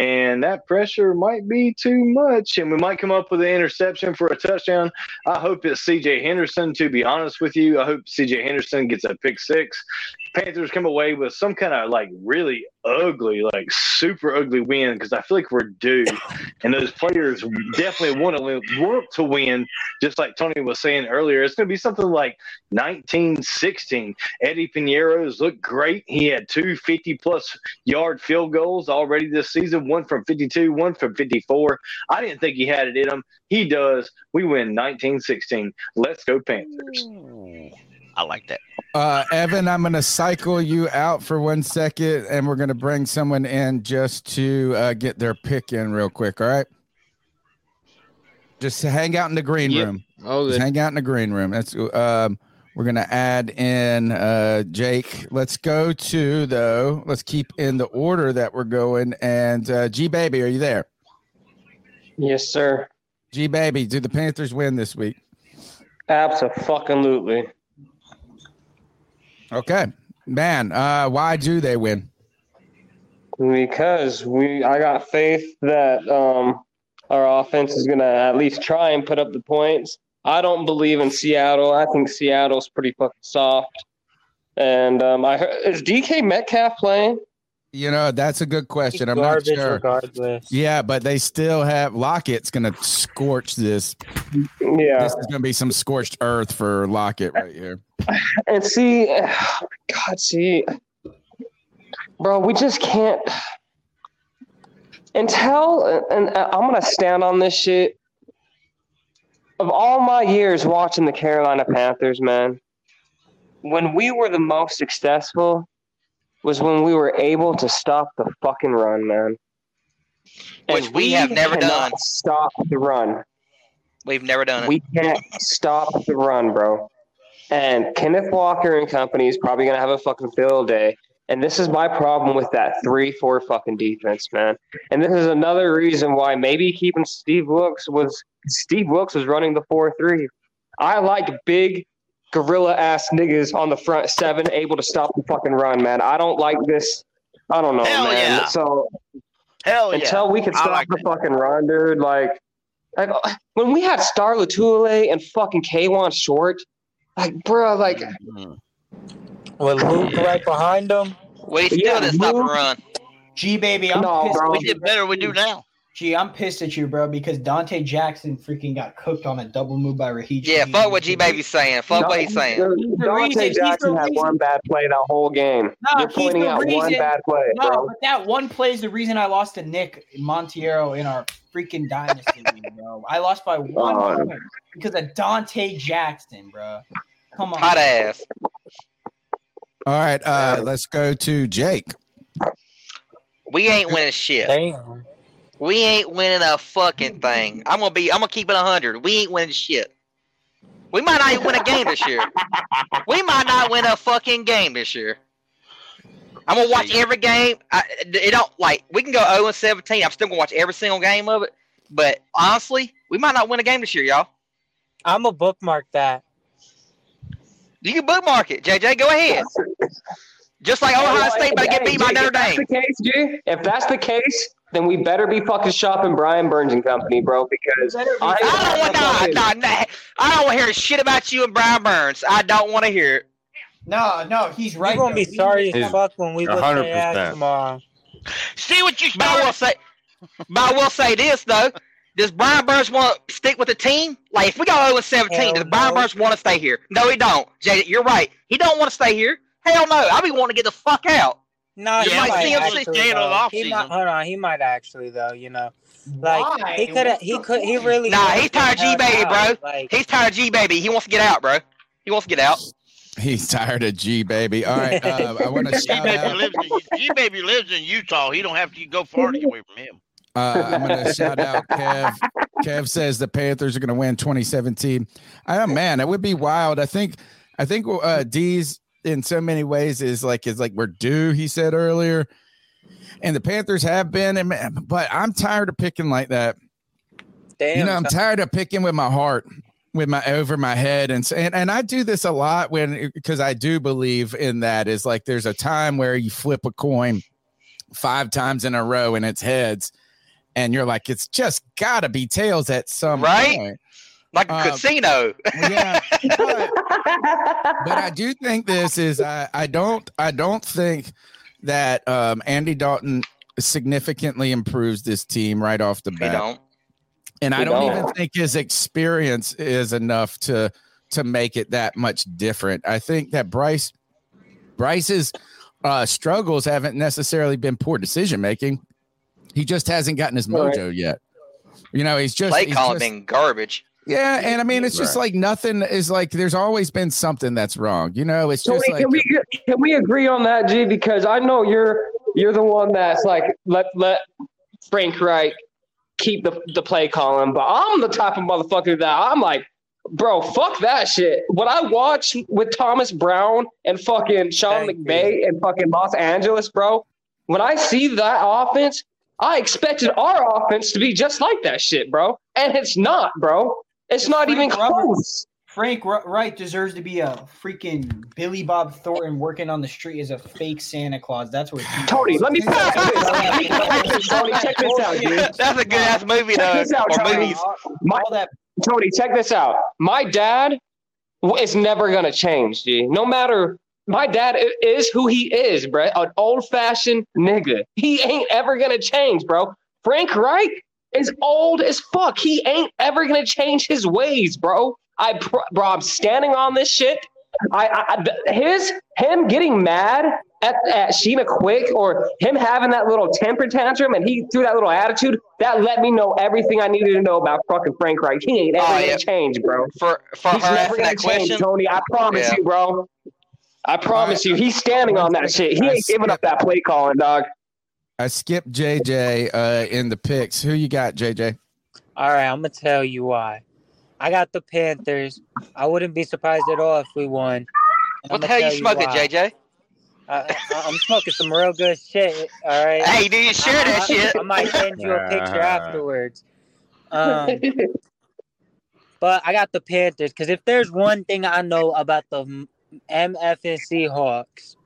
and that pressure might be too much, and we might come up with an interception for a touchdown. I hope it's C.J. Henderson. To be honest with you, I hope C.J. Henderson gets a pick six. Panthers come away with some kind of like really ugly, like super ugly win because I feel like we're due, and those players definitely want to win, want to win. Just like Tony was saying earlier, it's going to be something like 1916. Eddie Pineiro's looked great. He had two 50 plus yard field goals already this season, one from 52, one from 54. I didn't think he had it in him. He does. We win 1916. Let's go Panthers. Hmm. I like that. Uh, Evan, I'm going to cycle you out for one second, and we're going to bring someone in just to uh, get their pick in real quick. All right. Just hang out in the green Yep. room. Oh, Just hang out in the green room. That's um. We're gonna add in uh Jake. Let's go to though. Let's keep in the order that we're going. And uh, G baby, are you there? Yes, sir. G baby, do the Panthers win this week? Absolutely. Okay, man. Uh, why do they win? Because we, I got faith that um, our offense is gonna at least try and put up the points. I don't believe in Seattle. I think Seattle's pretty fucking soft. And um, I heard, is DK Metcalf playing? You know, that's a good question. I'm not sure. regardless. Yeah, but they still have Lockett's gonna scorch this. Yeah. This is gonna be some scorched earth for Lockett right here. And see, God, see, bro, we just can't. Until, and I'm gonna stand on this shit. Of all my years watching the Carolina Panthers, man, when we were the most successful was when we were able to stop the fucking run, man. Which we have never done. Stop the run. We've never done it. We can't stop the run, bro. And Kenneth Walker and company is probably gonna have a fucking field day. And this is my problem with that three four fucking defense, man. And this is another reason why maybe keeping Steve Wilks was Steve Wilks was running the four three. I like big gorilla ass niggas on the front seven able to stop the fucking run, man. I don't like this. I don't know, Hell man. yeah. So Hell yeah. until we can stop like the fucking run, dude. Like, like uh, when we had Star Lotulelei and fucking Kawann Short, like, bro, like, mm-hmm. With Luke right behind him. We still Yeah, didn't stop and run. G baby, I'm No, pissed. bro. We did better. We do now. Gee, I'm pissed at you, bro, because Donte Jackson freaking got cooked on a double move by Raheem. Yeah, fuck what G Baby's saying. Fuck what he's saying. Donte Jackson had one bad play that whole game. No, You're he's pointing the out one bad play, no, bro. but that one play is the reason I lost to Nick Montiero in our freaking dynasty, league, bro. I lost by one point because of Donte Jackson, bro. Come on, Hot ass. All right, uh, let's go to Jake. We ain't winning shit. We ain't winning a fucking thing. I'm gonna be. I'm gonna keep it hundred. We ain't winning shit. We might not even win a game this year. We might not win a fucking game this year. I'm gonna watch every game. I, it don't like we can go 0 and 17. I'm still gonna watch every single game of it. But honestly, we might not win a game this year, y'all. I'm a bookmark that. You can bookmark it, JJ. Go ahead. Just like Ohio State better get beat by Hey, Notre if that's Dame. the case, G, if that's the case, then we better be fucking shopping Brian Burns and company, bro, because I, I don't want nah, nah, nah. I don't want to hear shit about you and Brian Burns. I don't want to hear it. No, no, he's right. You're gonna be sorry He's as fuck when we look at ass tomorrow. See what you But I will say, but I will say this though. Does Brian Burns want to stick with the team? Like, if we go 0 17, Hell does Brian no. Burns want to stay here? No, he don't. Jay, you're right. He don't want to stay here. Hell no. I be wanting to get the fuck out. No, You he might might see him actually, staying though. off He might, hold on, he might actually though. You know, like Why? he could, he could, he really. Nah, he's tired of G held Baby, bro. Like, He's tired of G Baby. He wants to get out, bro. He wants to get out. He's tired of G baby. All right, uh, I want to G shout baby out. lives in G baby lives in Utah. He don't have to go far to get away from him. Uh, I'm going to shout out Kev. Kev says the Panthers are going to win 2017. I don't, man, it would be wild. I think, I think uh, D's in so many ways is like is like we're due. He said earlier, and the Panthers have been, and but I'm tired of picking like that. damn. you know, I'm tired of picking with my heart, with my over my head, and and and I do this a lot when because I do believe in that. Is like there's a time where you flip a coin five times in a row and it's heads, and you're like, it's just got to be tails at some Right? point. Like a Um, casino. yeah, but, but I do think this is I, I don't I don't think that um, Andy Dalton significantly improves this team right off the bat. don't. And I don't don't. even think his experience is enough to to make it that much different. I think that Bryce Bryce's uh, struggles haven't necessarily been poor decision making. He just hasn't gotten his Right. mojo yet. You know, he's just Play he's calling just- garbage. Yeah, and I mean, it's just Right. like nothing is like. There's always been something that's wrong. You know, it's Tony, just like can we can we agree on that, G? Because I know you're you're the one that's like let let Frank Reich keep the the play calling, but I'm the type of motherfucker that I'm like, bro, fuck that shit. What I watch with Thomas Brown and fucking Sean Thank McVay and fucking Los Angeles, bro. When I see that offense, I expected our offense to be just like that shit, bro, and it's not, bro. It's not even Frank Roberts- close. Frank Reich deserves to be a freaking Billy Bob Thornton working on the street as a fake Santa Claus. That's what he Tony, let me That's Tony, check this out, dude. That's a good ass movie, though. Check this out, Tony. movies. My, Tony, check this out. My dad is never gonna change, G. No matter. My dad is who he is, bro. An old fashioned nigga. He ain't ever gonna change, bro. Frank Reich is old as fuck. He ain't ever gonna change his ways, bro. I, bro, I'm standing on this shit. I, I, I his him getting mad at, at Sheena Quick or him having that little temper tantrum and he threw that little attitude that let me know everything I needed to know about fucking Frank Reich. He ain't ever Oh, gonna yeah. change, bro. For for He's her never gonna that change, question. Tony. I promise Yeah. you, bro. I promise you, he's standing on that shit. He ain't giving up that play calling, dog. I skipped JJ uh, in the picks. Who you got, JJ? All right, I'm gonna tell you why. I got the Panthers. I wouldn't be surprised at all if we won. What the I'ma hell you smoking, why. JJ? I, I, I'm smoking some real good shit. All right. Hey, do you share that I, shit? I might send you a picture afterwards. Um, but I got the Panthers because if there's one thing I know about the M- MFN Seahawks,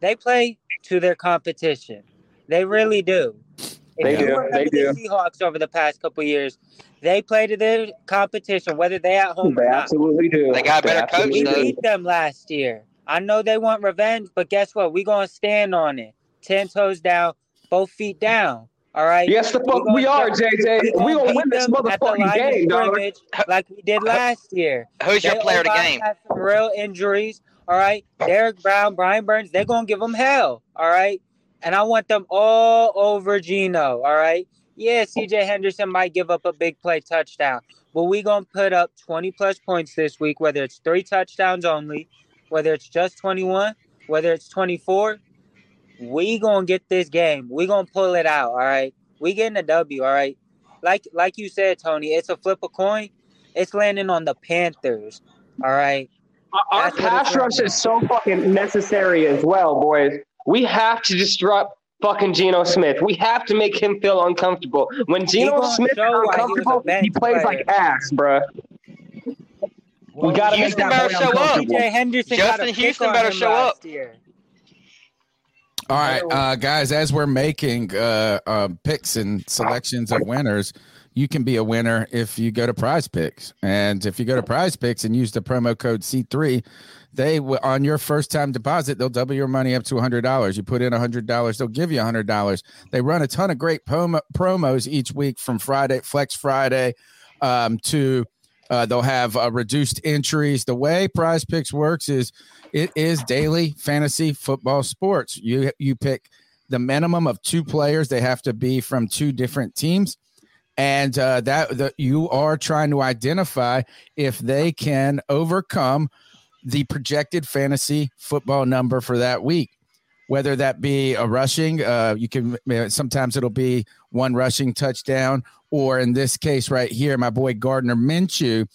they play to their competition. They really do. If They you do. remember They do. The Seahawks over the past couple years, they play to their competition, whether they at home They or not. absolutely do. They got a better coach, We though. beat them last year. I know they want revenge, but guess what? We're gonna stand on it. Ten toes down, both feet down. All right. Yes, the fuck we are, JJ. We gonna beat win this them motherfucking game, dog. like we did last year. Who's your player of the game? Have some real injuries. All right. Derrick Brown, Brian Burns, they're gonna give them hell. All right. And I want them all over Geno. All right. Yeah, CJ Henderson might give up a big play touchdown, but we gonna put up 20 plus points this week, whether it's three touchdowns only, whether it's just 21, whether it's 24. We gonna get this game. We gonna pull it out. All right. We getting a W. All right. Like like you said, Tony, it's a flip a coin. It's landing on the Panthers. All right. Our That's pass rush is so fucking necessary as well, boys. We have to disrupt fucking Geno Smith. We have to make him feel uncomfortable. When Geno Smith is show why he uncomfortable, he plays player. like ass, bruh. We gotta make Houston that better boy show up. uncomfortable. CJ Henderson Justin Houston better show up. year. All right, uh, guys, as we're making uh, uh, picks and selections of winners, you can be a winner if you go to Prize Picks. And if you go to Prize Picks and use the promo code C3, they on your first time deposit, they'll double your money up to $100. You put in $100, they'll give you $100. They run a ton of great promo, promos each week from Friday, Flex Friday, um, to uh, they'll have uh, reduced entries. The way Prize Picks works is it is daily fantasy football sports. You you pick the minimum of two players. They have to be from two different teams, and uh, that you are trying to identify if they can overcome the projected fantasy football number for that week. Whether that be a rushing, uh, you can sometimes it'll be one rushing touchdown, or in this case right here, my boy Gardner Minshew,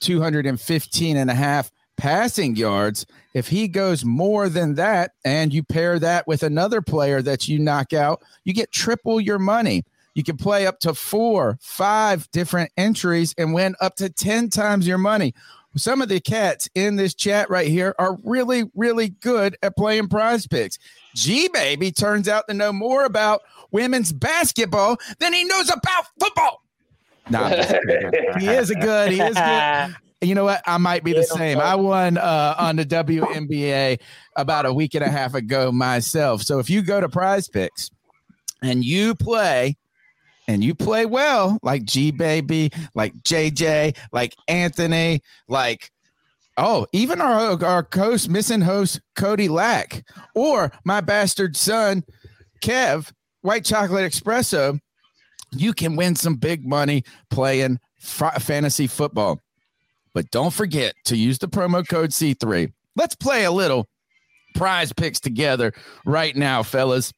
215 and a half passing yards. If he goes more than that, and you pair that with another player that you knock out, you get triple your money. You can play up to four, five different entries and win up to 10 times your money. Some of the cats in this chat right here are really, really good at playing prize picks. G Baby turns out to know more about women's basketball than he knows about football. No, I'm just kidding. he is a good. He is good. You know what? I might be the same. I won uh, on the WNBA about a week and a half ago myself. So if you go to Prize Picks and you play and you play well, like G Baby, like JJ, like Anthony, like oh, even our our host, missing host Cody Lac, or my bastard son Kev, White Chocolate Espresso, you can win some big money playing f- fantasy football. But don't forget to use the promo code C3. Let's play a little prize picks together right now, fellas.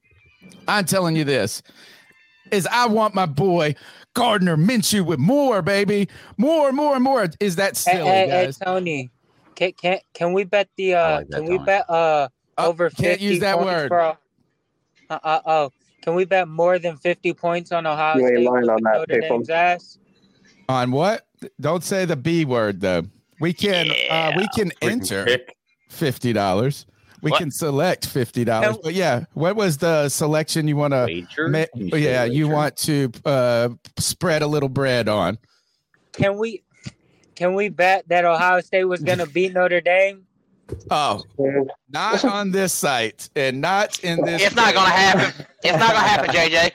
I'm telling you this is I want my boy Gardner Minshew with more, baby. More, more, more. Is that Hey, silly, hey, hey, guys? Tony, can, can can we bet the uh like that, can we Tony. bet uh over can't 50 use that word. for- uh, uh oh can we bet more than 50 points on Ohio You ain't State lying on that, Notre Dame's ass? On what? Don't say the B word though. We can uh we can We enter pick. fifty dollars. We What? can select fifty dollars. But yeah, what was the selection you want to Wager? Can you yeah, you want to uh spread a little bread on. Can we can we bet that Ohio State was gonna beat Notre Dame? Oh, not on this site and not in this. It's not gonna happen. It's not gonna happen, JJ.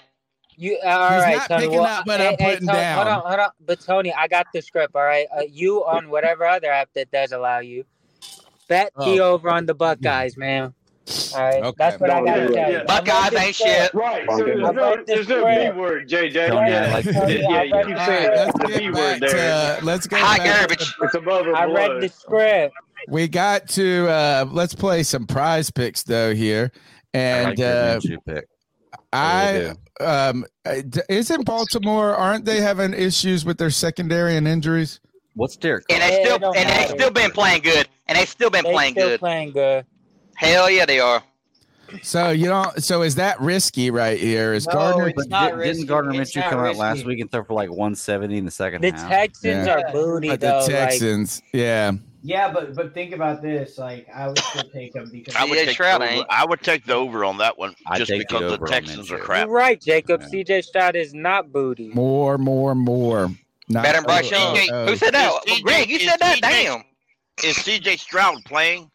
You uh, all He's right, not Tony? picking well, up what hey, I'm hey, putting Tony, down. Hold on, hold on. But Tony, I got the script. All right, uh, you on whatever other app that does allow you. Bet the Oh. over on the Buckeyes, man. All right, Okay. that's what I got to yeah, tell yeah. you. I Buckeyes ain't script. shit. Right. So Fucking- there's I no, there's no B word, JJ. Tony, yeah, like yeah, to- yeah, I you read keep the saying script. let's the get B back word there. to let's go Hot back garbage. It's above her I read the script. We got to uh let's play some prize picks though here. I And like uh pick. I um uh, isn't Baltimore aren't they having issues with their secondary and injuries? What's Derek? And they still don't and they still been playing good. And they still been They playing still good. playing good. Hell yeah, they are. So you don't so is that risky right here? Is No, Gardner it's But not risky. didn't Gardner It's Minshew not come out last week and throw for like 170 in the second The half? Texans Yeah. are booty but though. the Like, Texans, yeah. Yeah, but but think about this. Like I would still take him because I would, CJ take Stroud the over. I would take the over on that one I'd just take the because the Texans are crap. you're right, Jacob. Yeah. CJ Stroud is not booty. More, more, more. Not, Better than Bryce oh, Young. oh, oh. Who said that? TJ Greg, you said that. TJ Damn. Is CJ Stroud playing?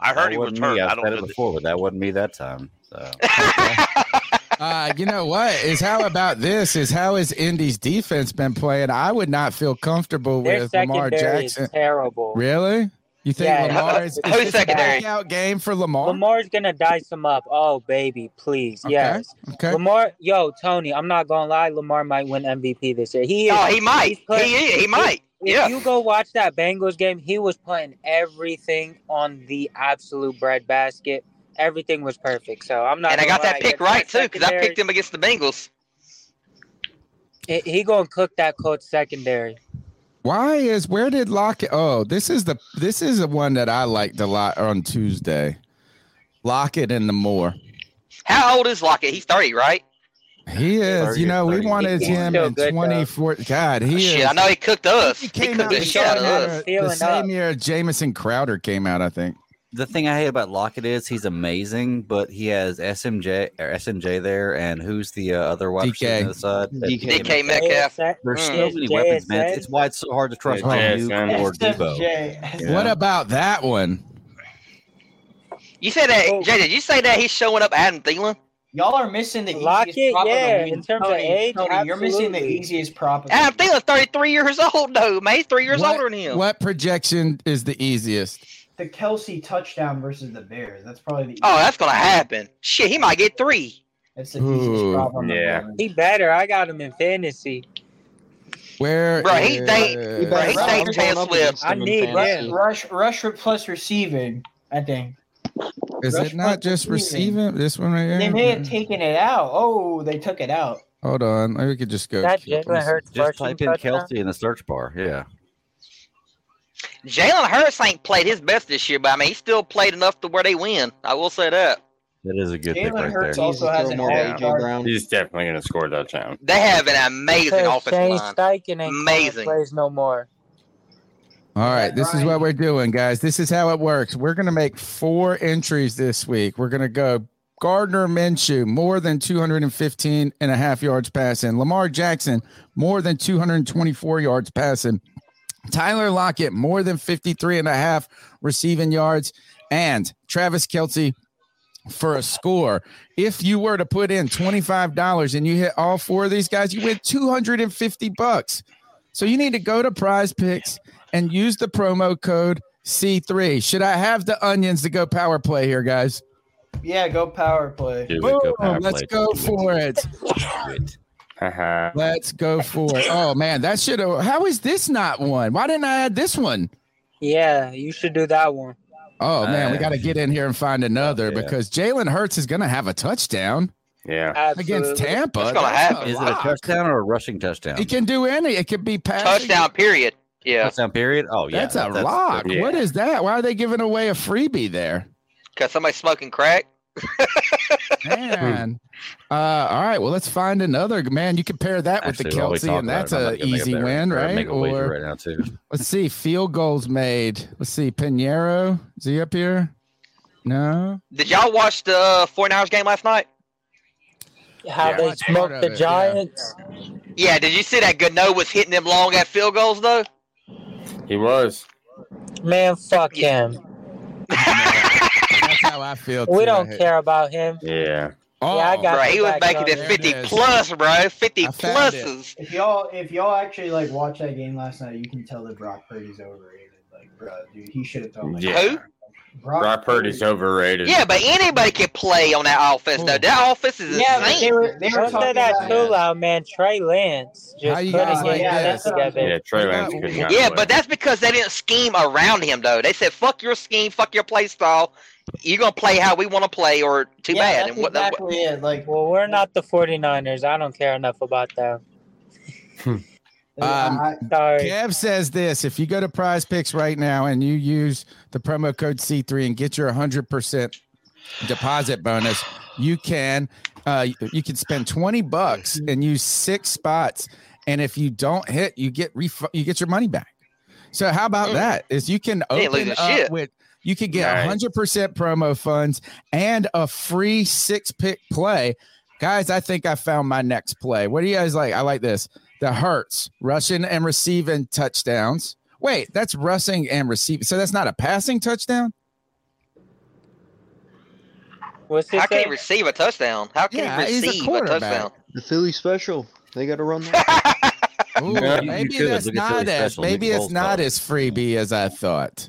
I heard That he was hurt. me. I I don't said know. it before, but that wasn't me that time. So Uh, you know what is how about this? Is how has Indy's defense been playing? I would not feel comfortable Their with Lamar secondary is Jackson. terrible. Really? You think Yeah. Lamar is, is Who's this secondary? a breakout game for Lamar? Lamar's gonna dice him up. Oh baby, please, Okay, yes. okay. Lamar, yo, Tony, I'm not gonna lie. Lamar might win MVP this year. He is. Oh, he might. he's playing- He is. He might. If Yeah. you go watch that Bengals game, he was putting everything on the absolute breadbasket. Everything was perfect. So I'm not. And I got gonna that lie, pick that right too because I picked him against the Bengals. He, he gonna cook that coach secondary. Why is where did Lockett? Oh, this is the this is the one that I liked a lot on Tuesday. Lockett and the Moore. How old is Lockett? He's 30, right? He is. You know, we wanted him in good, though. 24. God, he Shit, is. I know he cooked us. He, came cooked the the shit out of same us. year- the same year Jamison Crowder came out, I think. The thing I hate about Lockett is he's amazing, but he has SMJ or SMJ there, and who's the uh, other wide receiver on the side? DK. DK Metcalf. There's Mm. so many weapons, man. It's why it's so hard to trust Yeah, Nuke JSN. or Debo. Yeah. What about that one? You said that, Jay, did you say that he's showing up Adam Thielen? Y'all are missing the Lockett, easiest prop yeah, of in terms of age, Tony, you're missing the easiest prop. Adam Thielen's 33 years old, though, man. He's three years What- older than him. What projection is the easiest? The Kelce touchdown versus the Bears. That's probably the. Oh, that's going to happen. Shit, he might get three. That's the easiest prop on the Yeah. He better. I got him in fantasy. Where? Bro, he is- think- bro, he think Taylor Swift. I need rush, him. rush, rush plus receiving. I think Is Rush it not just receiving. receiving? This one right here. they may have taken it out. Oh, they took it out. Hold on. Maybe we could just go. That keep Hurts Just type in touchdown? Kelce in the search bar. Yeah. Jalen Hurts ain't played his best this year, but I mean, he still played enough to where they win. I will say that. That is a good pick right Hurts there. also has an all-star. He's definitely going to score a touchdown. They have an amazing Because offensive Shane line. Steichen ain't Amazing. plays no more. All right, this is what we're doing, guys. This is how it works. We're going to make four entries this week. We're going to go Gardner Minshew, more than 215 and a half yards passing. Lamar Jackson, more than 224 yards passing. Tyler Lockett, more than 53 and a half receiving yards. And Travis Kelce for a score. If you were to put in $25 and you hit all four of these guys, you win 250 bucks. So you need to go to Prize Picks and use the promo code C3. Should I have the onions to go power play here, guys? Yeah, go power play. Boom, go power let's play. go for it. Haha. Let's go for it. Oh man, that should have. How is this not one? Why didn't I add this one? Yeah, you should do that one. Oh man, we Uh, got to get in here and find another yeah. because Jalen Hurts is going to have a touchdown Yeah. against Tampa. That's gonna happen. Is it a touchdown or a rushing touchdown? He can do any. It could be passing. Touchdown, period. Yeah, Touchdown period. Oh yeah, That's a that- lock. yeah. What is that? Why are they giving away a freebie there? because somebody's smoking crack. Man. Uh, all right. Well, let's find another. Man, you compare that with Actually, the while Kelce, and that's it, I a might go make easy bet win, right? Make a Or right now too. let's see, field goals made. Let's see, Pineiro. Is he up here? No. Did y'all watch the uh, 49ers game last night? How Yeah. they smoked the it. Giants. Yeah, did you see that Gano was hitting them long at field goals though? He was. Man, fuck him. That's how I feel. We don't I care about him. Yeah. Oh, yeah, I got Bro, you he was back, making it There 50 it is. plus, bro. 50 I found it. pluses. If y'all if y'all actually like watch that game last night, you can tell that Brock Purdy's overrated. Like, bro, dude, he should have thrown. Like, Yeah. Who? Brock, Brock Purdy's overrated. Yeah, but anybody can play on that offense though. That offense is Yeah, insane. they were they were Don't say that about too loud, man. Trey Lance just How you couldn't get like his Yeah, shit that's what I'm together. Yeah, Trey Lance could not Yeah, play. but that's because they didn't scheme around him though. They said, "Fuck your scheme, fuck your play style. You're gonna play how we want to play, or too yeah, bad." That's And what, exactly it. Like, Well, we're not the 49ers. I don't care enough about them. Um, I, Sorry. Kev says this: if you go to Prize Picks right now and you use the promo code C3 and get your 100% deposit bonus, you can uh, you can spend 20 bucks and use six spots, and if you don't hit, you get ref- you get your money back. So how about Mm. that? Is you can They open up shit. with you could get Nice. 100% promo funds and a free six pick play. Guys, I think I found my next play. What do you guys like? I like this. The Hurts rushing and receiving touchdowns. Wait, that's rushing and receiving. So that's not a passing touchdown? What's How can he receive a touchdown? How can Yeah, he he's a receive a, quarterback. touchdown? The Philly special. They got to run that. Ooh, Yeah, maybe could. that's not as maybe it's not as freebie as I thought.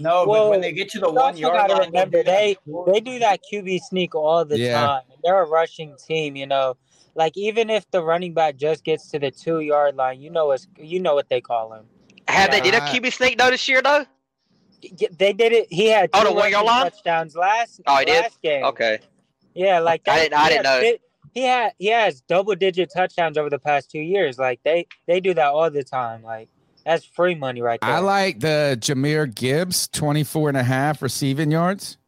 No, but Well, when they get to the one yard gotta line, remember they they do that QB sneak all the Yeah. time. They're a rushing team, you know. Like even if the running back just gets to the two yard line, you know it's you know what they call him. Have they did a QB sneak though this year though? They did it. He had Oh, two the one yard rushing line? touchdowns last Oh, he did. last game. Okay. Yeah, like I didn't- I didn't know. fi- He had he has double digit touchdowns over the past two years. Like they they do that all the time. Like that's free money right there. I like the Jahmyr Gibbs 24 and a half receiving yards.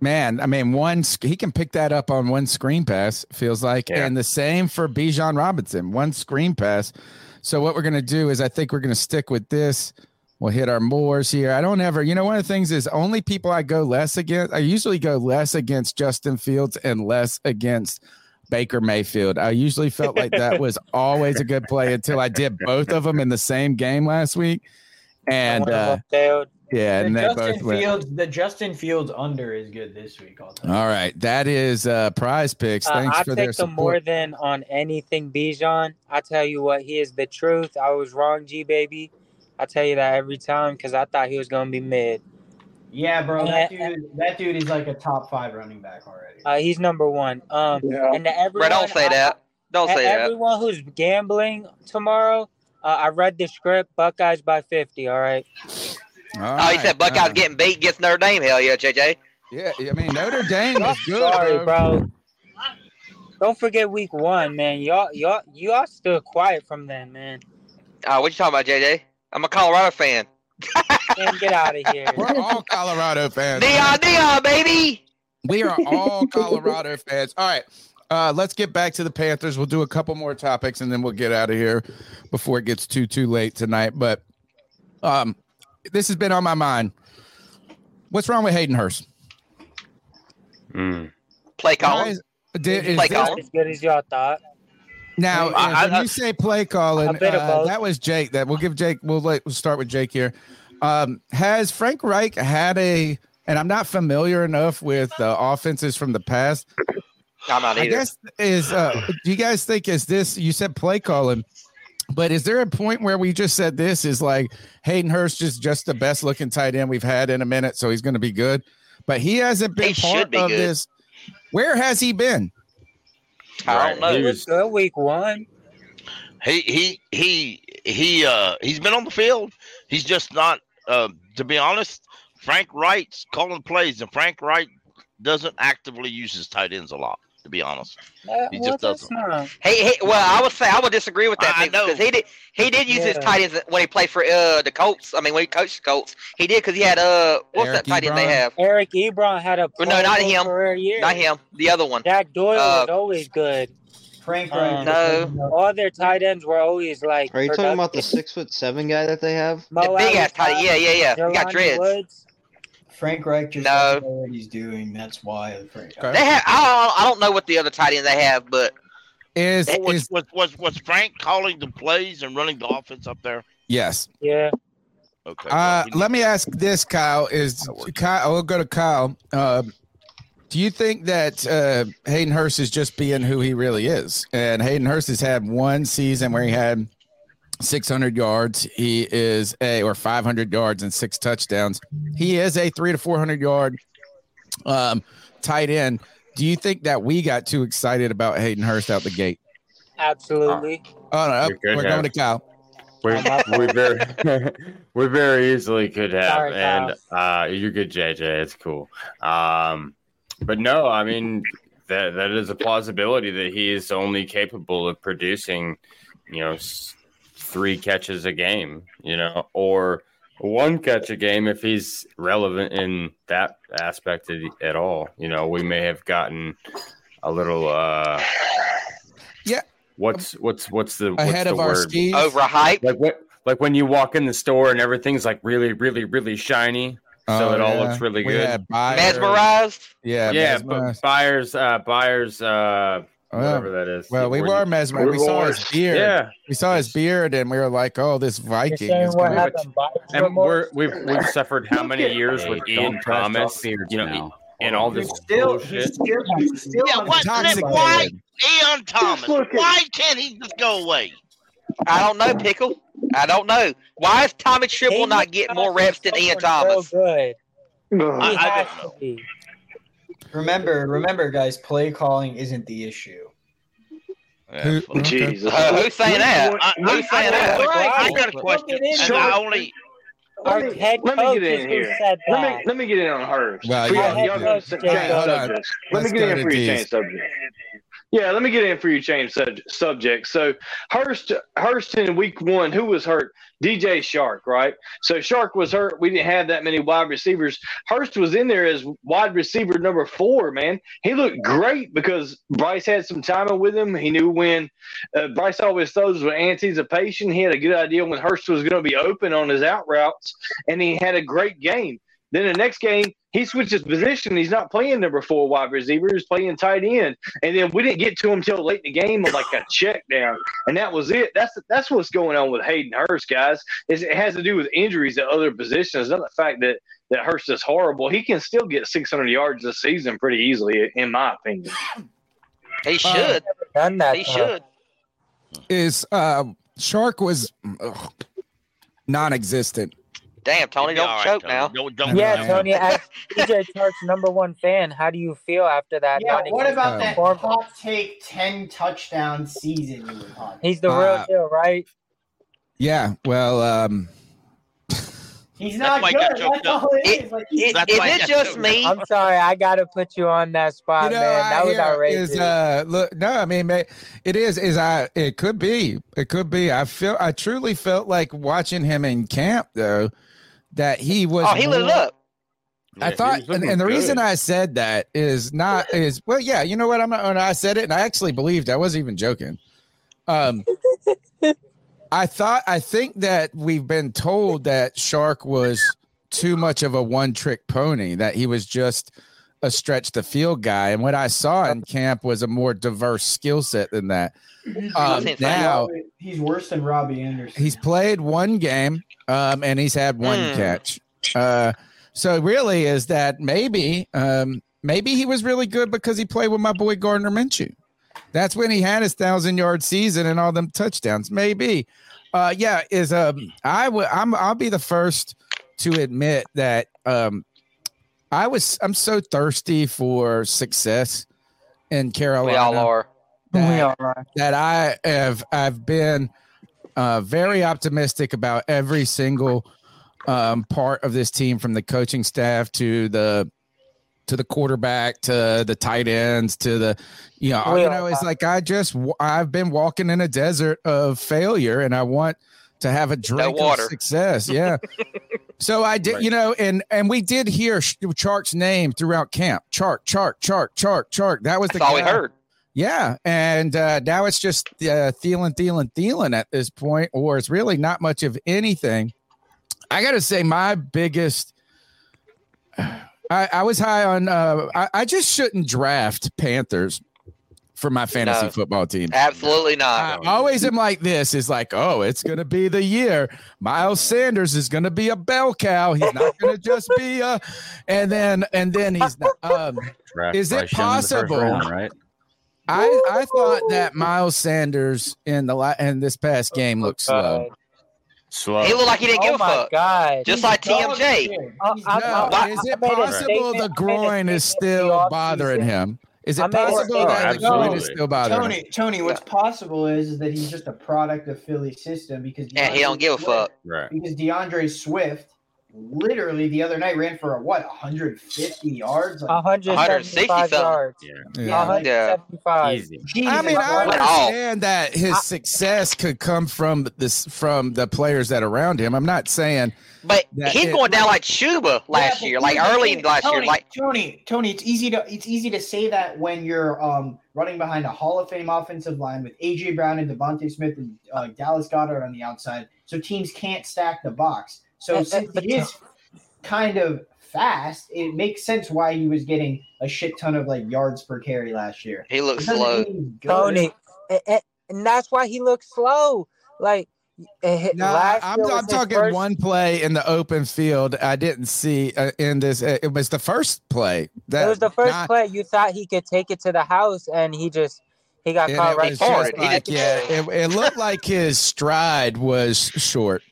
Man, I mean, one he can pick that up on one screen pass, feels like. Yeah. And the same for Bijan Robinson, one screen pass. So what we're gonna do is I think we're gonna stick with this. We'll hit our moors here. I don't ever, you know, one of the things is only people I go less against, I usually go less against Justin Fields and less against Baker Mayfield. I usually felt like that was always a good play until I did both of them in the same game last week. And uh, them failed. yeah, the and they Justin both went. Fields, the Justin Fields under is good this week. I'll tell you. All right, that is uh, prize picks. Uh, Thanks I for their picked him more than on anything Bijan. I tell you what, he is the truth. I was wrong, G baby. I tell you that every time because I thought he was gonna be mid. Yeah, bro, that Yeah. dude, that dude is like a top five running back already. Uh, he's number one. Um, and to everyone, Bro, don't say I- that. Don't say that. Everyone who's gambling tomorrow, uh, I read the script. Buckeyes by fifty. All right. Oh, he said Buckeyes getting beat against Notre Dame. Hell yeah, JJ. Yeah, I mean Notre Dame is good, Sorry, bro. bro. Don't forget week one, man. Y'all, y'all, y'all still quiet from then, man. Oh, what you talking about, JJ? I'm a Colorado fan. Man, get out of here. We're all Colorado fans. Deion, Deion, baby. We are all Colorado fans. All right. Uh, let's get back to the Panthers. We'll do a couple more topics and then we'll get out of here before it gets too too late tonight. But um, this has been on my mind. What's wrong with Hayden Hurst? Play Why calling. is- did- is Play this- calling. As good as y'all thought. Now, I- uh, I- when I- you say play calling, A bit of uh, that was Jake. That we'll give Jake. We'll let, we'll start with Jake here. Um, has Frank Reich had a? And I'm not familiar enough with the offenses from the past. I'm not I either. guess is. Uh, do you guys think is this? You said play calling, but is there a point where we just said this is like Hayden Hurst is just the best looking tight end we've had in a minute, so he's going to be good, but he hasn't been He part be of good. this. Where has he been? I don't know. He He was was good week one. He he he he uh he's been on the field. He's just not uh, to be honest, Frank Reich's calling plays and Frank Reich doesn't actively use his tight ends a lot, to be honest. Uh, He well, just that's doesn't. not. He, he, well, I would say I would disagree with that I thing know. because he did he did use his tight ends when he played for uh the Colts. I mean, when he coached the Colts, he did because he had uh what's Eric that tight end they have? Eric Ebron had a Well, no, not him. year. Not him, the other one. Jack Doyle Uh, was always good. Frank Um, No. All their tight ends were always like. Are you talking about the six foot seven guy that they have? Mo The big ass tight Alie-Cox, end. Yeah, yeah, yeah. He got dreads. Woods. Frank Reich just No. doesn't know what he's doing. That's why. Frank. Okay. They have. I don't, I don't know what the other tight end they have, but Is What was, is was was was Frank calling the plays and running the offense up there? yes? Yeah. Okay. Uh, well, let me ask this, Kyle. Is Kyle? We'll go to Kyle. Um, do you think that uh, Hayden Hurst is just being who he really is? And Hayden Hurst has had one season where he had 600 yards. He is a or 500 yards and six touchdowns. He is a three to 400 yard um, tight end. Do you think that we got too excited about Hayden Hurst out the gate? Absolutely. Oh no, We could we're have. going to Kyle. We, we very we very easily could have, Sorry, and uh, you're good, JJ. It's cool. Um, but no, I mean that that is a plausibility that he is only capable of producing, you know, s- three catches a game, you know, or one catch a game if he's relevant in that aspect at, at all. You know, we may have gotten a little. uh Yeah. What's what's what's the what's Ahead the of our word? skis. overhyped. like what like when you walk in the store and everything's like really really really shiny so Oh, it all yeah. looks really We good had Byers. Mesmerized. Yeah, yeah mesmerized. but buyers uh buyers uh Oh, whatever that is Well, we Were were mesmerized. We saw his beard. yeah We saw his beard, and we were like, "Oh, this Viking is what gonna." happened? And we're, we've we've suffered how many years Hey, with Ian Thomas beards you know now. and all this still, bullshit. he's still, still Yeah, on what? Why. Ian Thomas? Why can't he just go away? I don't know, Pickle. I don't know. Why is Tommy Tremble not getting more reps than Ian Thomas? good. I, I don't know. Remember, remember, guys, play calling isn't the issue. Who- okay. Jesus. Uh, who's saying that? I, Who's saying that? got a question. I Right. got a question. Look at And. I only Our Let me, head let me coach get is in here. said Let me let me get in on hers. Well, For yeah. y'all, y'all Let's change go. Hold on. subjects. Let me get in to for you change subject. Yeah, let me get in for you change subject. So Hurst Hurst in week one, who was hurt? DJ Chark, right? So Chark was hurt. We didn't have that many wide receivers. Hurst was in there as wide receiver number four, man. He looked great because Bryce had some timing with him. He knew when uh, Bryce always throws with anticipation. He had a good idea when Hurst was going to be open on his out routes, and he had a great game. Then the next game, he switches position. He's not playing number four wide receiver. He's playing tight end. And then we didn't get to him till late in the game on like a check down. And that was it. That's that's what's going on with Hayden Hurst, guys. Is it has to do with injuries at other positions, not the fact that that Hurst is horrible. He can still get 600 yards this season pretty easily, in my opinion. He should. Done that. He though. should. Is uh, Chark was ugh, non-existent. Damn, Tony, don't all right, choke Tony. now. Don't, don't Yeah, Yeah. Tony, as DJ Chark's number one fan, how do you feel after that? Yeah, what about that performance? hot take 10 touchdown season you were talking He's the Uh, real deal, right? Yeah. Well, um, He's not why good. That's all it It- is. Like, It, That's is it just me? I'm sorry, I gotta put you on that spot, you know, man. That I was outrageous. is uh, look, no, I mean, ma- it is, is I, it could be, it could be. I feel, I truly felt like watching him in camp though, that he was. Oh, he lit it up. I Yeah, thought, and, and the reason. I said that is not is well, yeah, you know what? I'm not. I said it, and I actually believed. I wasn't even joking. Um, I thought, I think that we've been told that Chark was too much of a one-trick pony. That he was just a stretch the field guy, and what I saw in camp was a more diverse skill set than that. Um, now he's worse than Robbie Anderson. he's played one game um, and he's had one Hmm. catch. Uh, so really is that maybe um, maybe he was really good because he played with my boy Gardner Minshew. That's when he had his thousand yard season and all them touchdowns. Maybe, uh, yeah. Is um, I would I'm I'll be the first to admit that um, I was I'm so thirsty for success in Carolina We all are. that, We all are. that I have I've been uh, very optimistic about every single um, part of this team, from the coaching staff to the to the quarterback to the tight ends to the you know you know it's like I just I've been walking in a desert of failure, and I want to have a drink of water. success. Yeah. So I did, you know, and and we did hear Chark's name throughout camp. Chark, Chark, Chark, Chark, Chark. That was the That's all we heard. Yeah, and uh, now it's just uh, Thielen, Thielen, Thielen at this point, or it's really not much of anything. I got to say, my biggest. I, I was high on. Uh, I, I just shouldn't draft Panthers for my fantasy No. football team. Absolutely I not. always am like this. Is like, oh, it's gonna be the year. Miles Sanders is gonna be a bell cow. He's not gonna just be a, and then and then he's not. Um, Is it Bryce Young in the first possible? round, right? I I thought that Miles Sanders in the la- in this past game looked slow. Slow. He looked like he didn't oh give a my fuck. God. Just like TMJ. Uh, No, I- is it made possible statement- the I made a groin is statement in the still bothering offseason. him? Is it made a possible statement. that the groin is still bothering him? Tony, Tony, what's possible is that he's just a product of Philly system because And he don't DeAndre give a fuck. Right. Because DeAndre Swift literally the other night ran for a, what 150 yards. Like, 175 something. yards. Yeah. Yeah. like, 175. Easy. I mean, I Christ. Went off. understand that his success could come from this from the players that are around him. I'm not saying But That he's going down like Shuba last Yeah, year, but like here's the early thing, last year. Like Tony, Tony, it's easy to it's easy to say that when you're um running behind a Hall of Fame offensive line with AJ Brown and DeVonta Smith and uh, Dallas Goedert on the outside, so teams can't stack the box. So since but- he is kind of fast, it makes sense why he was getting a shit ton of like yards per carry last year. he looks slow. mean he's good. Tony, a- a- and that's why he looks slow. Like No, I'm, I'm talking first- one play in the open field. I didn't see uh, in this. uh, It was the first play. That it was the first not- play. You thought he could take it to the house, and he just he got caught right there. like, yeah, it, it looked like his stride was short.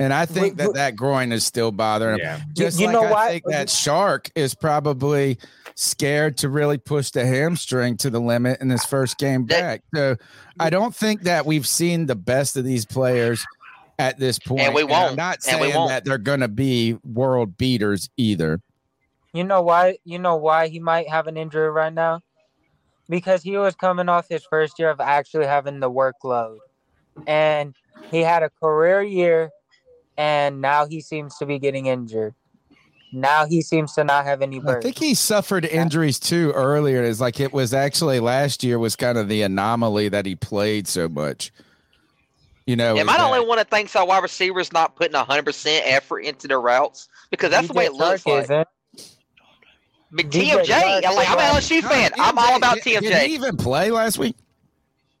And I think that that groin is still bothering him. Yeah. Just You like know I what? think that Chark is probably scared to really push the hamstring to the limit in his first game back. So I don't think that we've seen the best of these players at this point. And we I'm won't. not And we saying won't. that they're going to be world beaters either. You know why? You know why he might have an injury right now? Because he was coming off his first year of actually having the workload, and he had a career year, and now he seems to be getting injured. Now he seems to not have any I think he suffered injuries too earlier. It's like it was actually last year was kind of the anomaly that he played so much. You know, Am I the only one that thinks our wide receivers not putting hundred percent effort into their routes? Because that's the way it looks like. But DJ TMJ, Chark like, I'm an is LSU not- fan. I'm all about Did- TMJ. Did he even play last week?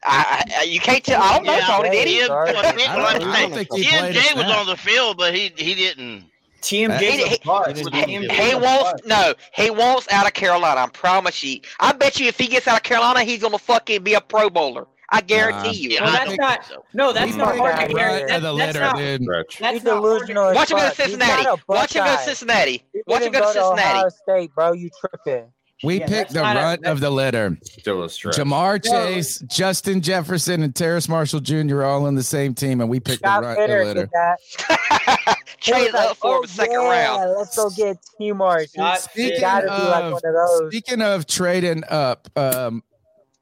I, I, you can't tell. I don't know, Yeah, Tony. Did he? Tim- well, Tim- I don't- I don't think he TMJ was on the field, but he he didn't. He, he, he wants no. He wants out of Carolina. I promise you. I bet you if he gets out of Carolina, he's gonna fucking be a Pro Bowler. I guarantee you. Well, that's not. No, that's not hard to hear. That, the that's letter, not. dude. That's He's not hard to delusional Watch him go to Cincinnati. Watch him go to Cincinnati. Watch him go to Cincinnati. State, bro. You tripping? We Yeah, picked the not a- of the litter. Still a stretch. Ja'Marr No. Chase, Justin Jefferson, and Terrace Marshall Jr. all on the same team, and we picked the Scott runt of the litter. did that. He was Trade up for him "Oh, second yeah, round." Let's go get T Marsh. Speaking gotta like of- one of those. Speaking of trading up, um,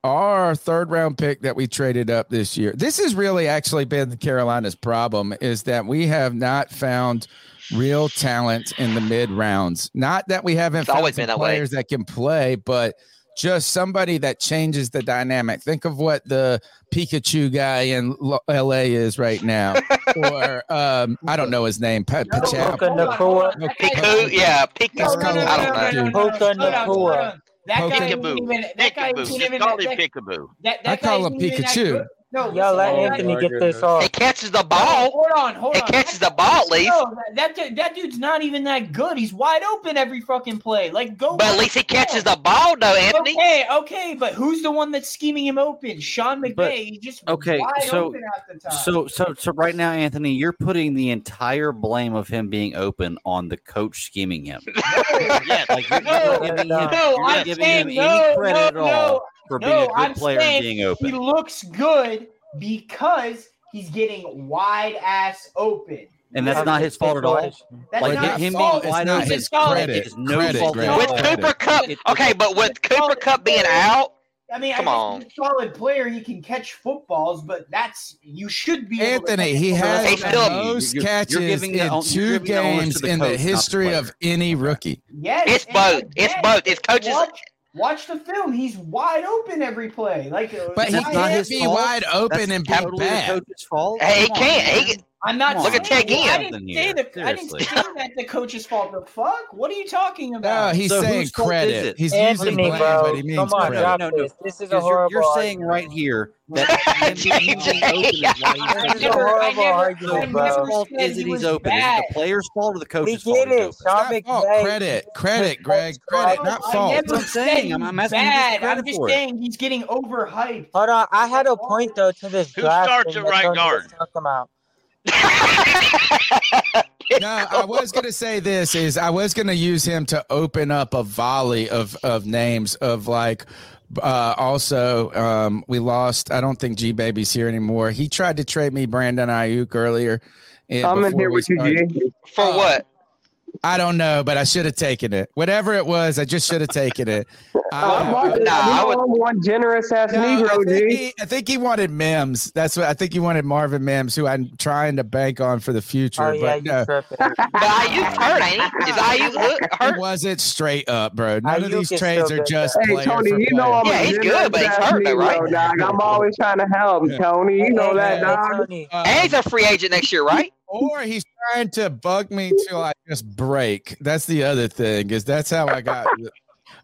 our third round pick that we traded up this year, this has really actually been Carolina's problem is that we have not found real talent in the mid rounds. Not that we haven't It's found always some been that way. players that can play, but just somebody that changes the dynamic. Think of what the Pikachu guy in L- LA is right now. or um, I don't know his name. Pa- Pachow. Puka Piku, yeah, Piku. Let's call him I don't know. Piku. Puka Hold Nacua. That guy even. That guy Peekaboo. ain't even. call That, him that, that, that I call him ain't even Pikachu. Good. No, Yo, let listen, Anthony that- get this off. He catches the ball. Hold on, hold on. He on. catches the ball at least. No, that, that that dude's not even that good. He's wide open every fucking play. Like go. But at least he catches the ball, though, Anthony. Okay, okay, but who's the one that's scheming him open? Sean McVay. But- He's just Okay, wide so open the time. so so so right now, Anthony, you're putting the entire blame of him being open on the coach scheming him. Like you're No, not giving him, no, you're I'm giving saying him no, any credit no, at all no, for being no, a good I'm player saying and being open. He looks good because he's getting wide ass open. and that's not his fault at all. That's like not him his being fault. It's wide not open his credit. is no Credit, fault Greg. at With. Cooper Kupp, okay, but with Cooper Kupp being out, I mean, Come I on. he's a solid player. He can catch footballs, but that's you should be. able to Anthony, he has Hey, the still- most You're- you're catches giving the in on- you're two the onus games the in coach, the not the history of any rookie. Yes, It's and both. It's both. It's coaches- Watch, watch the film. He's wide open every play. Like, uh, But he not can't his be fault. wide open That's and be totally bad. coach's fault. hey, he Come on, can't. He, I'm not Look at Ted well, I didn't say the I didn't say that the coach's fault. The fuck? What are you talking No, about? he's So saying whose fault is credit. it? He's using blame, bro. but he means Come on, credit. drop No, no, this. This is a Because you're, horrible. you're saying argument. right here that him being open is why he's I This is a horrible argument, I So bro. whose fault is he it he's open? Is it the player's fault or the coach's fault? get He's it. open? It's not Sean. McVay. Credit, credit, Greg. Credit, not fault. That's what I'm saying. I'm- I'm asking you to bad. I'm credit just for it. saying he's getting overhyped. Hold on, I had a point though to this Who starts thing at right guard? was talking about. No, I was gonna say this is I was gonna use him to open up a volley of of names of like uh also um we lost I don't think G Baby's here anymore. He tried to trade me Brandon Aiyuk earlier. I'm in here with you. G. for what? I don't know, but I should have taken it. Whatever it was, I just should have taken it. I'm Uh, Marcus. Nah, I know would- I'm one generous ass no, I Negro, think, G. he, I think he wanted Mims. That's what I think he wanted Marvin Mims, who I'm trying to bank on for the future. Oh but you no, tripping. But Aiyuk's hurt, ain't? Is Aiyuk hurt? wasn't straight up, bro. None of these trades are just though. Hey Tony, for you know. I'm Yeah, a he's good, but he's hurt, though, right? Dog. I'm always trying to help, Tony. You know Hey, that, hey, dog. Tony. Uh, And he's a free agent next year, right? Or he's trying to bug me till I just break. That's the other thing, is that's how I got. You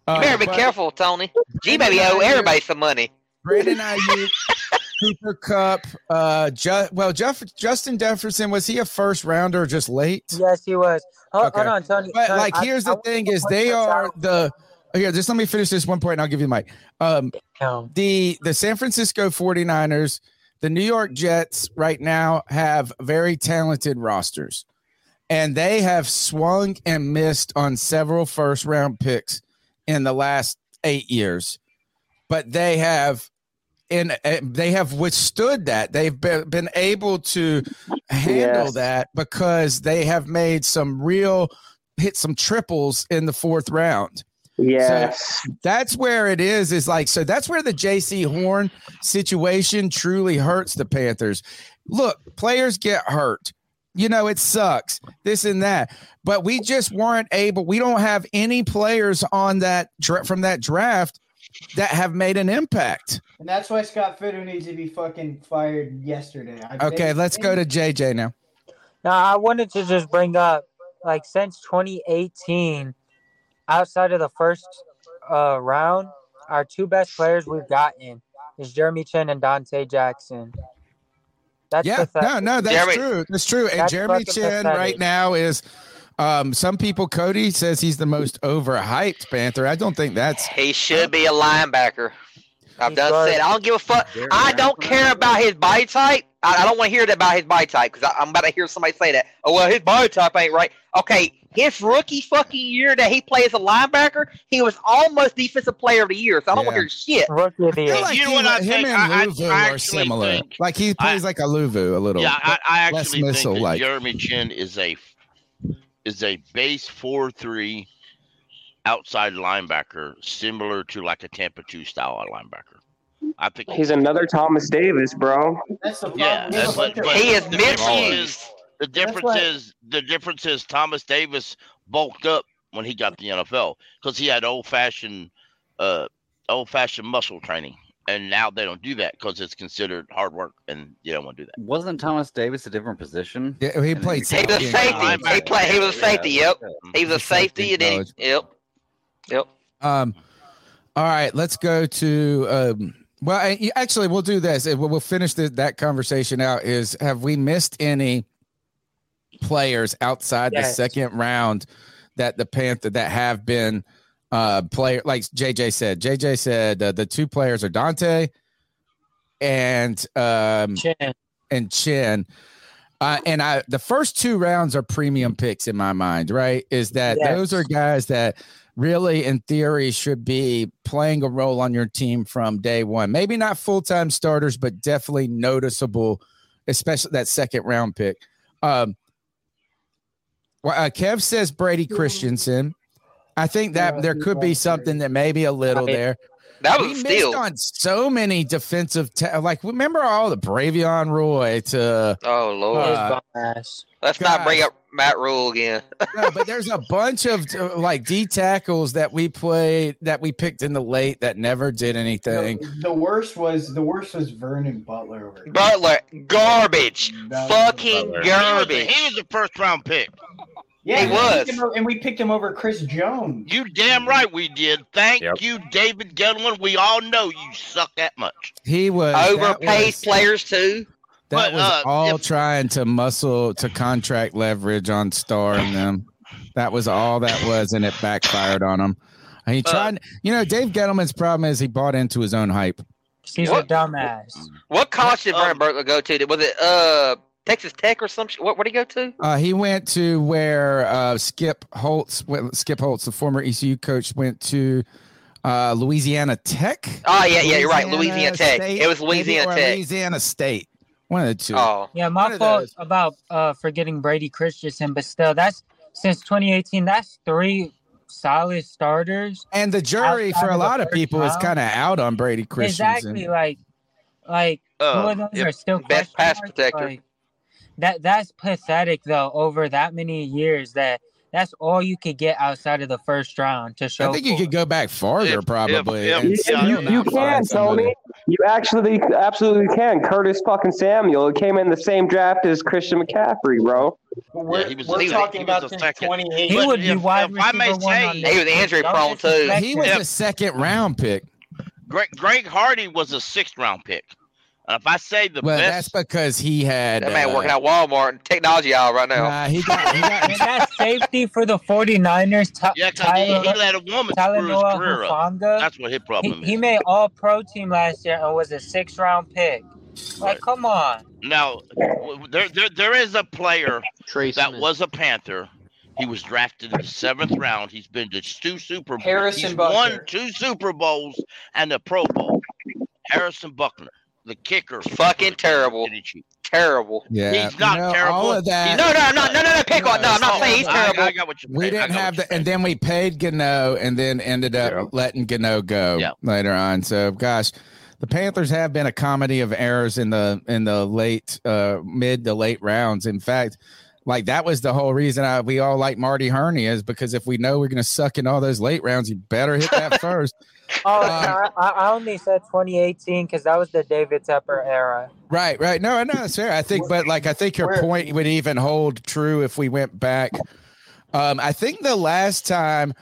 Uh, better be careful, Tony. G baby owe everybody some money. Brandon Aiyuk, Cooper Kupp. Uh, Ju- well, Jeff, Justin Jefferson was he a first rounder or just late? Yes, he was. Hold, Okay. hold on, Tony. But Tony, like, I- here's I the want thing: to is they are the. Here, just let me finish this one point, and I'll give you the mic. Um, the the San Francisco 49ers, the New York Jets, right now have very talented rosters, and they have swung and missed on several first round picks in the last eight years, but they have. And they have withstood that. They've been, been able to handle Yes. that because they have made some real hit some triples in the fourth round. Yes. So that's where it is. Is like so. That's where the Jaycee Horn situation truly hurts the Panthers. Look, players get hurt. You know, it sucks. This and that, but we just weren't able. We don't have any players on that dra- from that draft that have made an impact. And that's why Scott Fitter needs to be fucking fired yesterday. I Okay, think- let's go to JJ now. Now, I wanted to just bring up, like, since 2018, outside of the first uh, round, our two best players we've gotten is Jeremy Chinn and Donte Jackson. That's yeah, pathetic. no, no, that's true. That's true. And That's Jeremy Chinn pathetic. right now is. Um, some people, Cody says he's the most overhyped Panther. I don't think that's He should be a linebacker. I've done garbage. said I don't give a fuck. I don't care about his body type. I, I don't want to hear that about his body type because I'm about to hear somebody say that. Oh well, his body type ain't right. Okay, his rookie fucking year that he played as a linebacker, he was almost defensive player of the year. So I don't want to hear shit. Rookie of the I feel like You know he- what I him think? and I- I- Luvu I are actually similar. think- like he plays like a Luvu a little. Yeah, I, I less actually think missile that like. Jeremy Chinn is a is a base four three outside linebacker, similar to like a Tampa two style linebacker. I think He's another Thomas Davis, bro. That's the Yeah, We have but, but He is the misused. Is the difference why- is the difference is Thomas Davis bulked up when he got the NFL because he had old fashioned uh old fashioned muscle training, and now they don't do that because it's considered hard work, and you don't want to do that. Wasn't Thomas Davis a different position? Yeah, he played He was safety. a in safety. college. He played. He was a safety. Yep. He was a safety, and then he, yep, yep. Um, all right, let's go to. Um, well, actually, we'll do this. We'll we'll finish the, that conversation out. Is have we missed any players outside the second round that the Panther that have been uh player like JJ said? JJ said uh, the two players are Donte and um Chinn. and Chinn. Uh, and I, the first two rounds are premium picks in my mind, right? Is that Yes. those are guys that really, in theory, should be playing a role on your team from day one. Maybe not full time starters, but definitely noticeable, especially that second round pick. Um, well, uh, Kev says Brady Christensen. I think that there could be something that maybe a little Right. there. That was we missed steal. on so many defensive, ta- like remember all the Bravion Roy to Oh lord. Uh, Let's not bring up Matt Rhule again. no, but there's a bunch of uh, like D tackles that we played that we picked in the late that never did anything. The worst was the worst was Vernon Butler over. Butler, garbage, That was fucking He was, garbage. he was a first round pick. Yeah, He and was. we picked him and we picked him over Chris Jones. You damn right we did. Thank Yep. you, David Gettleman. We all know you suck that much. He was Overpaid was- players too. That But, was uh, all if- trying to muscle to contract leverage on Star and them. That was all that was, and it backfired on him. And he Uh, tried, you know, Dave Gettleman's problem is he bought into his own hype. He's What? a dumbass. What college did Um, Vernon Butler go to? Was it uh Texas Tech or some? shit? What? Where'd he go to? Uh, he went to where uh, Skip Holtz, went- Skip Holtz, the former ECU coach, went to uh, Louisiana Tech. Oh yeah, yeah, you're right. Louisiana Tech. It was Louisiana Tech. Louisiana State. One of the two. Oh, Yeah, my of fault those. about uh forgetting Brady Christensen, but still, that's since 2018. That's three solid starters. And the jury for a lot of first people is kind of out on Brady Christensen. Exactly, like, like two Uh, of those yep. are still Best pass marks, protector. like, that that's pathetic though. Over that many years, that that's all you could get outside of the first round to show. I think you could go back farther, If- probably. if- and if- still You, you can, somebody. Tony. You actually absolutely can. Curtis fucking Samuel came in the same draft as Christian McCaffrey, bro. We're, Yeah, he was- we're he talking was about a since second. 2018. He But would be if- wide if I may receiver one say- on He was this injury prone, too. He was If- a second round pick. Greg Greg Hardy was a sixth round pick. And if I say the Well, best, that's because he had That man uh, working at Walmart and technology aisle right now. Nah, he got, he got And that safety for the 49ers, Ta- yeah, 'cause he, he let a woman screw his Talanoa career up. That's what his he, problem is. he made all pro team last year and was a six round pick. Like, come on. Now, there, there, there is a player Trace that Smith. was a Panther. He was drafted in the seventh round. He's been to two Super Bowls. Harrison He's Butker. won two Super Bowls and a Pro Bowl. Harrison Buckner, the kicker. Fucking terrible. Terrible. Yeah, He's not you know, terrible. All of that. He's- No, no, no, no, no, no, pick on. No, I'm not saying he's terrible. I got what you're we saying. Didn't got have what the, and then we paid Gano, and then ended up letting Gano go Yeah. later on. So, gosh, the Panthers have been a comedy of errors in the in the late, uh, mid to late rounds. In fact, like that was the whole reason I, we all like Marty Hurney is because if we know we're going to suck in all those late rounds, you better hit that first. Oh, Um, I, I only said 2018 because that was the David Tepper era. Right, right. No, no, that's fair. I think, but like, I think your point would even hold true if we went back. Um, I think the last time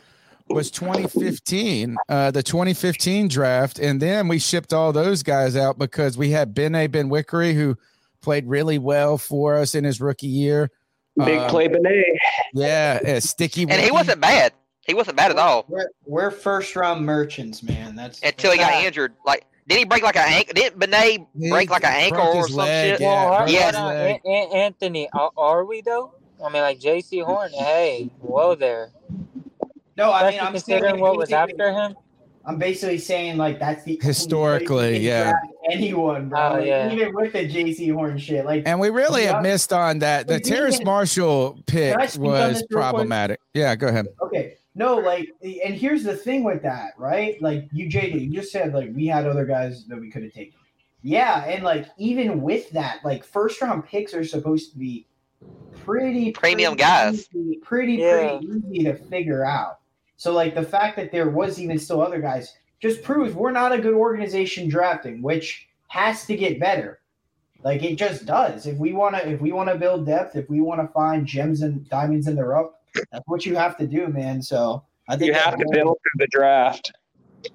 was 2015, uh, the 2015 draft, and then we shipped all those guys out because we had Ben A. Benwikere who played really well for us in his rookie year. Big Um, play, Bene. Yeah, uh, sticky. And he wasn't bad. He wasn't bad at all We're, we're first round merchants, man. That's until he got injured. Like, did he break like an ankle? Didn't Bene break like an ankle or his some leg, shit? yeah, Well, broke hold his on, leg. An- An- Anthony, are, are we though? I mean, like Jaycee Horn. Hey, whoa there. No, I mean, I'm considering saying what was after him. I'm basically saying like that's the Historically, we yeah. anyone, bro. Oh, Like. Even with the Jaycee Horn shit, like, And we really Yeah. have missed on that. The Wait, Terrace Marshall pick Can I speak on was this real problematic. Yeah, go ahead. Okay. No, like, and here's the thing with that, right? Like, you, JD, you just said, like, we had other guys that we could have taken. Yeah. And, like, even with that, like, first round picks are supposed to be pretty Premium pretty guys. easy- pretty, Yeah. pretty easy to figure out. So, like, the fact that there was even still other guys just proves we're not a good organization drafting, which has to get better. Like it just does. If we want to, if we want to build depth, if we want to find gems and diamonds in the rough, that's what you have to do, man. So I think You have to build through the draft.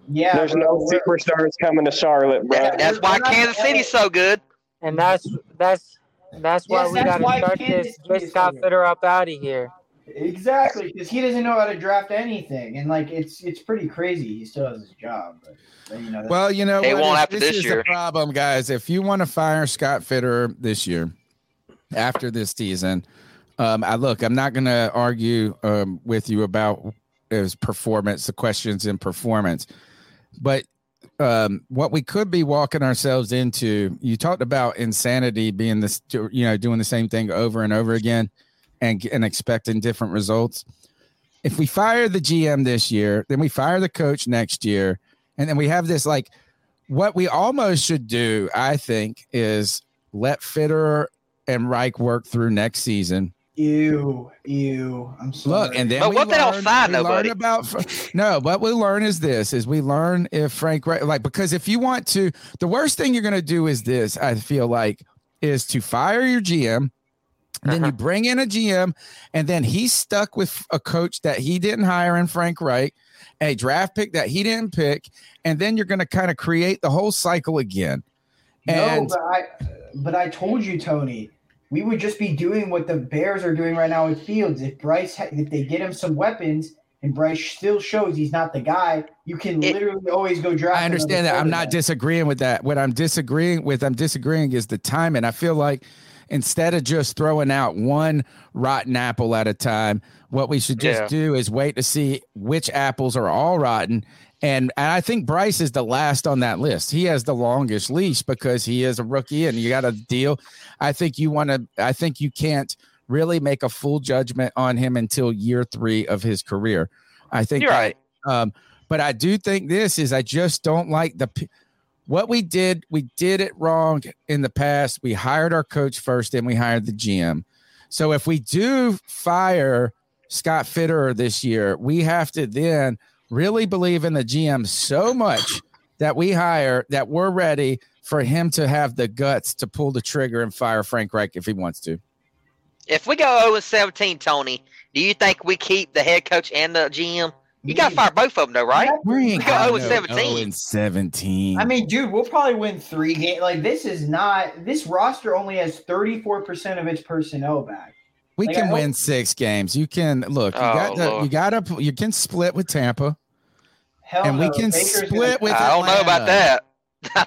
Yeah, There's bro, no superstars coming to Charlotte, bro. That's why Kansas City's so good. And that's that's that's why Yes, we got to why start Kansas this. City Get Scott so. Fitter up out of here. Exactly, because he doesn't know how to draft anything, and like it's it's pretty crazy. He still has his job, but, but, you know. that's- Well, you know, They what won't is- this this is year. the problem, guys. If you want to fire Scott Fitter this year, after this season, um, I look, I'm not going to argue um, with you about his performance, the questions in performance, but um, what we could be walking ourselves into. You talked about insanity being this, you know, doing the same thing over and over again, and and expecting different results. If we fire the GM this year, then we fire the coach next year, and then we have this like what we almost should do, I think, is let Fitterer and Reich work through next season. Ew, ew. I'm sorry. Look, and then But we what if they don't learn- sign we learn nobody? about no. What we learn is this: is we learn if Frank Reich, like because if you want to, the worst thing you're going to do is this. I feel like is to fire your GM. and Then you uh-huh. bring in a GM, and then he's stuck with a coach that he didn't hire in Frank Reich, a draft pick that he didn't pick, and then you're going to kind of create the whole cycle again. And no, but I but I told you, Tony, we would just be doing what the Bears are doing right now with Fields. If Bryce, ha- if they get him some weapons, and Bryce still shows he's not the guy, you can literally always go draft. I understand that. I'm not quarterback. disagreeing with that. What I'm disagreeing with, I'm disagreeing is the timing. I feel like instead of just throwing out one rotten apple at a time, what we should just Yeah. do is wait to see which apples are all rotten. And, and I think Bryce is the last on that list. He has the longest leash because he is a rookie and you got a deal. I think you want to, I think you can't really make a full judgment on him until year three of his career. I think You're right. um, but I do think this is I just don't like the what we did. We did it wrong in the past. We hired our coach first, then we hired the GM. So if we do fire Scott Fitterer this year, we have to then really believe in the GM so much that we hire that we're ready for him to have the guts to pull the trigger and fire Frank Reich if he wants to. If we go 0 17, Tony, do you think we keep the head coach and the GM? You got to fire both of them, though, right? We We got 0 and 17. 0 and 17. I mean, dude, we'll probably win three games. Like this is not. This roster only has thirty four percent of its personnel back. We Like, can win six games. You can look. You Oh, got to, you got to you can split with Tampa, Hell and we can Baker's gonna- split with. I don't know about that.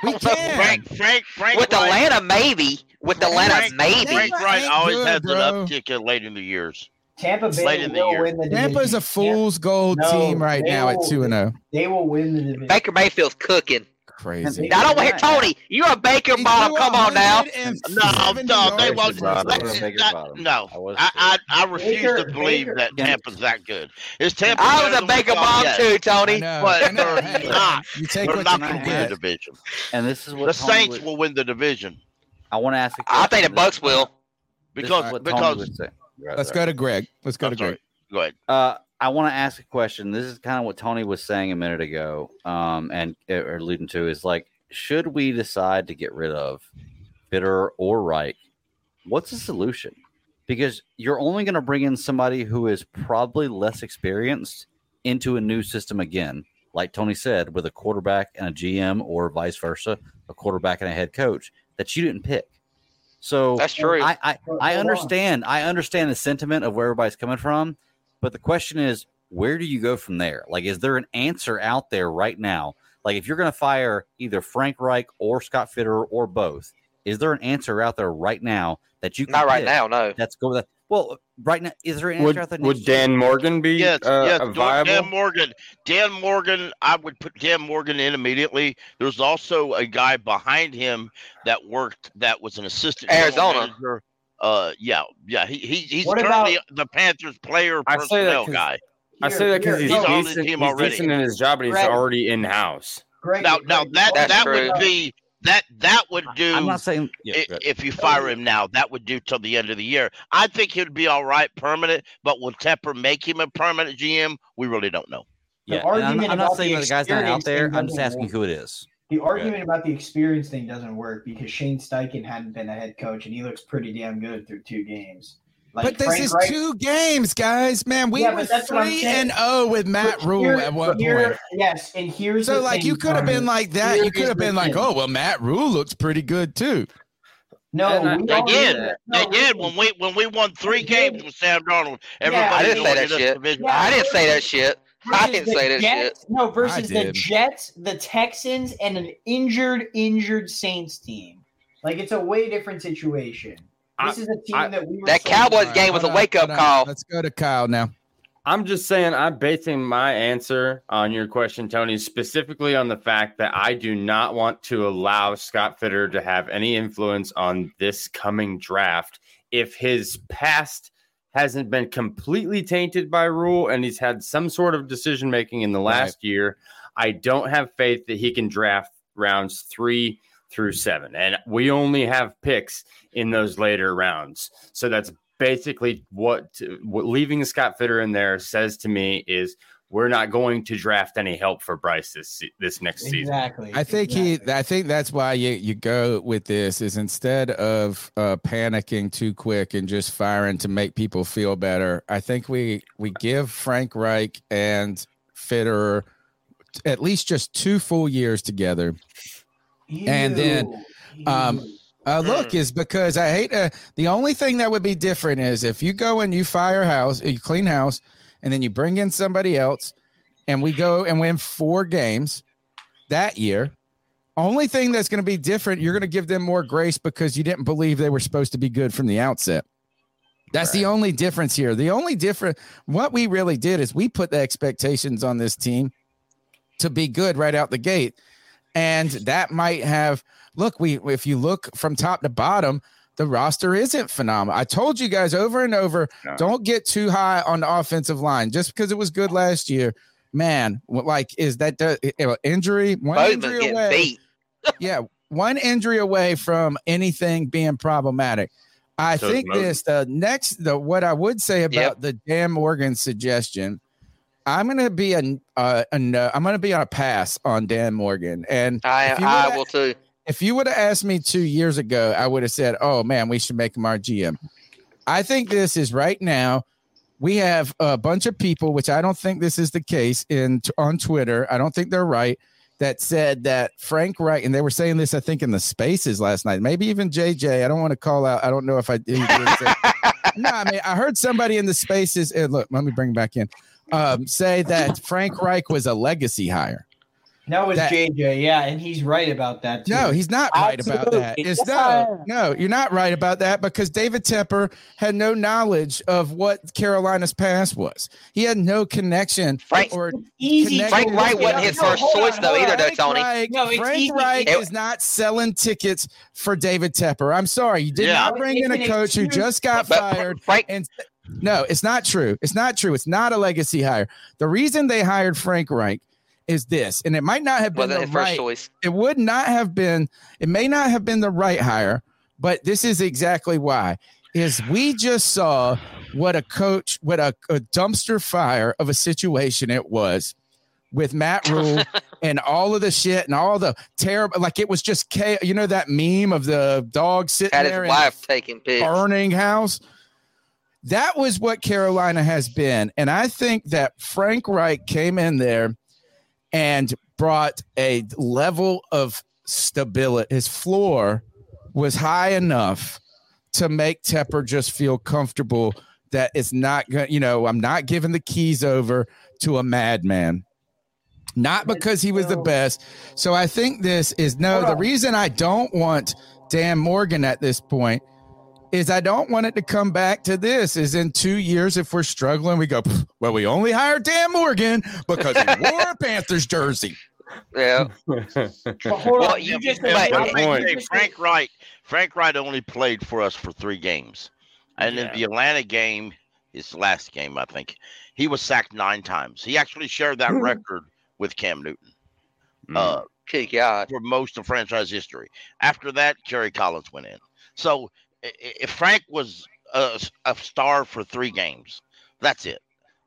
We can. Frank, Frank, Frank. With Wright- Atlanta, maybe. With Atlanta, maybe. Frank Reich always good, has bro. an uptick late in the years. Tampa Bay Late in the will year. win the division. Tampa's a fool's gold No, team right they now at two and oh. zero. They will win the division. Baker Mayfield's cooking. Crazy. I don't want to hear Tony. You're a Baker bottom. Come on now. No, no, they won't. Bottom. that- Baker that- bottom. no, I I, I, I refuse Baker- to believe Baker- that Tampa's that good. Is Tampa? I was a Baker thought? bomb Yes. too, Tony. Know, But I know. they're Hey, not. You take They're not you going to win the division. And this is what The Tony Saints would- will win the division I want to ask. I think the. Bucks will. Because because would say. Right, Let's go to Greg. Let's go to. Greg. Go ahead. Uh, I want to ask a question. This is kind of what Tony was saying a minute ago, um, and or alluding to is like, should we decide to get rid of Bitter or Reich? What's the solution? Because you're only going to bring in somebody who is probably less experienced into a new system again, like Tony said, with a quarterback and a GM, or vice versa, a quarterback and a head coach that you didn't pick. So That's true. I I, I understand. I understand the sentiment of where everybody's coming from, but the question is, where do you go from there? Like, is there an answer out there right now? Like, if you're going to fire either Frank Reich or Scott Fitterer or both, is there an answer out there right now that you can Not right now, no. That's go with that. Well, right now, is there an answer Would, out there? would next year? Dan Morgan be Yes, uh, yes. a Dan- viable? Dan Morgan. Dan Morgan. I would put Dan Morgan in immediately. There's also a guy behind him that worked. That was an assistant general Arizona. manager. Uh, yeah, yeah. He, he he's What currently about- the Panthers player I say that personnel 'cause- guy. I say that because he's, He's on the team already. decent in his job, but he's Greg. already in house. Greg, Now, now that what that true. would be that that would do. I'm not saying. Yeah, i- if you fire him now, that would do till the end of the year. I think he'd be all right permanent, but will Tepper make him a permanent GM? We really don't know. Yeah, I'm, I'm not saying the that the guy's not out there. I'm just asking who it is. The argument about the experience thing doesn't work because Shane Steichen hadn't been a head coach and he looks pretty damn good through two games. Like but this Frank is Reich- two games, guys. Man, we Yeah, were but that's what I'm three saying. and zero with Matt But Rule here- at one here- point. Yes, and here's So, the like, thing, you could have been like that. Here You could have the been like, thing. oh, well, Matt Rhule looks pretty good too. No, And I- They did. knew that. They No, did listen. when we when we won three They did. games with Sam Darnold. Yeah, Everybody I didn't say that shit. Yeah. I didn't say that shit. I versus didn't the say that Jets, shit. No, versus the did. Jets, the Texans, and an injured, injured Saints team. Like it's a way different situation. This I- is a team I- that we were. That sold Cowboys on. game was a Hold on, wake up hold on. call. Let's go to Kyle now. I'm just saying, I'm basing my answer on your question, Tony, specifically on the fact that I do not want to allow Scott Fitter to have any influence on this coming draft if his past hasn't been completely tainted by Rhule and he's had some sort of decision making in the last year. I don't have faith that he can draft rounds three through seven. And we only have picks in those later rounds. So that's basically what, what leaving Scott Fitter in there says to me is we're not going to draft any help for Bryce this this next season. Exactly. I think he. I think that's why you you go with this is instead of uh, panicking too quick and just firing to make people feel better. I think we we give Frank Reich and Fitterer at least just two full years together, and then um, uh, look is because I hate uh, the only thing that would be different is if you go and you fire house, you clean house, and then you bring in somebody else, and we go and win four games that year. Only thing that's going to be different, you're going to give them more grace because you didn't believe they were supposed to be good from the outset. That's the only difference here. The only different, what we really did is we put the expectations on this team to be good right out the gate. And that might have, look, we, if you look from top to bottom, the roster isn't phenomenal. I told you guys over and over, don't get too high on the offensive line just because it was good last year. Man, like, is that the injury? One injury away. yeah, one injury away from anything being problematic. I So think this the next the what I would say about Yep. the Dan Morgan suggestion. I'm gonna be a, uh, a no, I'm gonna be on a pass on Dan Morgan, and I I will too. If you would have asked me two years ago, I would have said, "Oh man, we should make him our GM." I think this is right now. we have a bunch of people, which I don't think this is the case in on Twitter. I don't think they're right. That said that Frank Reich, and they were saying this, I think, in the spaces last night. Maybe even JJ. I don't want to call out. I don't know if I did. no, I mean, I heard somebody in the spaces. And look, let me bring back in. Um, say that Frank Reich was a legacy hire. That was That- JJ, yeah, and he's right about that too. No, he's not right about that. It's Yes, I no, no, you're not right about that because David Tepper had no knowledge of what Carolina's past was. He had no connection Frank, or easy. Frank Reich wasn't his No, first hold choice on, though either, though, Tony. Reich, No, it's Frank easy. Reich It- is not selling tickets for David Tepper. I'm sorry, you did Yeah. not bring in a coach who just got But fired. Frank, And no, it's not true. It's not true. It's not a legacy hire. The reason they hired Frank Reich is this, and it might not have been wasn't the first right. choice. It would not have been. It may not have been the right hire, but this is exactly why. Is we just saw what a coach, what a, a dumpster fire of a situation it was with Matt Rhule and all of the shit and all the terrible. Like it was just chaos. You know that meme of the dog sitting Had there his in wife taking pics. burning house. That was what Carolina has been. And I think that Frank Reich came in there and brought a level of stability. His floor was high enough to make Tepper just feel comfortable that it's not going you know, I'm not giving the keys over to a madman. Not because he was the best. So I think this is no, the reason I don't want Dan Morgan at this point is I don't want it to come back to this. Is in two years, if we're struggling, we go, well, we only hired Dan Morgan because he wore a Panthers jersey. Yeah. well, you just yeah, said- but Frank, just hey, said- Frank Reich. Frank Reich only played for us for three games, and in the Atlanta game, his last game, I think, he was sacked nine times. He actually shared that record with Cam Newton. Uh, Good God. for most of franchise history. After that, Kerry Collins went in. So i- i- if Frank was a, a star for three games, that's it.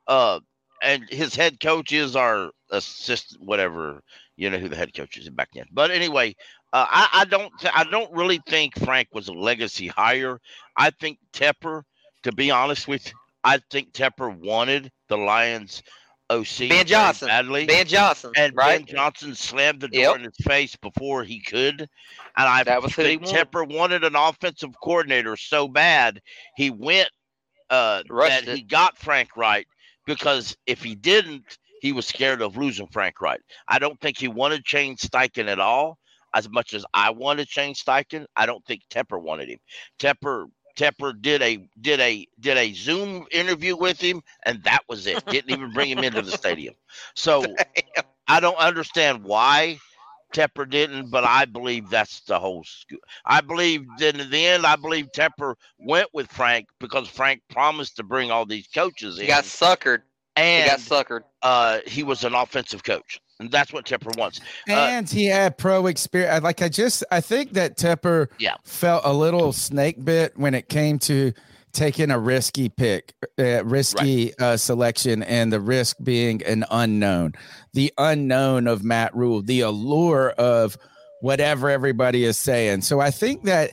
Uh, and his head coaches are assistant, whatever you know who the head coach is back then. But anyway, uh, I, I don't th- I don't really think Frank was a legacy hire. I think Tepper, to be honest with you, I think Tepper wanted the Lions OC Ben very Johnson. badly. Ben Johnson, and right? Ben Johnson slammed the door Yep. in his face before he could. And I That was who he think wanted. Wanted an offensive coordinator so bad he went uh, that it. he got Frank Reich because if he didn't, he was scared of losing Frank Reich. I don't think he wanted Shane Steichen at all. As much as I wanted Shane Steichen, I don't think Tepper wanted him. Tepper Tepper did a did a did a Zoom interview with him, and that was it. Didn't even bring him into the stadium. So I don't understand why Tepper didn't, but I believe that's the whole. sco- I believe that in the end, I believe Tepper went with Frank because Frank promised to bring all these coaches in. He got suckered. and he got suckered. Uh, he was an offensive coach, and that's what Tepper wants. Uh, And he had pro experience. Like I just, I think that Tepper Yeah. felt a little snake bit when it came to taking a risky pick, uh, risky uh, selection, and the risk being an unknown, the unknown of Matt Rhule, the allure of whatever everybody is saying. So I think that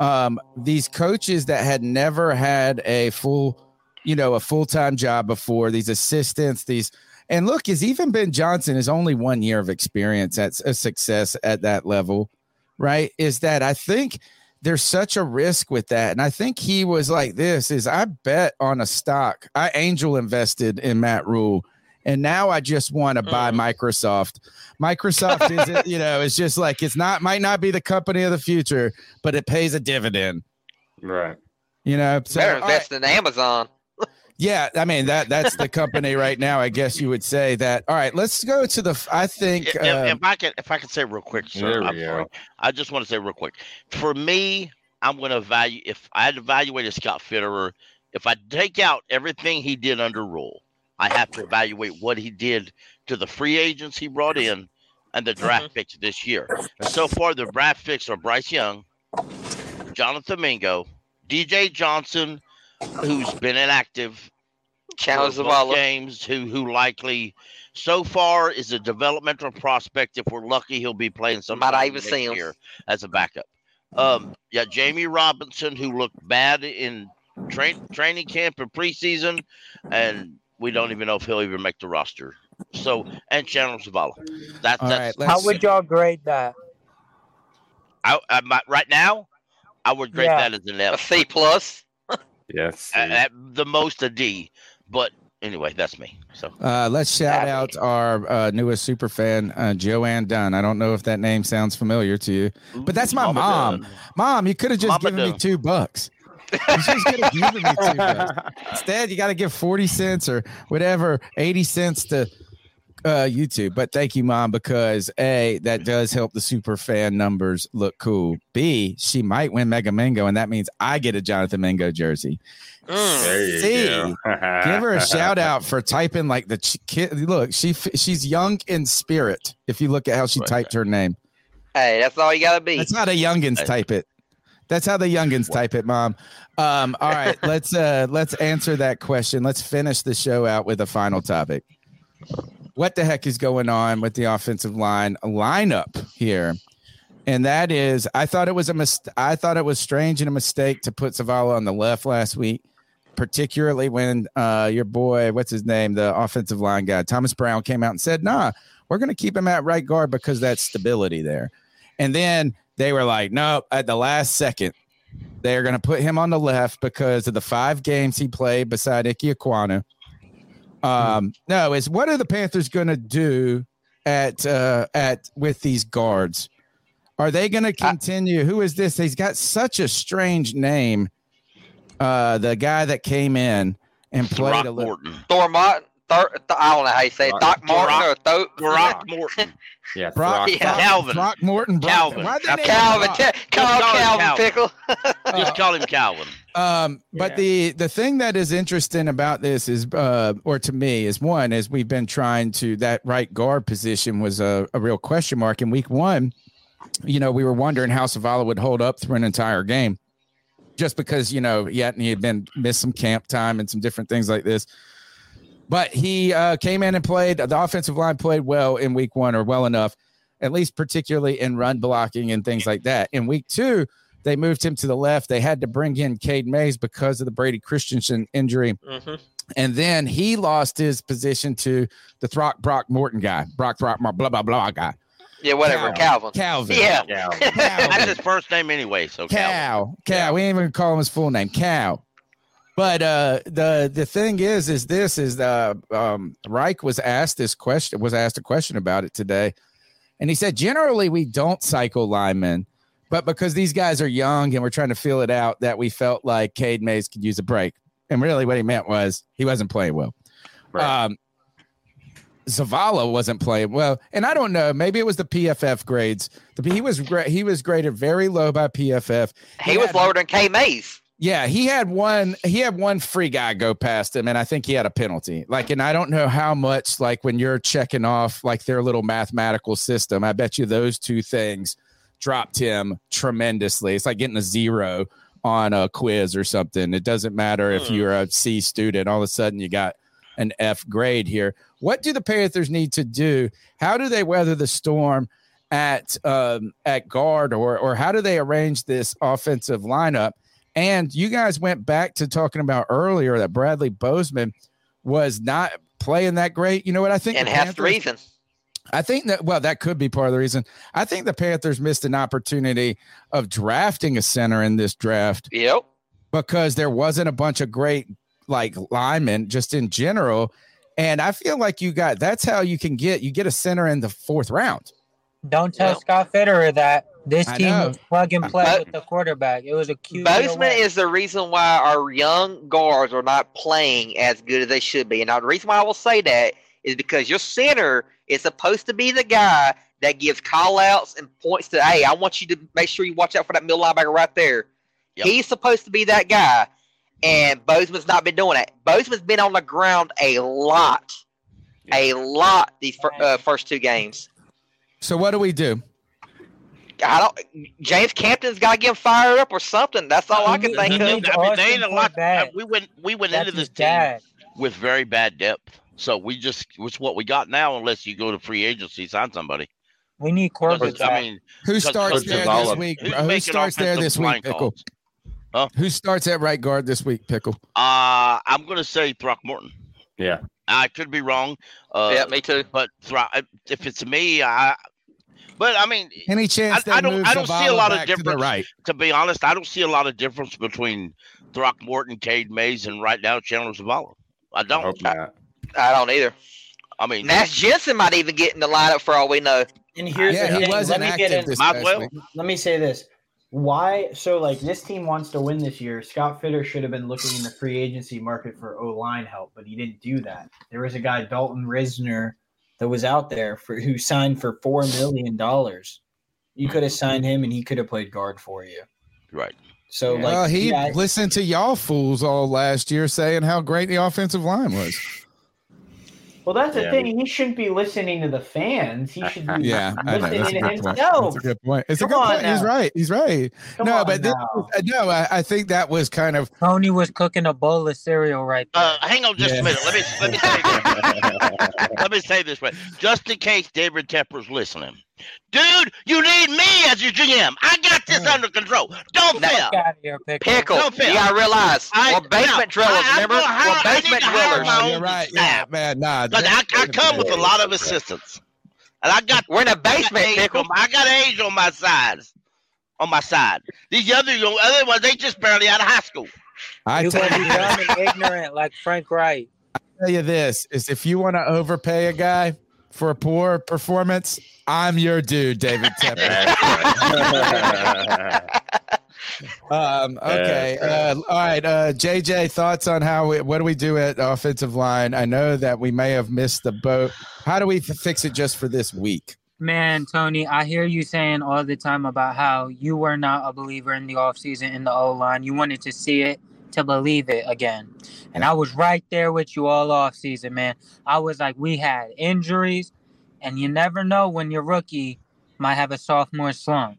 um, these coaches that had never had a full, you know, a full time job before, these assistants, these and look, is even Ben Johnson is only one year of experience at a success at that level, right? Is that I think there's such a risk with that. And I think he was like this is I bet on a stock. I angel invested in Matt Rhule. And now I just want to mm. buy Microsoft. Microsoft isn't, you know, it's just like it's not might not be the company of the future, but it pays a dividend. Right. You know, so Better all right. invest in Amazon. Yeah, I mean that that's the company right now. I guess you would say that. All right, let's go to the. I think. if, um, if I can, if I can say real quick, sir, I'm go. sorry. I just want to say real quick. For me, I'm going to value. If I had evaluated Scott Fitterer, if I take out everything he did under Rhule, I have to evaluate what he did to the free agents he brought in and the draft picks this year. And so far, the draft picks are Bryce Young, Jonathan Mingo, DJ Johnson, who's been inactive, Challenge for the both Zavala. games, who who likely so far is a developmental prospect. If we're lucky, he'll be playing some Might I even next see him. year as a backup. Um, yeah, Jammie Robinson, who looked bad in train training camp and preseason, and we don't even know if he'll even make the roster. So and Chandler Zavala. That, All that's right, How would y'all grade that? I, I, my, right now. I would grade Yeah. that as an F. A C plus. Yes. At, at the most a D. But anyway, that's me. So Uh, let's shout out our uh, newest super fan, uh, Joanne Dunn. I don't know if that name sounds familiar to you, but that's my Mama mom. Dunn. Mom, you could have just Mama given me Dunn. two bucks. You just could have given me two bucks. Instead, you got to give 40 cents or whatever, 80 cents to uh, YouTube. But thank you, Mom, because A, that does help the super fan numbers look cool. B, she might win Mega Mingo, and that means I get a Jonathan Mingo jersey. There you C, go. give her a shout out for typing like the ch- kid. Look, she f- she's young in spirit. If you look at how she typed her name, Hey, that's all you gotta be. that's how the youngins type it. That's how the youngins type it, Mom. Um, all right, let's uh let's answer that question. Let's finish the show out with a final topic. What the heck is going on with the offensive line lineup here? And that is, I thought it was a mis- I thought it was strange and a mistake to put Zavala on the left last week, particularly when uh, your boy, what's his name, the offensive line guy, Thomas Brown, came out and said, "Nah, we're going to keep him at right guard because that's stability there." And then they were like, "No," at the last second, they're going to put him on the left because of the five games he played beside Ike Ekwonu. Um, no, is what are the Panthers going to do at uh, at with these guards? Are they going to continue? Who is this? He's got such a strange name. Uh, the guy that came in and played a little. Thor Martin. Thor, I don't know how you say it. Doc Martin or Thor. Brock Morton. Yeah, Brock, Yeah. Brock- Calvin. Throckmorton, Brock- Calvin. Why'd they Now, name Calvin. Brock? Call call Calvin Calvin. Pickle. Just call him Calvin. Um, but the the thing that is interesting about this is, uh, or to me, is one is we've been trying to that right guard position was a, a real question mark in week one. You know, we were wondering how Zavala would hold up through an entire game, just because you know he had, he had been missed some camp time and some different things like this. But he uh, came in and played. The offensive line played well in week one, or well enough, at least particularly in run blocking and things like that. In week two, they moved him to the left. They had to bring in Cade Mays because of the Brady Christensen injury. Mhm. And then he lost his position to the Throck Brock Morton guy, Brock Brock blah blah blah guy. Yeah, whatever. Calvin. Calvin. Yeah. That's his first name anyway. So Calvin. Cow. Cow. We ain't even call him his full name. Cal. But uh, the the thing is, is this is the um, Reich was asked this question was asked a question about it today, and he said generally we don't cycle linemen, but because these guys are young and we're trying to feel it out, that we felt like Cade Mays could use a break. And really, what he meant was he wasn't playing well. Um, Zavala wasn't playing well, and I don't know. Maybe it was the PFF grades. The, he was he was graded very low by PFF. He was lower than K Mays. Yeah, he had one. He had one free guy go past him, and I think he had a penalty. Like, and I don't know how much. Like when you're checking off like their little mathematical system, I bet you those two things dropped him tremendously. It's like getting a zero on a quiz or something. It doesn't matter if hmm. you're a C student. All of a sudden, you got an F grade here. What do the Panthers need to do? How do they weather the storm at um, at guard, or or how do they arrange this offensive lineup? And you guys went back to talking about earlier that Bradley Bozeman was not playing that great. You know what I think? And half the reason. I think that well, that could be part of the reason. I think the Panthers missed an opportunity of drafting a center in this draft. Yep. Because there wasn't a bunch of great like linemen just in general. And I feel like you got that's how you can get you get a center in the fourth round. Don't tell Scott Fitterer that this I team know. was plug and play But- with the quarterback. It was a cute. Bozeman is the reason why our young guards are not playing as good as they should be. And now the reason why I will say that is because your center is supposed to be the guy that gives call outs and points to, hey, I want you to make sure you watch out for that middle linebacker right there. He's supposed to be that guy. And Bozeman's not been doing that. Bozeman's been on the ground a lot. A lot these fir- uh, first two games. So what do we do? I don't. James Campen's got to get him fired up or something. That's all I can think I of. mean, they ain't a lot. We went we went That's into this his team dad. with very bad depth. So we just it's what we got now, unless you go to free agency, sign somebody. We need Because Corbett. it's- I mean, Who starts there this week? Who starts there this line week, Pickle? Who starts at right guard this week, Pickle? Uh, I'm going to say Throckmorton. Yeah. I could be wrong. Uh, Yeah, me too. But Thro- if it's me, I. But I mean, Any chance I, that I don't. moves I don't see a lot of back to difference. right? To be honest, I don't see a lot of difference between Throckmorton, Cade Mays, and right now Chandler Zavala. I don't. I don't either. I mean, Nash Jensen might even get in the lineup for all we know. And here's Yeah, the he thing. wasn't Let me get in. this Might week. Let me say this. Why? So, like, this team wants to win this year. Scott Fitterer should have been looking in the free agency market for O line help, but he didn't do that. There was a guy, Dalton Risner, that was out there for who signed for four million dollars. You could have signed him, and he could have played guard for you. Right. So, like, well, he yeah, listened to y'all fools all last year saying how great the offensive line was. Well, that's the Yeah. thing. He shouldn't be listening to the fans. He should be Yeah, I. That's listening to good point. himself. That's a good point. It's Come a good on point. He's right. He's right. Come no, but this, no, I, I think that was kind of Tony was cooking a bowl of cereal right there. Uh, hang on just Yeah. a minute. Let me let me say this. let me say this way, just in case David Tepper's listening. Dude, you need me as your GM. I got this mm. under control. Don't fail. Get out of here, pickle. Pickle. Don't fail. You gotta realize I- we're basement now, drillers. I- I'm remember? gonna we're I need basement drillers. my Oh, you're right. Yeah, man. Nah, Look, I, I come with a lot of assistance, and I got we're in a I got basement, age pickle. on- I got age on my side. On my side, these other other ones they just barely out of high school. I You tell gonna be you, dumb and ignorant like Frank Reich. I tell you this is if you want to overpay a guy for a poor performance, I'm your dude, David Tepper. um, okay. Uh, all right. Uh, JJ, thoughts on how we, what do we do at offensive line? I know that we may have missed the boat. How do we f- fix it just for this week? Man, Tony, I hear you saying all the time about how you were not a believer in the offseason in the O line. You wanted to see it to believe it again. And I was right there with you all off season, man. I was like, we had injuries, and you never know when your rookie might have a sophomore slump.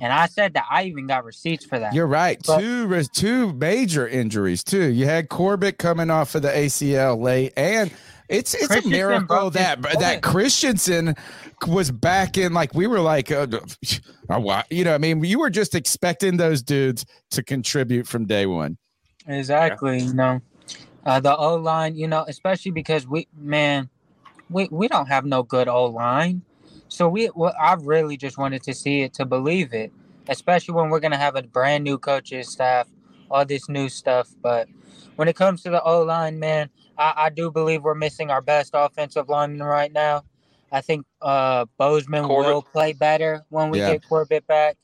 And I said that. I even got receipts for that. You're right. But- two two major injuries too. You had Corbett coming off of the ACL late, and it's it's a miracle that that. Christensen was back in. Like we were like, uh, uh, you know, I mean, you were just expecting those dudes to contribute from day one. Exactly. You know, uh, the O line. You know, especially because we, man, we we don't have no good O line. So we, well, I really just wanted to see it to believe it, especially when we're gonna have a brand new coaches staff, all this new stuff. But when it comes to the O line, man, I, I do believe we're missing our best offensive lineman right now. I think uh Bozeman Corbett. will play better when we Yeah. get Corbett back.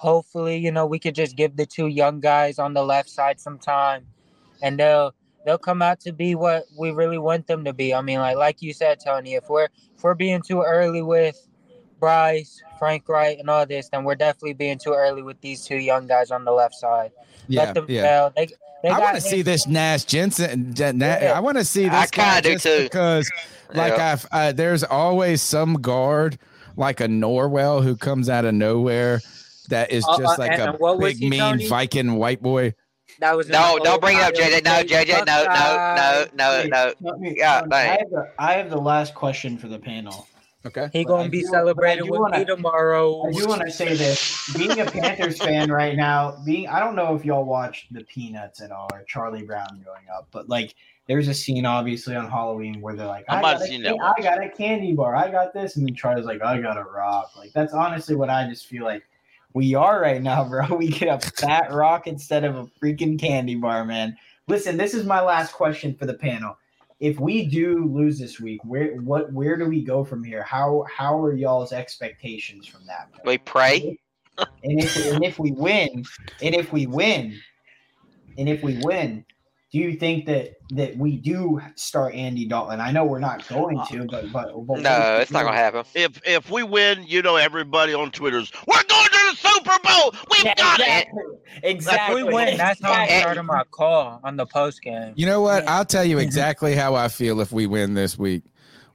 Hopefully, you know, we could just give the two young guys on the left side some time and they'll they'll come out to be what we really want them to be. I mean, like like you said, Tony, if we're if we're being too early with Bryce, Frank Reich, and all this, then we're definitely being too early with these two young guys on the left side. Yeah, Let them yeah. They, they I got want to see this Nash Jensen. Na- Na- Yeah. I want to see this. I kinda do too. because, like, Yeah. I've uh, there's always some guard like a Norwell who comes out of nowhere that is Uh, just uh, like and- a and what was big he, mean Tony? Viking white boy. That was No, don't bring it up, Ohio JJ. No, State JJ. No, no, no, no, no. Let me- Yeah, I have, the, I have the last question for the panel. Okay. He gonna be do- but I celebrating do with wanna- me tomorrow. I do want to say this: being a Panthers fan right now, being I don't know if y'all watched the Peanuts at all or Charlie Brown growing up, but like there's a scene obviously on Halloween where they're like, I I, might got, have a, can- that I got a candy bar, I got this, and then Charlie's like, I got a rock. Like that's honestly what I just feel like we are right now, bro. We get a fat rock instead of a freaking candy bar, man. Listen, this is my last question for the panel. If we do lose this week, where what where do we go from here? How how are y'all's expectations from that? We pray. And if and if we win, and if we win, and if we win, do you think that that we do start Andy Dalton? I know we're not going to, but but, but No, it's not gonna happen. If if we win, you know everybody on Twitter's we're going to the Super Bowl. We've Yeah, got it. exactly. If we win, that's how I'm Exactly. starting my call on the post game. You know what? I'll tell you exactly how I feel if we win this week.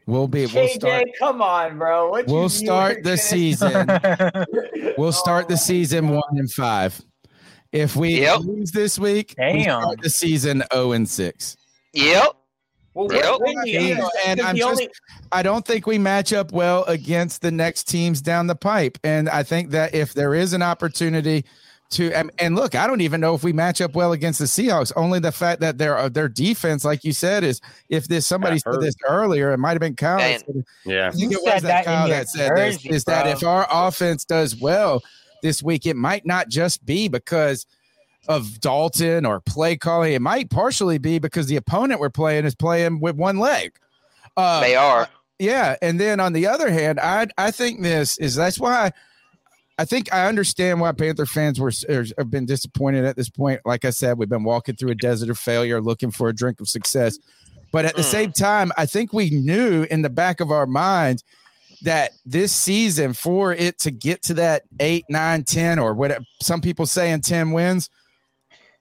We'll be. We'll JJ, start. come on, bro. What you- We'll you start the gonna- season. We'll start the oh. season one and five. If we Yep. lose this week, we start the season zero and six. Yep. Well, Yep. what, when do you- You know, and I'm just, only- I don't think we match up well against the next teams down the pipe. And I think that if there is an opportunity to and, and look, I don't even know if we match up well against the Seahawks. Only the fact that their uh, their defense, like you said, is if this somebody said this earlier, it might have been Kyle. Man. Yeah. I think You it was said that Kyle that said this. jersey, Is that if our offense does well this week, it might not just be because of Dalton or play calling. It might partially be because the opponent we're playing is playing with one leg. Uh, They are. yeah, and then on the other hand, I I think this is that's why I think I understand why Panther fans were have been disappointed at this point. Like I said, we've been walking through a desert of failure, looking for a drink of success. But at the same time, I think we knew in the back of our minds that this season, for it to get to that eight, nine, 10, or what some people saying 10 wins,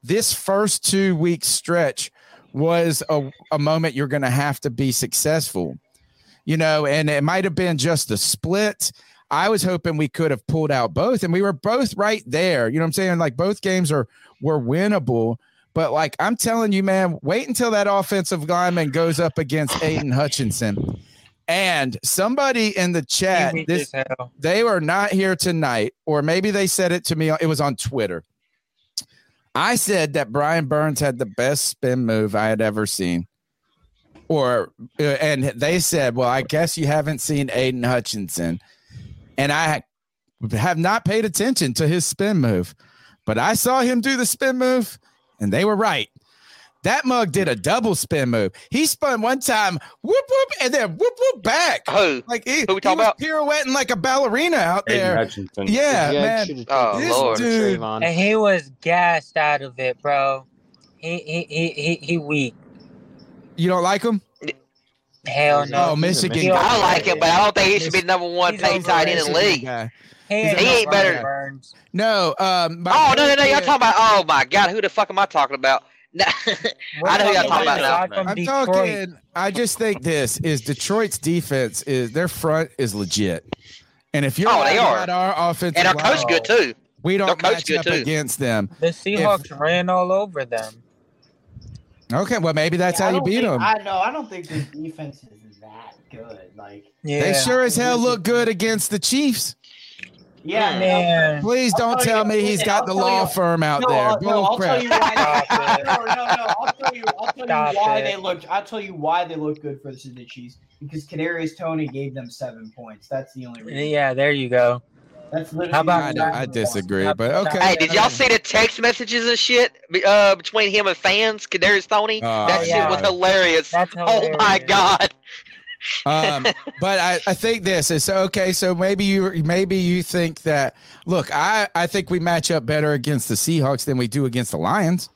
this first two week stretch was a, a moment you're going to have to be successful you know, and it might have been just a split. I was hoping we could have pulled out both, and we were both right there. You know what I'm saying? Like both games are were winnable. But like I'm telling you, man, wait until that offensive lineman goes up against Aidan Hutchinson. And somebody in the chat, this, they were not here tonight, or maybe they said it to me. It was on Twitter. I said that Brian Burns had the best spin move I had ever seen or uh, and they said, "Well, I guess you haven't seen Aidan Hutchinson," and I have not paid attention to his spin move, but I saw him do the spin move, and they were right. That mug did a double spin move. He spun one time, whoop whoop, and then whoop whoop back. Who? Like he, Who we he talking was about? pirouetting like a ballerina out there. Hutchinson. Yeah, Yeah, man. Oh, This Lord. dude, Trayvon. And he was gassed out of it, bro. He he he he, he weak. you don't like him? Hell no. Oh, Michigan He. I like him, but I don't think he should be the number one He's paid tight end in the league. guy. He ain't, He ain't better. Brian Burns. No, um, my Oh no, no, no! Y'all talking about? Oh my God, who the fuck am I talking about? No, We're I know y'all talking about. Now, I'm Detroit. talking. I just think this is Detroit's defense is their front is legit, and if you're Oh, they are. about our offense And our line, coach good too. we don't coach match good up too. against them. The Seahawks ran all over them. Okay, well maybe that's Yeah, how you beat think- them. I know. I don't think the defense is that good. Like, Yeah. They sure as hell look good against the Chiefs. Yeah, Man. Please don't tell tell you- me he's listen, got I'll the law you- firm out no, there. I'll, no, I'll crap. tell you why. Stop no, no, no. I'll tell you. I'll tell Stop you why it. they look. I'll tell you why they look good for the the Chiefs because Kadarius Toney gave them seven points. That's the only reason. Yeah, there you go. That's literally. How about I, the know, only I disagree, but okay. Hey, did y'all see the text messages and shit uh, between him and fans, Kadarius Toney? Oh, that shit was hilarious. That's Oh my. God! Um, but I, I think this is okay. So maybe you maybe you think that look, I, I think we match up better against the Seahawks than we do against the Lions.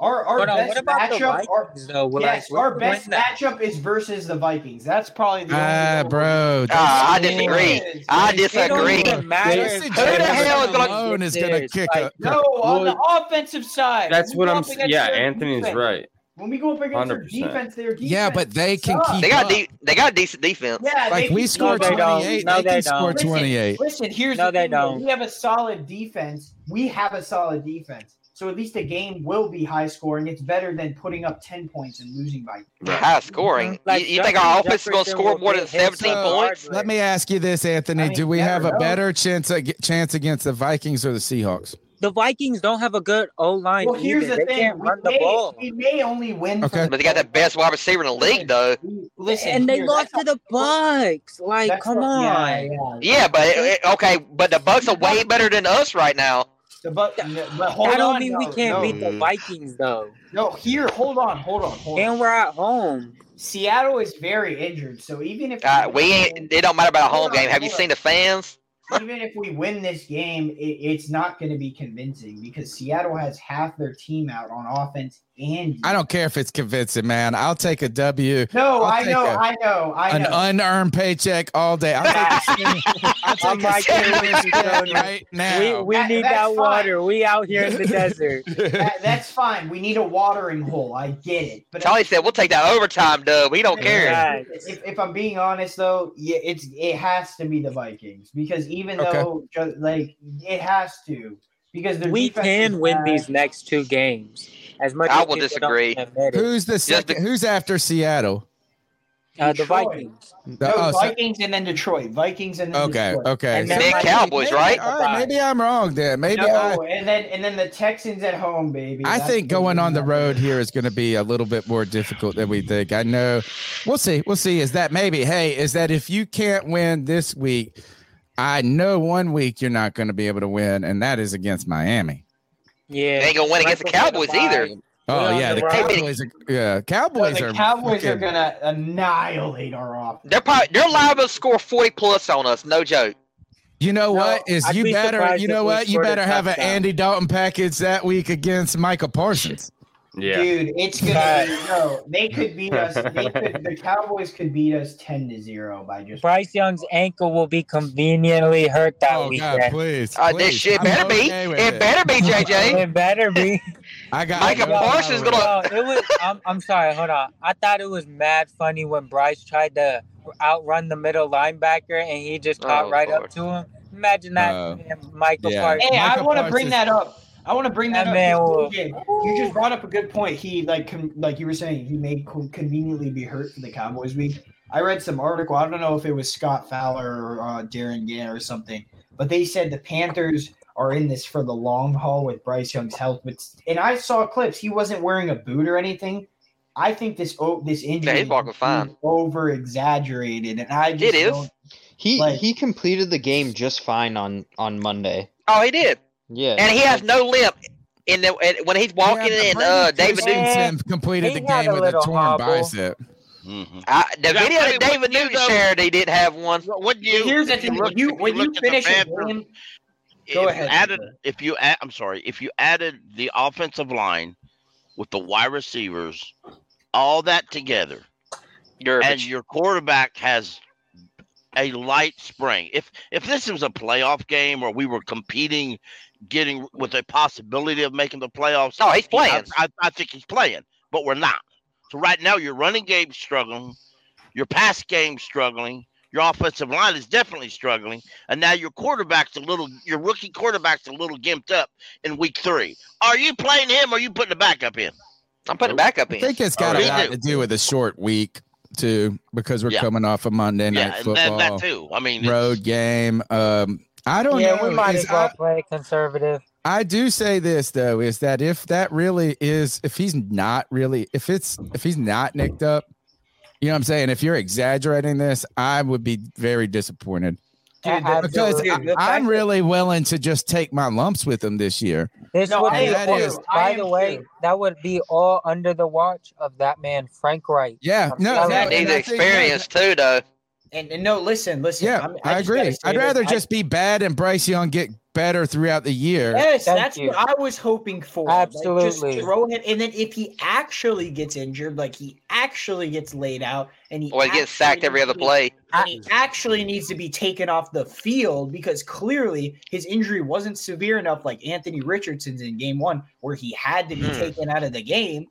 Our our Hold on, best what about the matchup. Our, though? Yes, I, our best matchup is versus the Vikings. That's probably the only. Ah, one bro. Ah, I disagree. is. I It is. It don't disagree. even matter. Jason Who the hell is gonna- alone is gonna kick Like, a No, on the offensive side. That's what I'm. up s- against Yeah, their Anthony's defense- right. When we go up against their 100%. defense, their defense. Yeah, but they can sucks. keep They got up. de- they got decent defense. Yeah, Like they we can- scored No, 28. No, they they can don't. score 28. Listen, here's No, the they thing. don't. We have a solid defense. We have a solid defense. So at least the game will be high scoring. It's better than putting up 10 points and losing by. High scoring. Like, you, you think our Justin offense is gonna score more than seventeen so points? hard. Let me ask you this, Anthony. I mean, do we have never a know. better chance chance against the Vikings or the Seahawks? The Vikings don't have a good O line Well, here's either. the They thing. can't We run the may, ball. we may only win. Okay. But they got the best wide receiver in the league, though. Listen, and they here, lost to the Bucks. Like, come what- on. yeah, yeah. Yeah, but it- it- okay, but the Bucks are way better than us right now. The, but, but hold That don't on, mean no, we can't no, beat the Vikings though. No, here, hold on, hold on, hold on. And we're at home. Seattle is very injured, so even if Uh, we ain't. It don't matter about a home Hold on, game. Have you hold seen the fans? Even if we win this game, it, it's not going to be convincing because Seattle has half their team out on offense and. I don't care if it's convincing, man. I'll take a W. No, I'll I know, a- I know, I An unearned paycheck all day. I'll take a, I'll take I'm a like sandwich you, right We, now. we That- need that's that fine. water. We out here in the desert. That- that's fine. We need a watering hole. I get it. But Charlie said we'll take that overtime dub. We don't care. Right. if, if I'm being honest, though, yeah, it's it has to be the Vikings because even Okay. though ju- like it has to because their We can win bad. these next two games. As much I as will disagree. Don't admit it. Who's the second? Who's after Seattle? Uh, the Detroit. Vikings. No, oh, so- Vikings and then Detroit. Vikings and then Okay, Detroit. okay. And then So Vikings- Cowboys, maybe, right? all right, maybe I'm wrong there. Maybe no, I. and then and then the Texans at home, baby. I That's think gonna going be on the road here is going to be a little bit more difficult than we think. I know. We'll see. We'll see. Is that maybe? Hey, is that if you can't win this week, I know one week you're not going to be able to win, and that is against Miami. Yeah. They ain't gonna win against the Cowboys either. Oh on yeah, the the road. Cowboys. Are, yeah, Cowboys the are. Cowboys are gonna annihilate our offense. They're probably they're liable to score forty plus on us. No joke. You know No, what? Is I'd you be better. You know what? You better have an touchdown. Andy Dalton package that week against Micah Parsons. Yeah. Dude, it's gonna be no. They could beat us. They could. The Cowboys could beat us ten to zero by just. Bryce Young's ankle will be conveniently hurt that Oh weekend. God, please. Uh, this shit I'm better be. okay with It better be, JJ. It better be. I got Micah no Parsons problem gonna. No, it was. I'm, I'm sorry. Hold on. I thought it was mad funny when Bryce tried to outrun the middle linebacker and he just caught Oh, right Lord. up to him. Imagine that, Uh, Michael yeah. Parsons. Hey, I want to bring that up. I want to bring that, That man up. will- You just brought up a good point. He like con- like you were saying he may co- conveniently be hurt for the Cowboys week. I read some article. I don't know if it was Scott Fowler or uh, Darin Gantt or something, but they said the Panthers are in this for the long haul with Bryce Young's health. But and I saw clips. He wasn't wearing a boot or anything. I think this oh, this injury he's walking over exaggerated, and I just It is. He Like- he completed the game just fine on on Monday. Oh, he did, Yeah, and he has no limp. In the and when he's walking Yeah, in, uh, David Newton. Completed the game a with a little torn hobble. bicep. Mhm. I, the Yeah, video I that David what Newton though- shared, he did have one. What you? Here's the thing: when you if when you look the finish a game, Go ahead, added, if you add, I'm sorry, if you added the offensive line with the wide receivers, all that together, and your quarterback has a light spring. If if this was a playoff game or we were competing, getting with a possibility of making the playoffs, No, he's playing. I, I, I think he's playing, but we're not. So right now, your running game's struggling, your pass game's struggling, your offensive line is definitely struggling, and now your quarterback's a little, your rookie quarterback's a little gimped up in week three. Are you playing him? or Are you putting the backup in? I'm putting the backup in. I think it's got Oh, a lot too. to do with a short week too, because we're Yeah. coming off a Monday night Yeah, football that, that too. I mean, road game. Um, I don't yeah, know. we might Is- as well I, play conservative. I do say this though, is that if that really is, if he's not really, if it's, if he's not nicked up, you know what I'm saying? If you're exaggerating this, I would be very disappointed Dude, because dude, I, I'm really willing to just take my lumps with him this year. This No, would I be am all- too. By the way, too. that would be all under the watch of that man, Frank Reich. Yeah, I'm no, telling that- He needs and I experience too, though. And, and no, listen, listen. Yeah, I'm- I just agree. I'd this. rather I- just be bad and Bryce Young get better throughout the year. Yes, Thank that's you. what I was hoping for. Like, Absolutely. just throw him, and then if he actually gets injured, like he actually gets laid out, and he Or he gets sacked every other play. and he actually needs to be taken off the field because clearly his injury wasn't severe enough, like Anthony Richardson's in Game One, where he had to be Hmm. taken out of the game.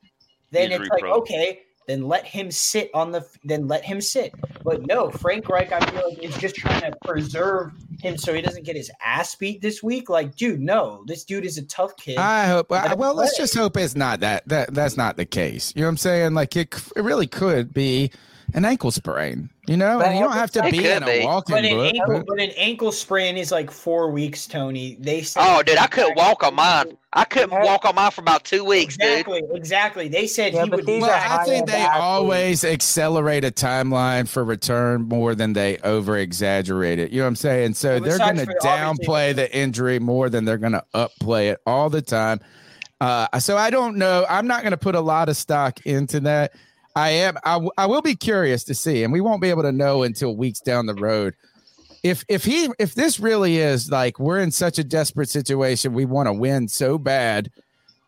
Then Injury it's like prone. okay, then let him sit on the then let him sit. But no, Frank Reich, I feel like is just trying to preserve him so he doesn't get his ass beat this week. Like, dude, no, this dude is a tough kid. I hope. Him Well, let's just hope it's not that. That that's not the case. You know what I'm saying? Like it, it really could be an ankle sprain. You know, But and you don't have to be could in a be. walking But an, book. ankle, but- but an ankle sprain is like four weeks, Tony. They said Oh, dude, I couldn't walk on mine. I couldn't walk on mine for about two weeks, dude. Exactly, exactly. They said Yeah, he would. these Well, I think they athletes. always accelerate a timeline for return more than they over exaggerate it. You know what I'm saying? So Well, they're going to downplay the injury more than they're going to upplay it all the time. Uh, so I don't know. I'm not going to put a lot of stock into that. I am. I, w- I will be curious to see, and we won't be able to know until weeks down the road. If if he if this really is like we're in such a desperate situation, we want to win so bad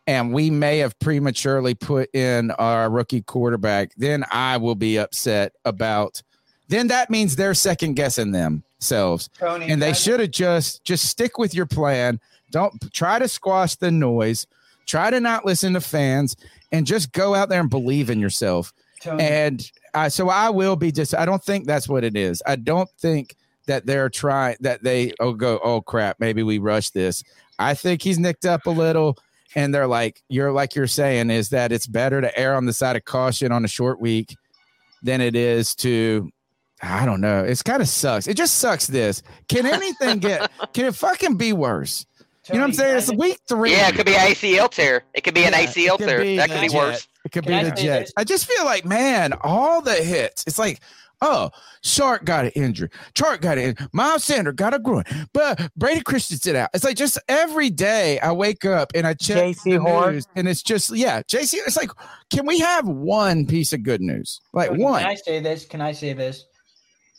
and we may have prematurely put in our rookie quarterback, then I will be upset about. Then that means they're second guessing themselves, Tony, and they should have just just stick with your plan. Don't try to squash the noise. Try to not listen to fans, and just go out there and believe in yourself. And uh, so I will be just. I don't think that's what it is. I don't think that they're trying that they oh go oh crap maybe we rush this. I think he's nicked up a little and they're like you're like you're saying is that it's better to err on the side of caution on a short week than it is to I don't know. It's kind of sucks. It just sucks this. Can anything get can it fucking be worse? You know what I'm saying? It's week three. Yeah, it could be an ACL tear. It could be an ACL tear. That could be the worse. It could Can be I the Jets. I just feel like, man, all the hits. It's like, oh, Chark got an injury. Chark got an injury. Miles Sanders got a groin. But Brady Christensen out. It's like just every day I wake up and I check Jaycee the Horn? news and it's just, yeah, Jaycee. It's like, can we have one piece of good news? Like Cody, one. Can I say this? Can I say this?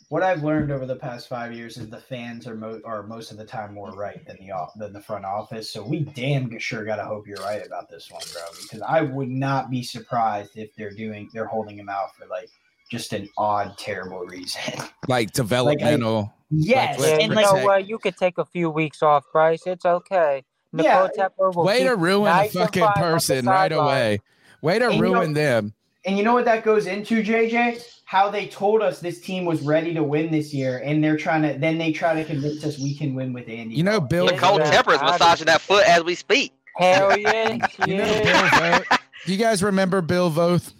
What I've learned over the past five years is the fans are mo- are most of the time more right than the off- than the front office. So we damn sure gotta hope you're right about this one, bro. Because I would not be surprised if they're doing they're holding him out for like just an odd, terrible reason. like developmental. Yes, like, let's and you know what? You could take a few weeks off, Bryce. It's okay. Nicole Yeah. Tepper will Way to ruin nice a fucking fine on the person right sideline. away. Way to And you know- ruin them. And you know what that goes into, JJ? How they told us this team was ready to win this year, and they're trying to then they try to convince us we can win with Andy. You know, Bill. Nicole Tepper is massaging that foot as we speak. Hell yeah, You know, Bill Do you guys remember Bill Voth?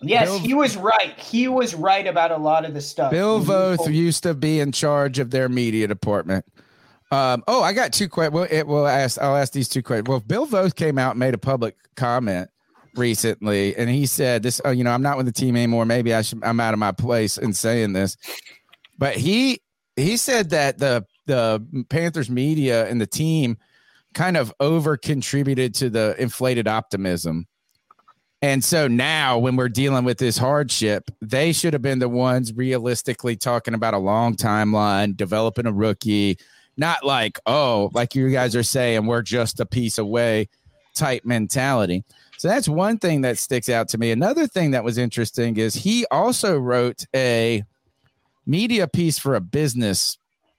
Yes, Bill- he was right. He was right about a lot of the stuff. Bill Voth used to be in charge of their media department. Um, oh, I got two questions. Well, it will ask. I'll ask these two questions. Well, Bill Voth came out and made a public comment recently, and he said, "This, oh, you know, I'm not with the team anymore. Maybe I should. I'm out of my place in saying this." But he he said that the the Panthers media and the team kind of over contributed to the inflated optimism. And so now, when we're dealing with this hardship, they should have been the ones realistically talking about a long timeline, developing a rookie, not like, oh, like you guys are saying, we're just a piece away type mentality. So that's one thing that sticks out to me. Another thing that was interesting is he also wrote a media piece for a business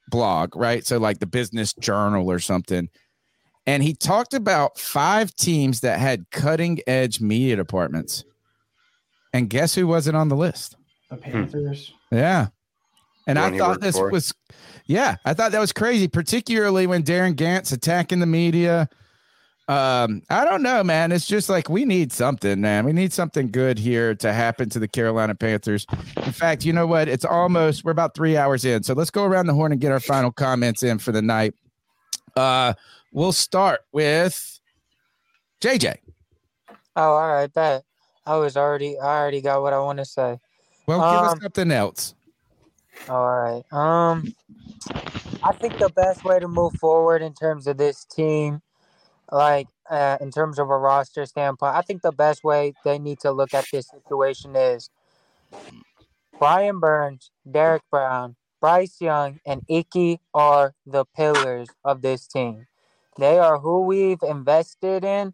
blog, right? So, like the business journal or something. And he talked about five teams that had cutting edge media departments. And guess who wasn't on the list? the Panthers. Yeah. And I thought this for. was, yeah, I thought that was crazy, particularly when Darin Gantt's attacking the media. Um, I don't know, man. It's just like we need something, man. We need something good here to happen to the Carolina Panthers. In fact, you know what? It's almost we're about three hours in, so let's go around the horn and get our final comments in for the night. Uh, we'll start with JJ. Oh, all right, bet. I was already, I already got what I want to say. Well, give us Um, something else. All right. Um, I think the best way to move forward in terms of this team, like uh, in terms of a roster standpoint, I think the best way they need to look at this situation is Brian Burns, Derrick Brown, Bryce Young, and Icky are the pillars of this team. They are who we've invested in,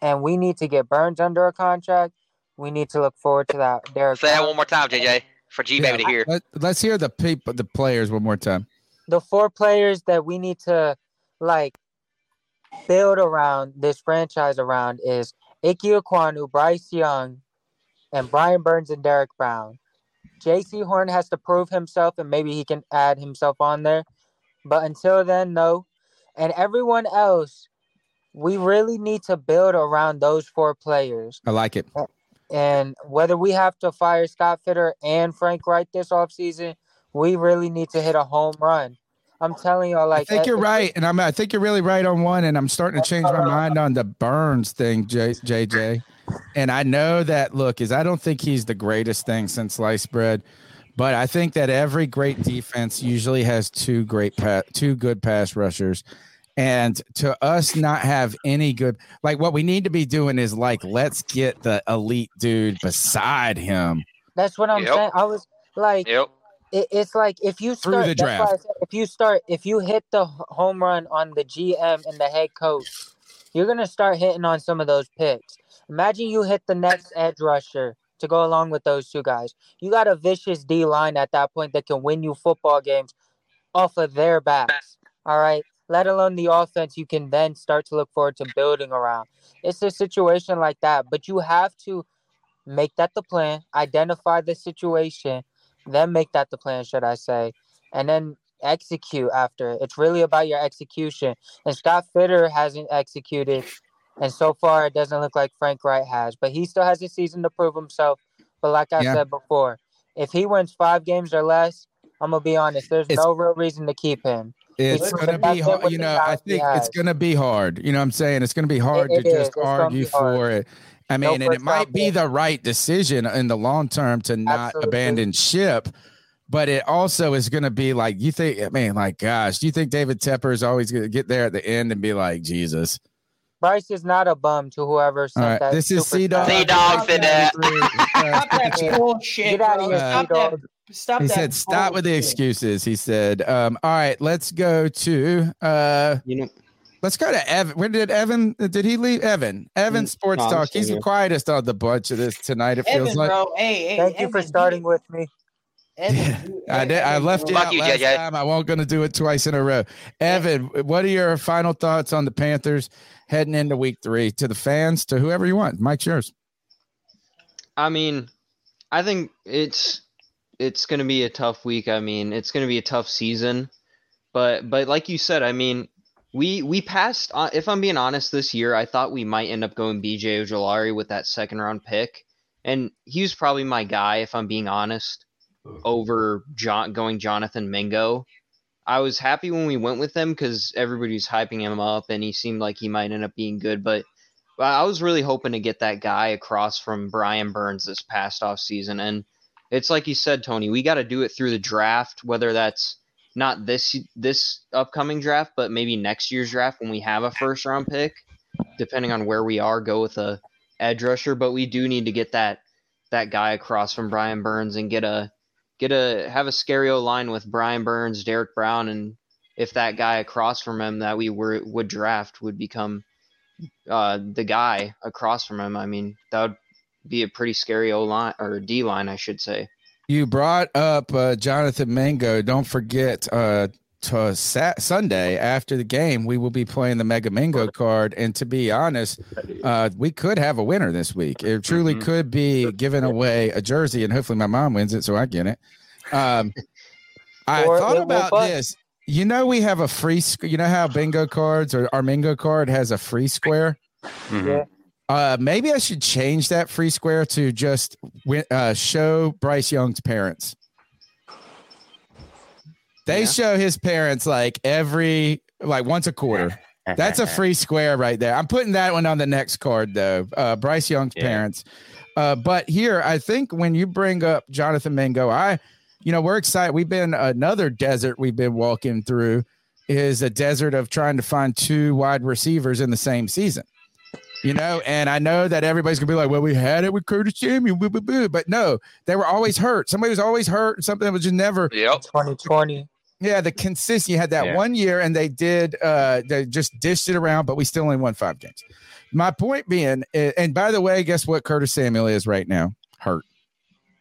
and we need to get Burns under a contract. We need to look forward to that. Derrick Say that one more time, JJ, for G Baby to hear. Let, us hear the people, the players, one more time. the four players that we need to like build around this franchise around is Ike Ekwonu, Bryce Young, and Brian Burns and Derrick Brown. Jaycee Horn has to prove himself and maybe he can add himself on there. But until then, no. And everyone else, we really need to build around those four players. I like it. And whether we have to fire Scott Fitterer and Frank Reich this offseason, we really need to hit a home run. I'm telling y'all, like I think you're right, and I'm I think you're really right on one, and I'm starting to change my mind on the Burns thing, J, JJ. And I know that look is I don't think he's the greatest thing since sliced bread, but I think that every great defense usually has two great pa- two good pass rushers. And to us not have any good like what we need to be doing is like let's get the elite dude beside him. That's what I'm Yep. saying. I was like, Yep. It, it's like if you start the that's why I draft. said if you start if you hit the home run on the GM and the head coach, you're gonna start hitting on some of those picks. Imagine you hit the next edge rusher to go along with those two guys. You got a vicious D line at that point that can win you football games off of their backs. All right. Let alone the offense you can then start to look forward to building around. It's a situation like that, but you have to make that the plan, identify the situation, then make that the plan, should I say, and then execute after it. It's really about your execution. And Scott Fitterer hasn't executed, and so far it doesn't look like Frank Reich has, but he still has a season to prove himself. but like I Yeah. said before, if he wins five games or less, I'm gonna be honest. There's It's- no real reason to keep him. It's going to be hard. You know, I think it's going to be hard. You know what I'm saying? It's going to be hard it to is. just It's argue for it. I No mean, and it might be the right decision in the long term to not Absolutely. abandon ship. But it also is going to be like, you think, I mean, like, gosh, do you think David Tepper is always going to get there at the end and be like, Jesus? Bryce is not a bum to whoever All sent right, that. this is super C Dog. chat. C-Dog said that. Stop that bullshit, Get out of here, Stop C-Dog. Stop he that said, "Stop with the excuses." He said, um, "All right, let's go to uh, You know, let's go to Evan. Where did Evan? Did he leave? Evan. Evan Mm, Sports no, Talk. He's the quietest of the bunch of this tonight. It feels Evan, like. bro. Hey, hey. Thank you for starting with me. Evan, you- I did. I left you out you, last JJ. time. I won't going to do it twice in a row. Evan, what are your final thoughts on the Panthers heading into Week Three? To the fans, to whoever you want. Mike's yours. I mean, I think it's it's going to be a tough week. I mean, it's going to be a tough season. But but like you said, I mean, we we passed uh, if I'm being honest this year, I thought we might end up going BJ Ojulari with that second round pick. And he was probably my guy if I'm being honest over John going Jonathan Mingo. I was happy when we went with him cuz everybody was hyping him up and he seemed like he might end up being good, but but I was really hoping to get that guy across from Brian Burns this past off season, and it's like you said, Tony. We got to do it through the draft, whether that's not this this upcoming draft, but maybe next year's draft when we have a first round pick, depending on where we are. Go with a edge rusher, but we do need to get that that guy across from Brian Burns and get a get a have a scary O line with Brian Burns, Derrick Brown, and if that guy across from him that we were would draft would become uh, the guy across from him, I mean, that would be a pretty scary O line or D line, I should say. You brought up uh, Jonathan Mingo. Don't forget uh, to Sat- Sunday after the game, we will be playing the Mega Mango card. And to be honest, uh, we could have a winner this week. It truly could be giving away a jersey, and hopefully my mom wins it, so I get it. Um, I Or thought about this. You know, we have a free. sq- You know how bingo cards or our Mingo card has a free square. Yeah. Uh, maybe I should change that free square to just uh, show Bryce Young's parents. They Yeah. show his parents like every like once a quarter. That's a free square right there. I'm putting that one on the next card though. Uh, Bryce Young's Yeah. parents. Uh, but here, I think when you bring up Jonathan Mingo, I, you know, we're excited. We've been another desert we've been walking through is a desert of trying to find two wide receivers in the same season. You know, and I know that everybody's gonna be like, "Well, we had it with Curtis Samuel," boo, boo, boo. but no, they were always hurt. Somebody was always hurt. and Something was just never. Yep. 2020. Yeah, the consistency. You had that Yeah. one year, and they did. uh They just dished it around, but we still only won five games. My point being, and by the way, guess what? Curtis Samuel is right now hurt,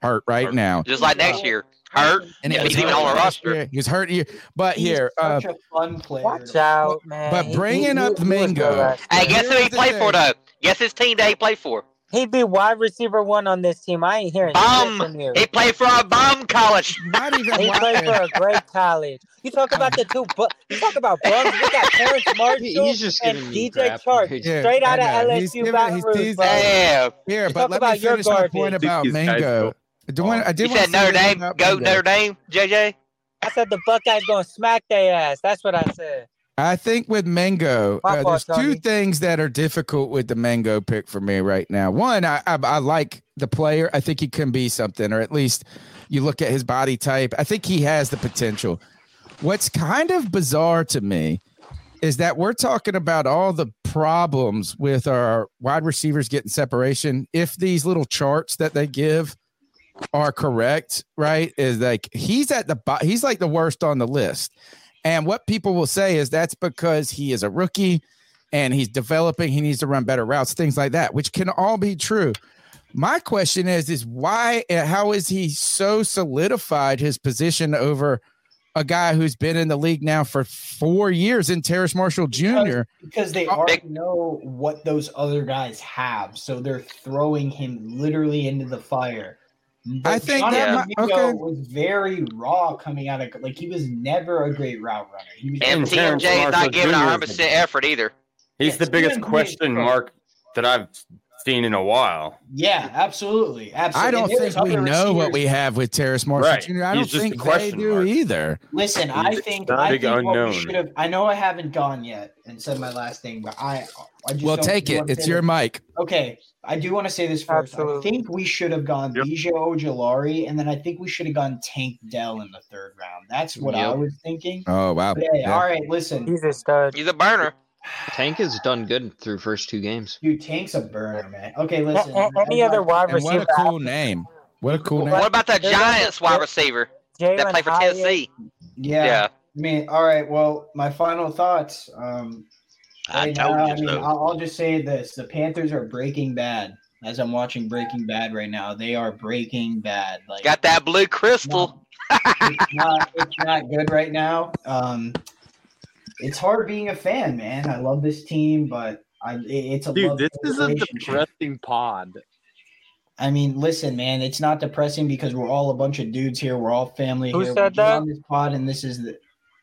hurt right now. Just like next year. Hurt. And if was he's even on the roster. year. He was hurt here, but He's here, uh, such a fun player. Watch out, man. but bringing he- up he- he was good Mingo. Hey, guess who he played for thing. though? Guess his team that he played for. He'd be wide receiver one on this team. I ain't hearing shit Bum. from you. He played for a bum college. not even He played for a great college. You talk about the two, but you talk about bums. We got Terrace Marshall he's just and DJ crap. Chark, Yeah, straight out of know. He's LSU giving- Baton he's Rouge. teasing- bro. Damn. Here, but let me finish my point garbage. about These guys Mingo. go- Do I did You said say Notre this Dame. Go Mingo. Notre Dame, JJ. I said the Buckeyes gonna smack their ass. That's what I said. I think with Mingo, My uh, fault, there's two Tony. things that are difficult with the Mingo pick for me right now. One, I, I I like the player. I think he can be something, or at least you look at his body type. I think he has the potential. What's kind of bizarre to me is that we're talking about all the problems with our wide receivers getting separation. If these little charts that they give are correct, right? Is like he's at the bo- he's like the worst on the list. And what people will say is that's because he is a rookie and he's developing, he needs to run better routes, things like that, which can all be true. My question is is why how is he so solidified his position over a guy who's been in the league now for 4 years in Terrace Marshall Jr. because they Oh, already know what those other guys have, so they're throwing him literally into the fire. I think that Jonathan okay. was very raw coming out of like he was never a great route runner. He was And TMJ is not giving Jr. a hundred percent effort either. He's Yeah, the biggest Steven question mark that I've seen in a while. Yeah, absolutely, absolutely. I don't think we other know what we have with Terrace Marshall Right. Jr. I He's don't just think they do mark. either. Listen, I think a I big think what we unknown. should have. I know I haven't gone yet and said my last thing, but I I just Well, take it. It's your mic. Okay, I do want to say this first. I think we should have gone BJ Ojulari, and then I think we should have gone Tank Dell in the third round. That's what I was thinking. Oh wow. Hey, Yeah. all right, listen. He's a stud. He's a burner. Tank has done good through first two games. Dude, Tank's a burner, man. Okay, listen. A- any other wide And what a cool name. What a cool name. What about that Giants wide receiver that played for Hyatt. Tennessee? Yeah. Yeah. I mean, all right. Well, my final thoughts. Um, I right told now, you I mean, so. I'll, I'll just say this: the Panthers are Breaking Bad. As I'm watching Breaking Bad right now, they are Breaking Bad. Like Got that blue crystal. it's not, it's not good right now. Um, it's hard being a fan, man. I love this team, but I it's a Dude, love this is a depressing pod. I mean, listen, man, it's not depressing because we're all a bunch of dudes here. We're all family Who here. said we're that? on this pod, and this is the.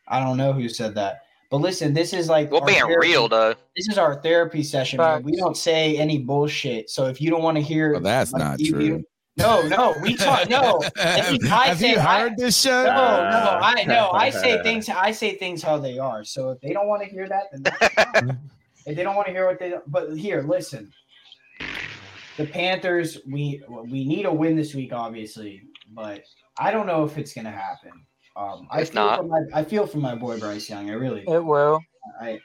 I don't know who said that, but listen, this is like We're being therapy- real though. This is our therapy session, man. We don't say any bullshit. So if you don't want to hear, Well, that's not you- true. You- no, no, we talk. No, have I have say you I- this show? no, no, I no, I say things. I say things how they are. So if they don't want to hear that, then that's if they don't want to hear what they, but here, listen. The Panthers, we we need a win this week, obviously, but I don't know if it's gonna happen. Um, I It's feel not. for my I feel for my boy Bryce Young. I really. It will. I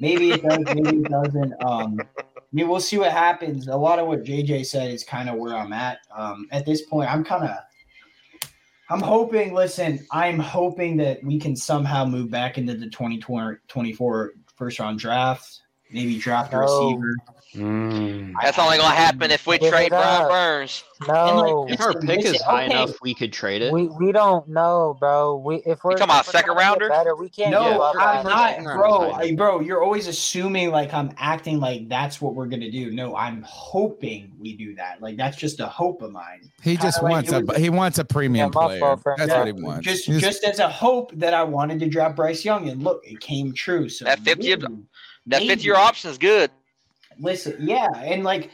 maybe it does, maybe it doesn't. Um, I mean, we'll see what happens. A lot of what JJ said is kind of where I'm at. Um, at this point, I'm kind of, I'm hoping. Listen, I'm hoping that we can somehow move back into the 2024 first round draft. Maybe draft a No. receiver. Mm. That's only gonna happen if we Give trade it Brian up. Burns. No, If our pick is high okay. enough, we could trade it. we we don't know, bro. We if we're talking about if we're second trying to get rounder? better, we can't No, I'm not, bro. is. I- Bro, you're always assuming like I'm acting like that's what we're gonna do. No, I'm hoping we do that. Like that's just a hope of mine. He Kinda just like wants a was- he wants a premium Yeah, player. fault. That's Yeah. what he wants. just He's- just as a hope that I wanted to draft Bryce Young, and look, it came true. So That fifth year- maybe- That fifth year option is good. Listen, yeah, and like,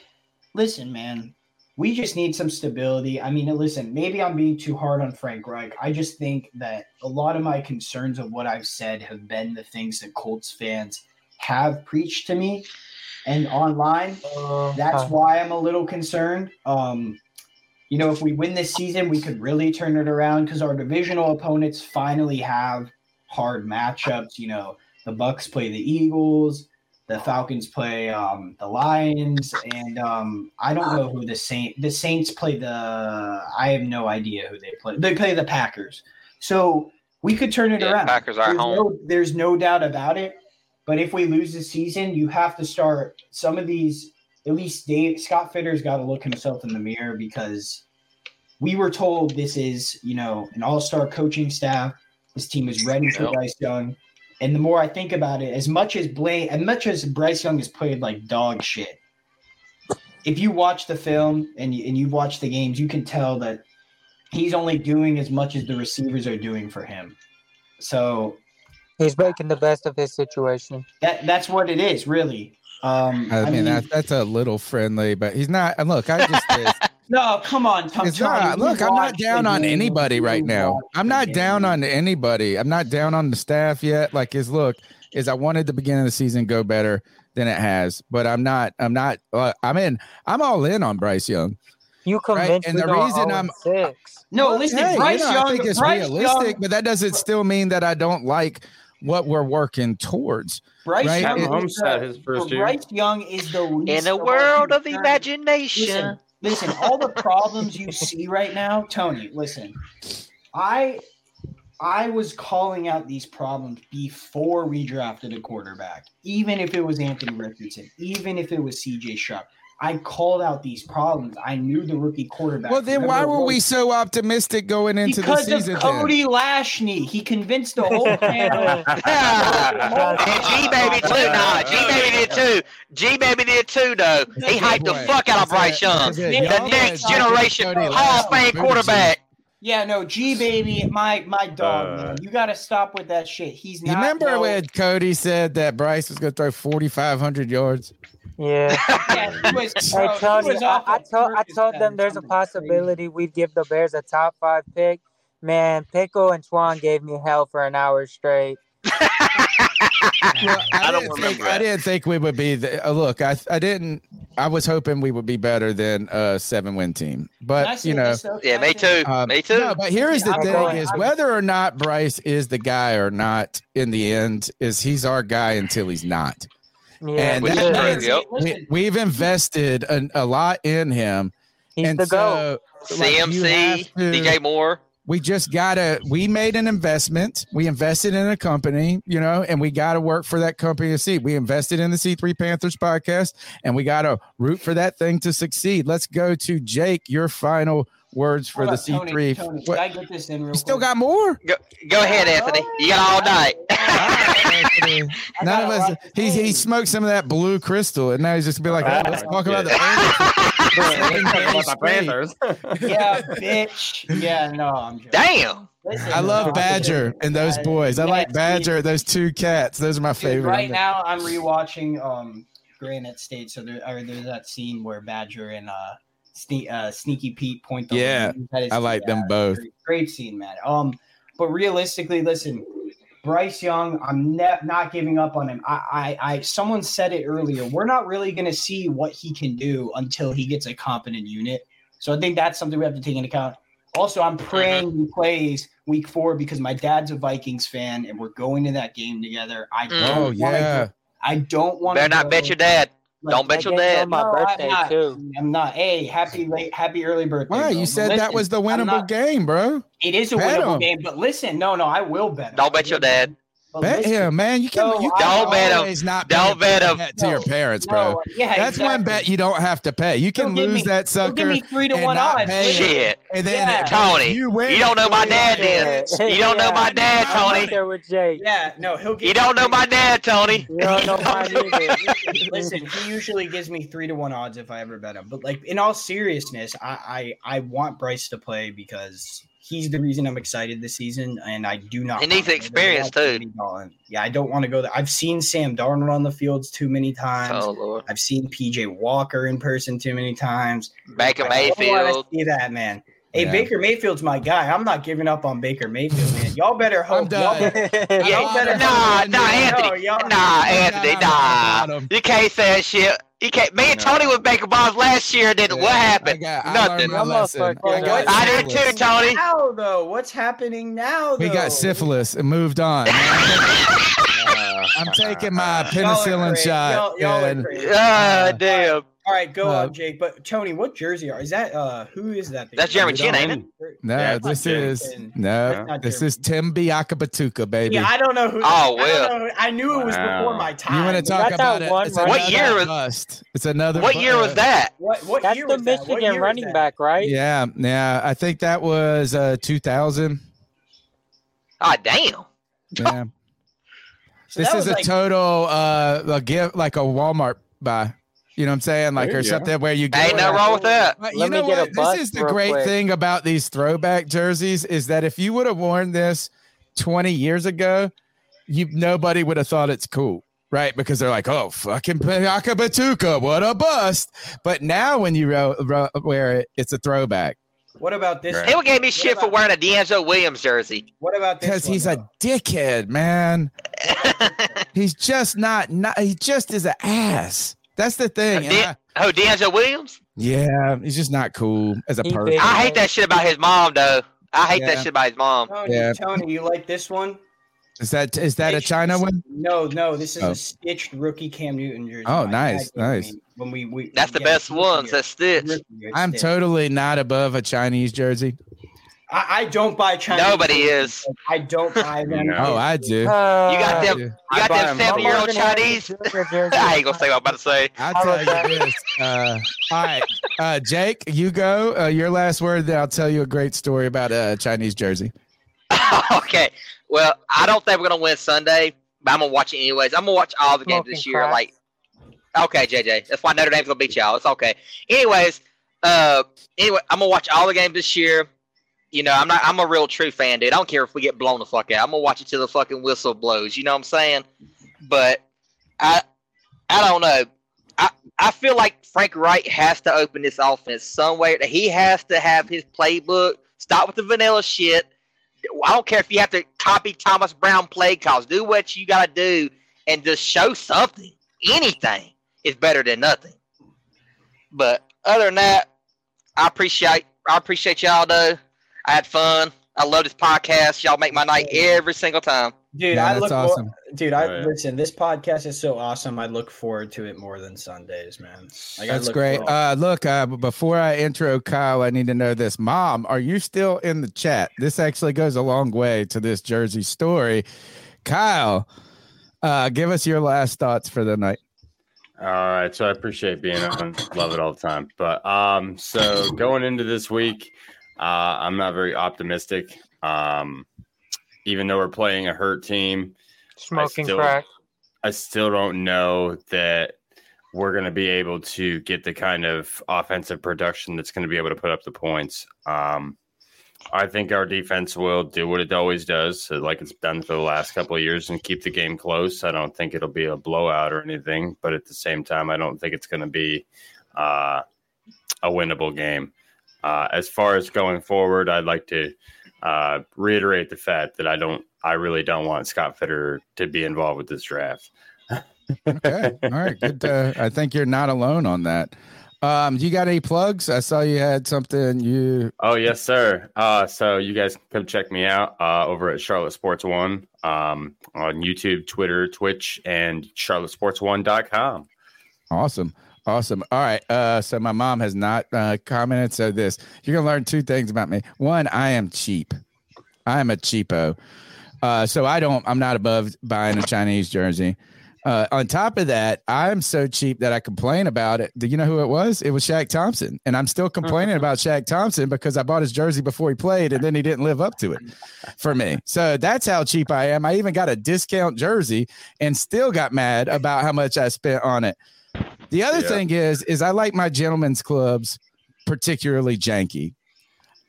listen, man, we just need some stability. I mean, listen, maybe I'm being too hard on Frank Reich. I just think that a lot of my concerns of what I've said have been the things that Colts fans have preached to me and online. That's Uh, why I'm a little concerned. Um, you know, if we win this season, we could really turn it around because our divisional opponents finally have hard matchups. You know, the Bucks play the Eagles, the Falcons play um, the Lions, and um, I don't know who the Saint the Saints play the. I have no idea who they play. They play the Packers. So we could turn it Yeah, around. Packers are there's home. No, there's no doubt about it. But if we lose the season, you have to start some of these. At least Dave Scott Fitterer's got to look himself in the mirror because we were told this is you know an all-star coaching staff. This team is ready for. Bryce Young. And the more I think about it, as much as Blaine, as much as Bryce Young has played like dog shit, if you watch the film and you, and you watch the games, you can tell that he's only doing as much as the receivers are doing for him. So He's making the best of his situation. that that's what it is, really. Um, I mean, that, that's a little friendly, but he's not. And look, I just no, come on, Tom. it's not. Look, I'm not down on anybody right now. I'm the not game. down on anybody. I'm not down on the staff yet. Like is look is, I wanted the beginning of the season go better than it has, but I'm not. I'm not. Uh, I'm in. I'm all in on Bryce Young. You Right? convinced And the reason I'm 0-6. No, Well, listen, hey, you Bryce know, Young. I think it's Bryce realistic, Young, but that doesn't still mean that I don't like what we're working towards. Bryce right? Young It- is the- Bryce Young is the least In a world of concerns. imagination. Listen, listen, all the problems you see right now, Tony. Listen, I I was calling out these problems before we drafted a quarterback, even if it was Anthony Richardson, even if it was C.J. Sharp. I called out these problems. I knew the rookie quarterback. Well, then why Remember were we so optimistic going into Because the season? Because of then? Cody Lashney, he convinced the whole panel. and G baby too. Nah, G baby did too. G baby did too though. He hyped the fuck out of Bryce Young, the next generation Hall of Fame quarterback. Yeah, no, G baby, my my dog, Uh, man. You got to stop with that shit. He's You not. remember no- when Cody said that Bryce was going to throw 4,500 yards? Yeah. Yeah, he was, bro, he Tony, I, I told I told them there's a possibility we'd give the Bears a top five pick. Man, Pickle and Swan gave me hell for an hour straight. I, didn't think, I didn't think we would be. The, uh, look, I I didn't. I was hoping we would be better than a seven win team, but you know. this. Yeah, me too. Um, Me too. No, but here is the I'm thing: going- is I'm- whether or not Bryce is the guy or not in the end is he's our guy until he's not. Yeah, and Which that is true, means we, we've invested an, a lot in him. He's and the so, GOAT. like, CMC, to- DJ Moore. We just gotta we made an investment. We invested in a company you know and we gotta work for that company to see we invested in the c3 panthers podcast and we gotta root for that thing to succeed. Let's go to jake your final words for the up, c3 Tony, What- can I get this in real you still quick? got more Go, go ahead, Anthony. You got all night. none of us he's he smoked some of that blue crystal and now he's just be like oh, let's talk about the Panthers. yeah, bitch. Yeah, no, I'm joking. Damn. Listen, I love Badger and those boys. I like Badger, those two cats. Those are my Dude, favorite. right now, I'm rewatching um Granite State. So there, or there's that scene where Badger and uh, Sne- uh Sneaky Pete point the Yeah, lens at his- I like them both. Great, great scene, man. Um, but realistically, listen, Bryce Young, I'm ne- not giving up on him. I, I, I, someone said it earlier. We're not really going to see what he can do until he gets a competent unit. So I think that's something we have to take into account. Also, I'm praying he plays week four because my dad's a Vikings fan and we're going to that game together. I don't Oh, wanna yeah. go- I don't want Better not bet your dad. Don't bet your dad. No, I'm not. I'm not. Hey, happy late, happy early birthday. Why? bro. You But said that was the winnable not- game, bro. It is a Bet winnable him. game, but listen, no, no, I will bet. him. Don't bet your dad. But Bet listen, him, man. You can. No, you can don't bet him. always Not Don't bet him. that to your parents, bro. No, yeah, That's one bet you don't have to pay. You can lose me- that sucker. give me three to one odds. Shit. And then Yeah. if Tony, you win. you don't know my dad Yeah. then. You don't know my dad, Tony. there with Jake. Yeah, no, he'll get. You don't know my dad, Tony. You don't know mine either. Listen, he usually gives me three to one odds if I ever bet him. But like in all seriousness, I I, I want Bryce to play because he's the reason I'm excited this season, and I do not. He needs wanna go there experience, too. Yeah, I don't want to go there. I've seen Sam Darnold on the fields too many times. Oh Lord. I've seen PJ Walker in person too many times. Baker I don't See that man. Hey, Yeah. Baker Mayfield's my guy. I'm not giving up on Baker Mayfield, man. Y'all better hope. done. Y'all better, Yeah, y'all better nah, nah, Anthony. y'all- Nah, Anthony, I'm nah. about. You can't say that shit. You can't. Me and Tony with Baker Bonds last year. Did what I happened? got, I Nothing. learned. I got I did too, Tony. Now though, what's happening now? We got syphilis and moved on. I'm taking my Y'all penicillin shot. Y'all, y'all are and- crazy. Ah, damn. All right, go Uh, on, Jake. But Tony, what jersey are? Is that uh who is that? That's Jeremy Chinn, ain't it? no, Yeah, this is Chinn. no, this Jeremy is Tim Biakabutuka, baby. Yeah, I don't know who. Oh, I well. know who- I knew it was Wow. before my time. you want to talk that about it? It's What year was- bust. It's another. What year was that? What what That's year the was that? What Michigan year running back, right? Yeah, yeah. I think that was uh 2000. Ah, damn. Yeah. So this is was a total uh a give like a Walmart buy. You know what I'm saying? Like There or you go. something where you get Ain't nothing wrong with that. But you know what? This is the great quick. thing about these throwback jerseys is that if you would have worn this 20 years ago, you nobody would have thought it's cool. Right, because they're like, "Oh, fucking Piaka Batuka, what a bust!" But now, when you ro- ro- wear it, it's a throwback What about this? People gave me shit for wearing a DeAngelo Williams jersey. What about this? because he's though? a dickhead, man. he's just not, not. He just is an ass. That's the thing. Uh, and Dan- I- oh, DeAngelo Williams? yeah, he's just not cool as a He person. big. I hate that shit about his mom, though. I hate Yeah. that shit about his mom. Oh, Tony, Yeah. Tony, you like this one? Is that is that a China one? No, no. This is Oh. a stitched rookie Cam Newton jersey. Oh, nice, dad gave nice. me When we, we That's the best rookie ones. year. That's Stitch. I'm stitched. totally not above a Chinese jersey. I, I don't buy Chinese. Nobody jerseys. is. I don't buy them. No. Oh, I do. Uh, You got them. Yeah. You got them them 'em. seven year old Morgan Chinese. I ain't gonna say what I'm about to say. I'll tell you this. Uh, all right, uh, Jake, you go. Uh, your last word. Then I'll tell you a great story about a Chinese jersey. okay. Well, I don't think we're gonna win Sunday, but I'm gonna watch it anyways. I'm gonna watch all the games Smoking this year. crack. Like, okay, JJ, that's why Notre Dame's gonna beat y'all. It's okay. Anyways, uh, anyway, I'm gonna watch all the games this year. You know, I'm not. I'm a real true fan, dude. I don't care if we get blown the fuck out. I'm gonna watch it till the fucking whistle blows. You know what I'm saying? But I, I don't know. I, I feel like Frank Reich has to open this offense some way. He has to have his playbook. Stop with the vanilla shit. I don't care if you have to copy Thomas Brown play calls. Do what you got to do and just show something. Anything is better than nothing. But other than that, I appreciate I appreciate y'all though. I had fun. I love this podcast. Y'all make my night every single time. Dude, Yeah, I that's look awesome. more, dude, I listen, this podcast is so awesome. I look forward to it more than Sundays, man. Like, That's great. Uh, look, uh, before I intro Kyle, I need to know this. Mom, are you still in the chat? This actually goes a long way to this Jersey story. Kyle, uh, give us your last thoughts for the night. All right, so I appreciate being on. Love it all the time. But um, so going into this week, uh, I'm not very optimistic. Um, even though we're playing a hurt team, I Smoking still- crack. I still don't know that we're going to be able to get the kind of offensive production that's going to be able to put up the points. Um, I think our defense will do what it always does, so like it's done for the last couple of years, and keep the game close. I don't think it'll be a blowout or anything, but at the same time, I don't think it's going to be uh, a winnable game. Uh, as far as going forward, I'd like to uh, reiterate the fact that I don't, I really don't want Scott Fitterer to be involved with this draft. Okay. All right. Good. Uh, I think you're not alone on that. Um, you got any plugs? I saw you had something you Oh yes, sir. Uh, so you guys can come check me out uh, over at Charlotte Sports One um, on YouTube, Twitter, Twitch, and CharlotteSports1.com. Awesome. Awesome. All right. Uh, so my mom has not uh, commented. So this, you're gonna learn two things about me. One, I am cheap. I am a cheapo. Uh, so I don't. I'm not above buying a Chinese jersey. Uh, on top of that, I'm so cheap that I complain about it. Do you know who it was? It was Shaq Thompson, and I'm still complaining about Shaq Thompson because I bought his jersey before he played, and then he didn't live up to it for me. So that's how cheap I am. I even got a discount jersey and still got mad about how much I spent on it. The other Yeah. thing is, is I like my gentlemen's clubs particularly janky.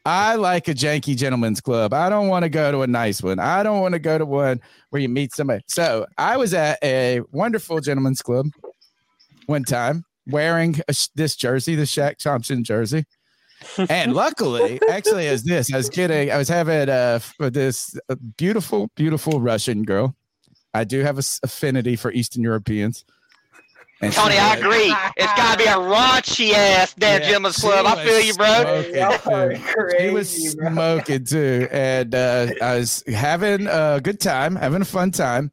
I like a janky gentlemen's club. I don't want to go to a nice one. I don't want to go to one where you meet somebody. So I was at a wonderful gentlemen's club one time wearing a, this jersey, the Shaq Thompson jersey. and luckily, actually, as this, I was getting, I was having uh, this uh, beautiful, beautiful Russian girl. I do have a s- affinity for Eastern Europeans. And Tony, I was- agree. It's got to be a raunchy ass damn Yeah, gentleman's club. I feel you, bro. smoking, too. She was smoking too, and uh, I was having a good time, having a fun time,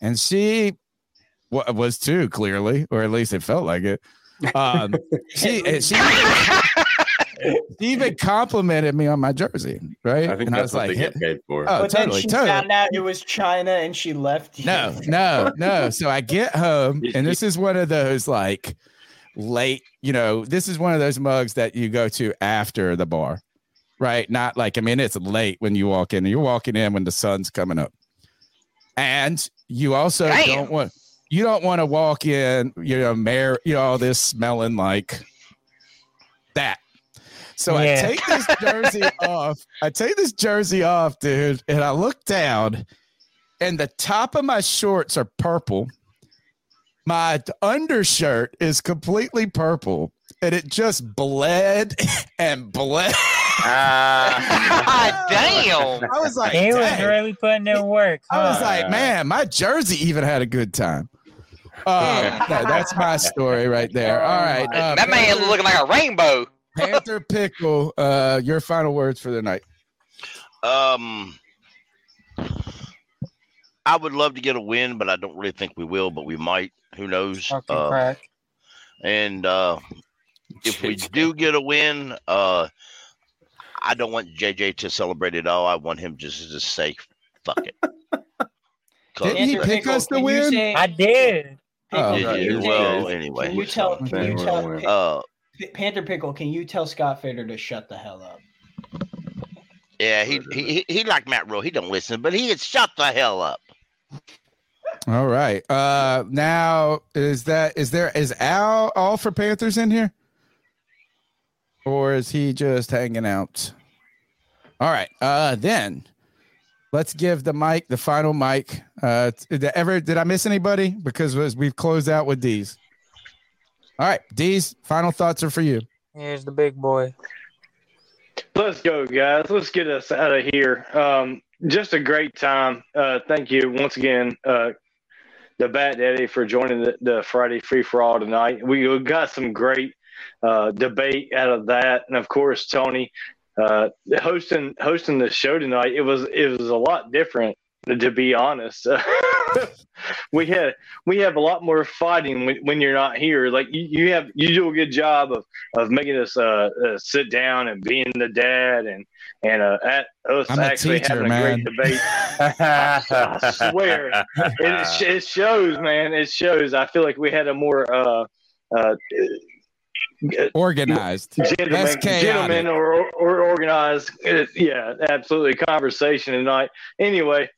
and she wa- was too clearly, or at least it felt like it. Um, she she, she even complimented me on my jersey, right? I think and that's what they "Hey." get paid for. Oh, but totally, then she totally. found out it was China and she left. you. No, no, no. So I get home, and this is one of those like late, you know, this is one of those mugs that you go to after the bar, right? Not like, I mean, it's late when you walk in. You're walking in when the sun's coming up. And you also Damn. don't want, you don't want to walk in, you know, mayor, you know, all this smelling like that. So Yeah. I take this jersey off. I take this jersey off, dude, and I look down, and the top of my shorts are purple. My undershirt is completely purple, and it just bled and bled. God damn. I was like, he was really putting in work. I was like, man, my jersey even had a good time. Uh, that- that's my story right there. All right, uh, that man Panther- looking like a rainbow. Panther Pickle, uh, your final words for the night. Um, I would love to get a win, but I don't really think we will. But we might. Who knows? Fucking Uh, crack. and uh, if we do get a win, uh, I don't want JJ to celebrate it all. I want him just to say, "Fuck it." Didn't he pick us to win? say- I did. Oh, Yeah, right. you well, anyway. Can you tell? Can you tell? Uh, P- Panther Pickle, can you tell Scott Fitterer to shut the hell up? yeah, he he he- he like Matt Rhule. He don't listen, but he had shut the hell up. All right. Uh now is that is there is Al all for Panthers in here? Or is he just hanging out? All right. Uh then let's give the mic the final mic. Uh did ever did I miss anybody? Because we've closed out with these. All right, D's final thoughts are for you. Here's the big boy. Let's go, guys. Let's get us out of here. Um, just a great time. Uh, thank you once again, uh, the Bat Daddy, for joining the, the Friday Free for All tonight. We got some great uh, debate out of that, and of course, Tony uh, hosting hosting the show tonight. It was it was a lot different, to be honest. we had we have a lot more fighting when, when you're not here. Like you, you have you do a good job of of making us uh, uh sit down and being the dad and and uh, at us I'm a actually teacher, having man. a great debate. I swear, it, it shows, man. It shows. I feel like we had a more uh, uh, Organized. gentlemen, gentlemen or, or organized. Uh, yeah, absolutely. Conversation tonight. Anyway,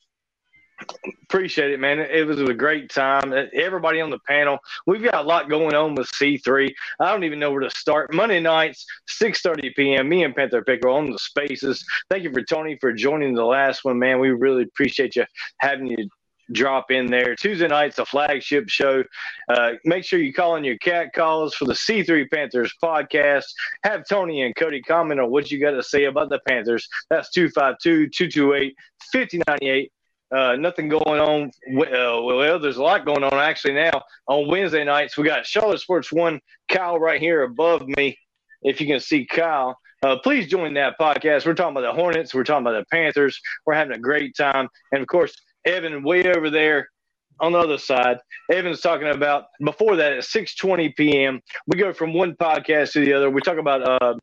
appreciate it, man. It was a great time. Everybody on the panel. We've got a lot going on with C3. I don't even know where to start. Monday nights, 6.30 p.m. Me and Panther Pickle on the spaces. Thank you for Tony for joining the last one, man. We really appreciate you having you drop in there. Tuesday night's a flagship show. Uh, make sure you call in your cat calls for the C3 Panthers podcast. Have Tony and Cody comment on what you got to say about the Panthers. That's 252 228 5098. Uh, nothing going on. Uh, well, there's a lot going on actually now. On Wednesday nights, we got Charlotte Sports One. Kyle right here above me. If you can see Kyle, uh, please join that podcast. We're talking about the Hornets. We're talking about the Panthers. We're having a great time, and of course, Evan way over there on the other side. Evan's talking about before that at 6:20 p.m. We go from one podcast to the other. We talk about uh,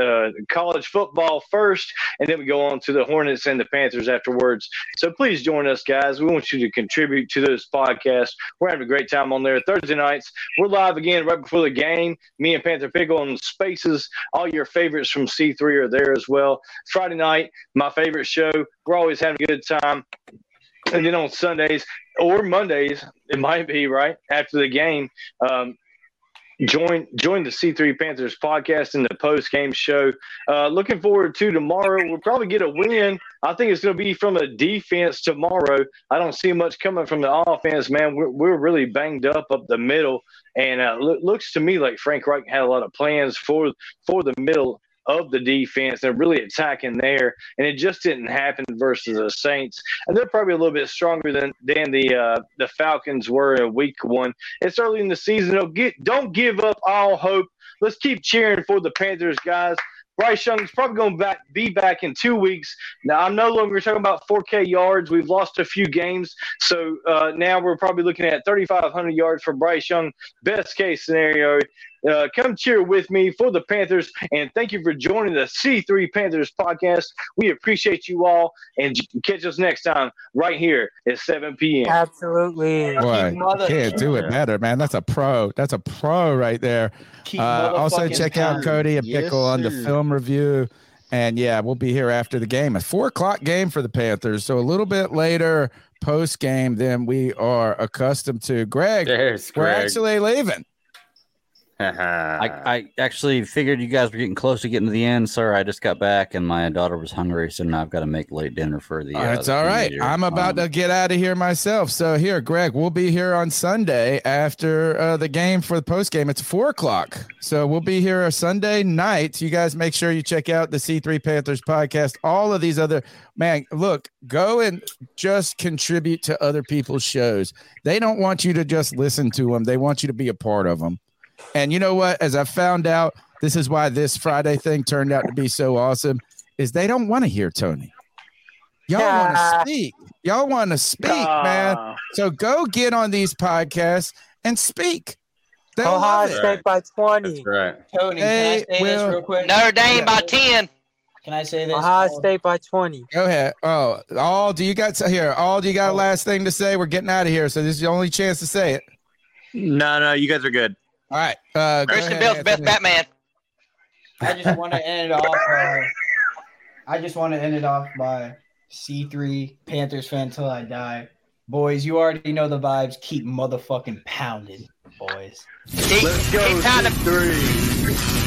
uh, college football first, and then we go on to the Hornets and the Panthers afterwards. So please join us, guys. We want you to contribute to those podcasts. We're having a great time on there. Thursday nights, we're live again right before the game. Me and Panther Pickle on Spaces. All your favorites from C3 are there as well. Friday night, my favorite show. We're always having a good time. And then on Sundays or Mondays, it might be right after the game. Um, join join the C3 Panthers podcast and the post game show. Uh, looking forward to tomorrow. We'll probably get a win. I think it's going to be from the defense tomorrow. I don't see much coming from the offense, man. We're, we're really banged up up the middle, and uh, lo- looks to me like Frank Reich had a lot of plans for for the middle of the defense. They're really attacking there, and it just didn't happen versus the Saints. And they're probably a little bit stronger than than the uh, the Falcons were in Week One. It's early in the season. Don't get don't give up all hope. Let's keep cheering for the Panthers, guys. Bryce Young's probably going to back, be back in two weeks. Now, I'm no longer talking about 4K yards. We've lost a few games. So uh, now we're probably looking at 3,500 yards for Bryce Young. Best case scenario. Uh, come cheer with me for the Panthers. And thank you for joining the C3 Panthers podcast. We appreciate you all. And catch us next time right here at 7 p.m. Absolutely. Boy, you can't do it better, man. That's a pro. That's a pro right there. Uh, also, check out. Cody and Yes, Pickle on the film review. And yeah, we'll be here after the game. A four o'clock game for the Panthers. So a little bit later post game than we are accustomed to. Greg, There's we're actually leaving. I, I actually figured you guys were getting close to getting to the end. Sorry, I just got back and my daughter was hungry, so now I've got to make late dinner for the. Oh, Uh, That's the all right. I'm about Um, to get out of here myself. So here, Greg, we'll be here on Sunday after uh, the game for the post game. It's four o'clock. So we'll be here a Sunday night. You guys make sure you check out the C3 Panthers podcast. All of these other man, look, go and just contribute to other people's shows. They don't want you to just listen to them. They want you to be a part of them. And you know what? As I found out, this is why this Friday thing turned out to be so awesome. Is they don't want to hear Tony. Y'all want to speak. Y'all want to speak, man. So go get on these podcasts and speak. They'll Ohio love it. State by 20. right. Tony, They can I say this will- real quick? Notre Dame by 10. Can I say this? Ohio State by 20. Go ahead. Oh, all do you got here? All do you got a last thing to say? We're getting out of here, so this is the only chance to say it. No, no, you guys are good. All right. Uh, Christian ahead, Bale's the best Batman. I just want to end it off. Uh, I just want to end it off by C3 Panthers fan till I die. Boys, you already know the vibes. Keep motherfucking pounding, boys. Let's go. Keep pounding. Three.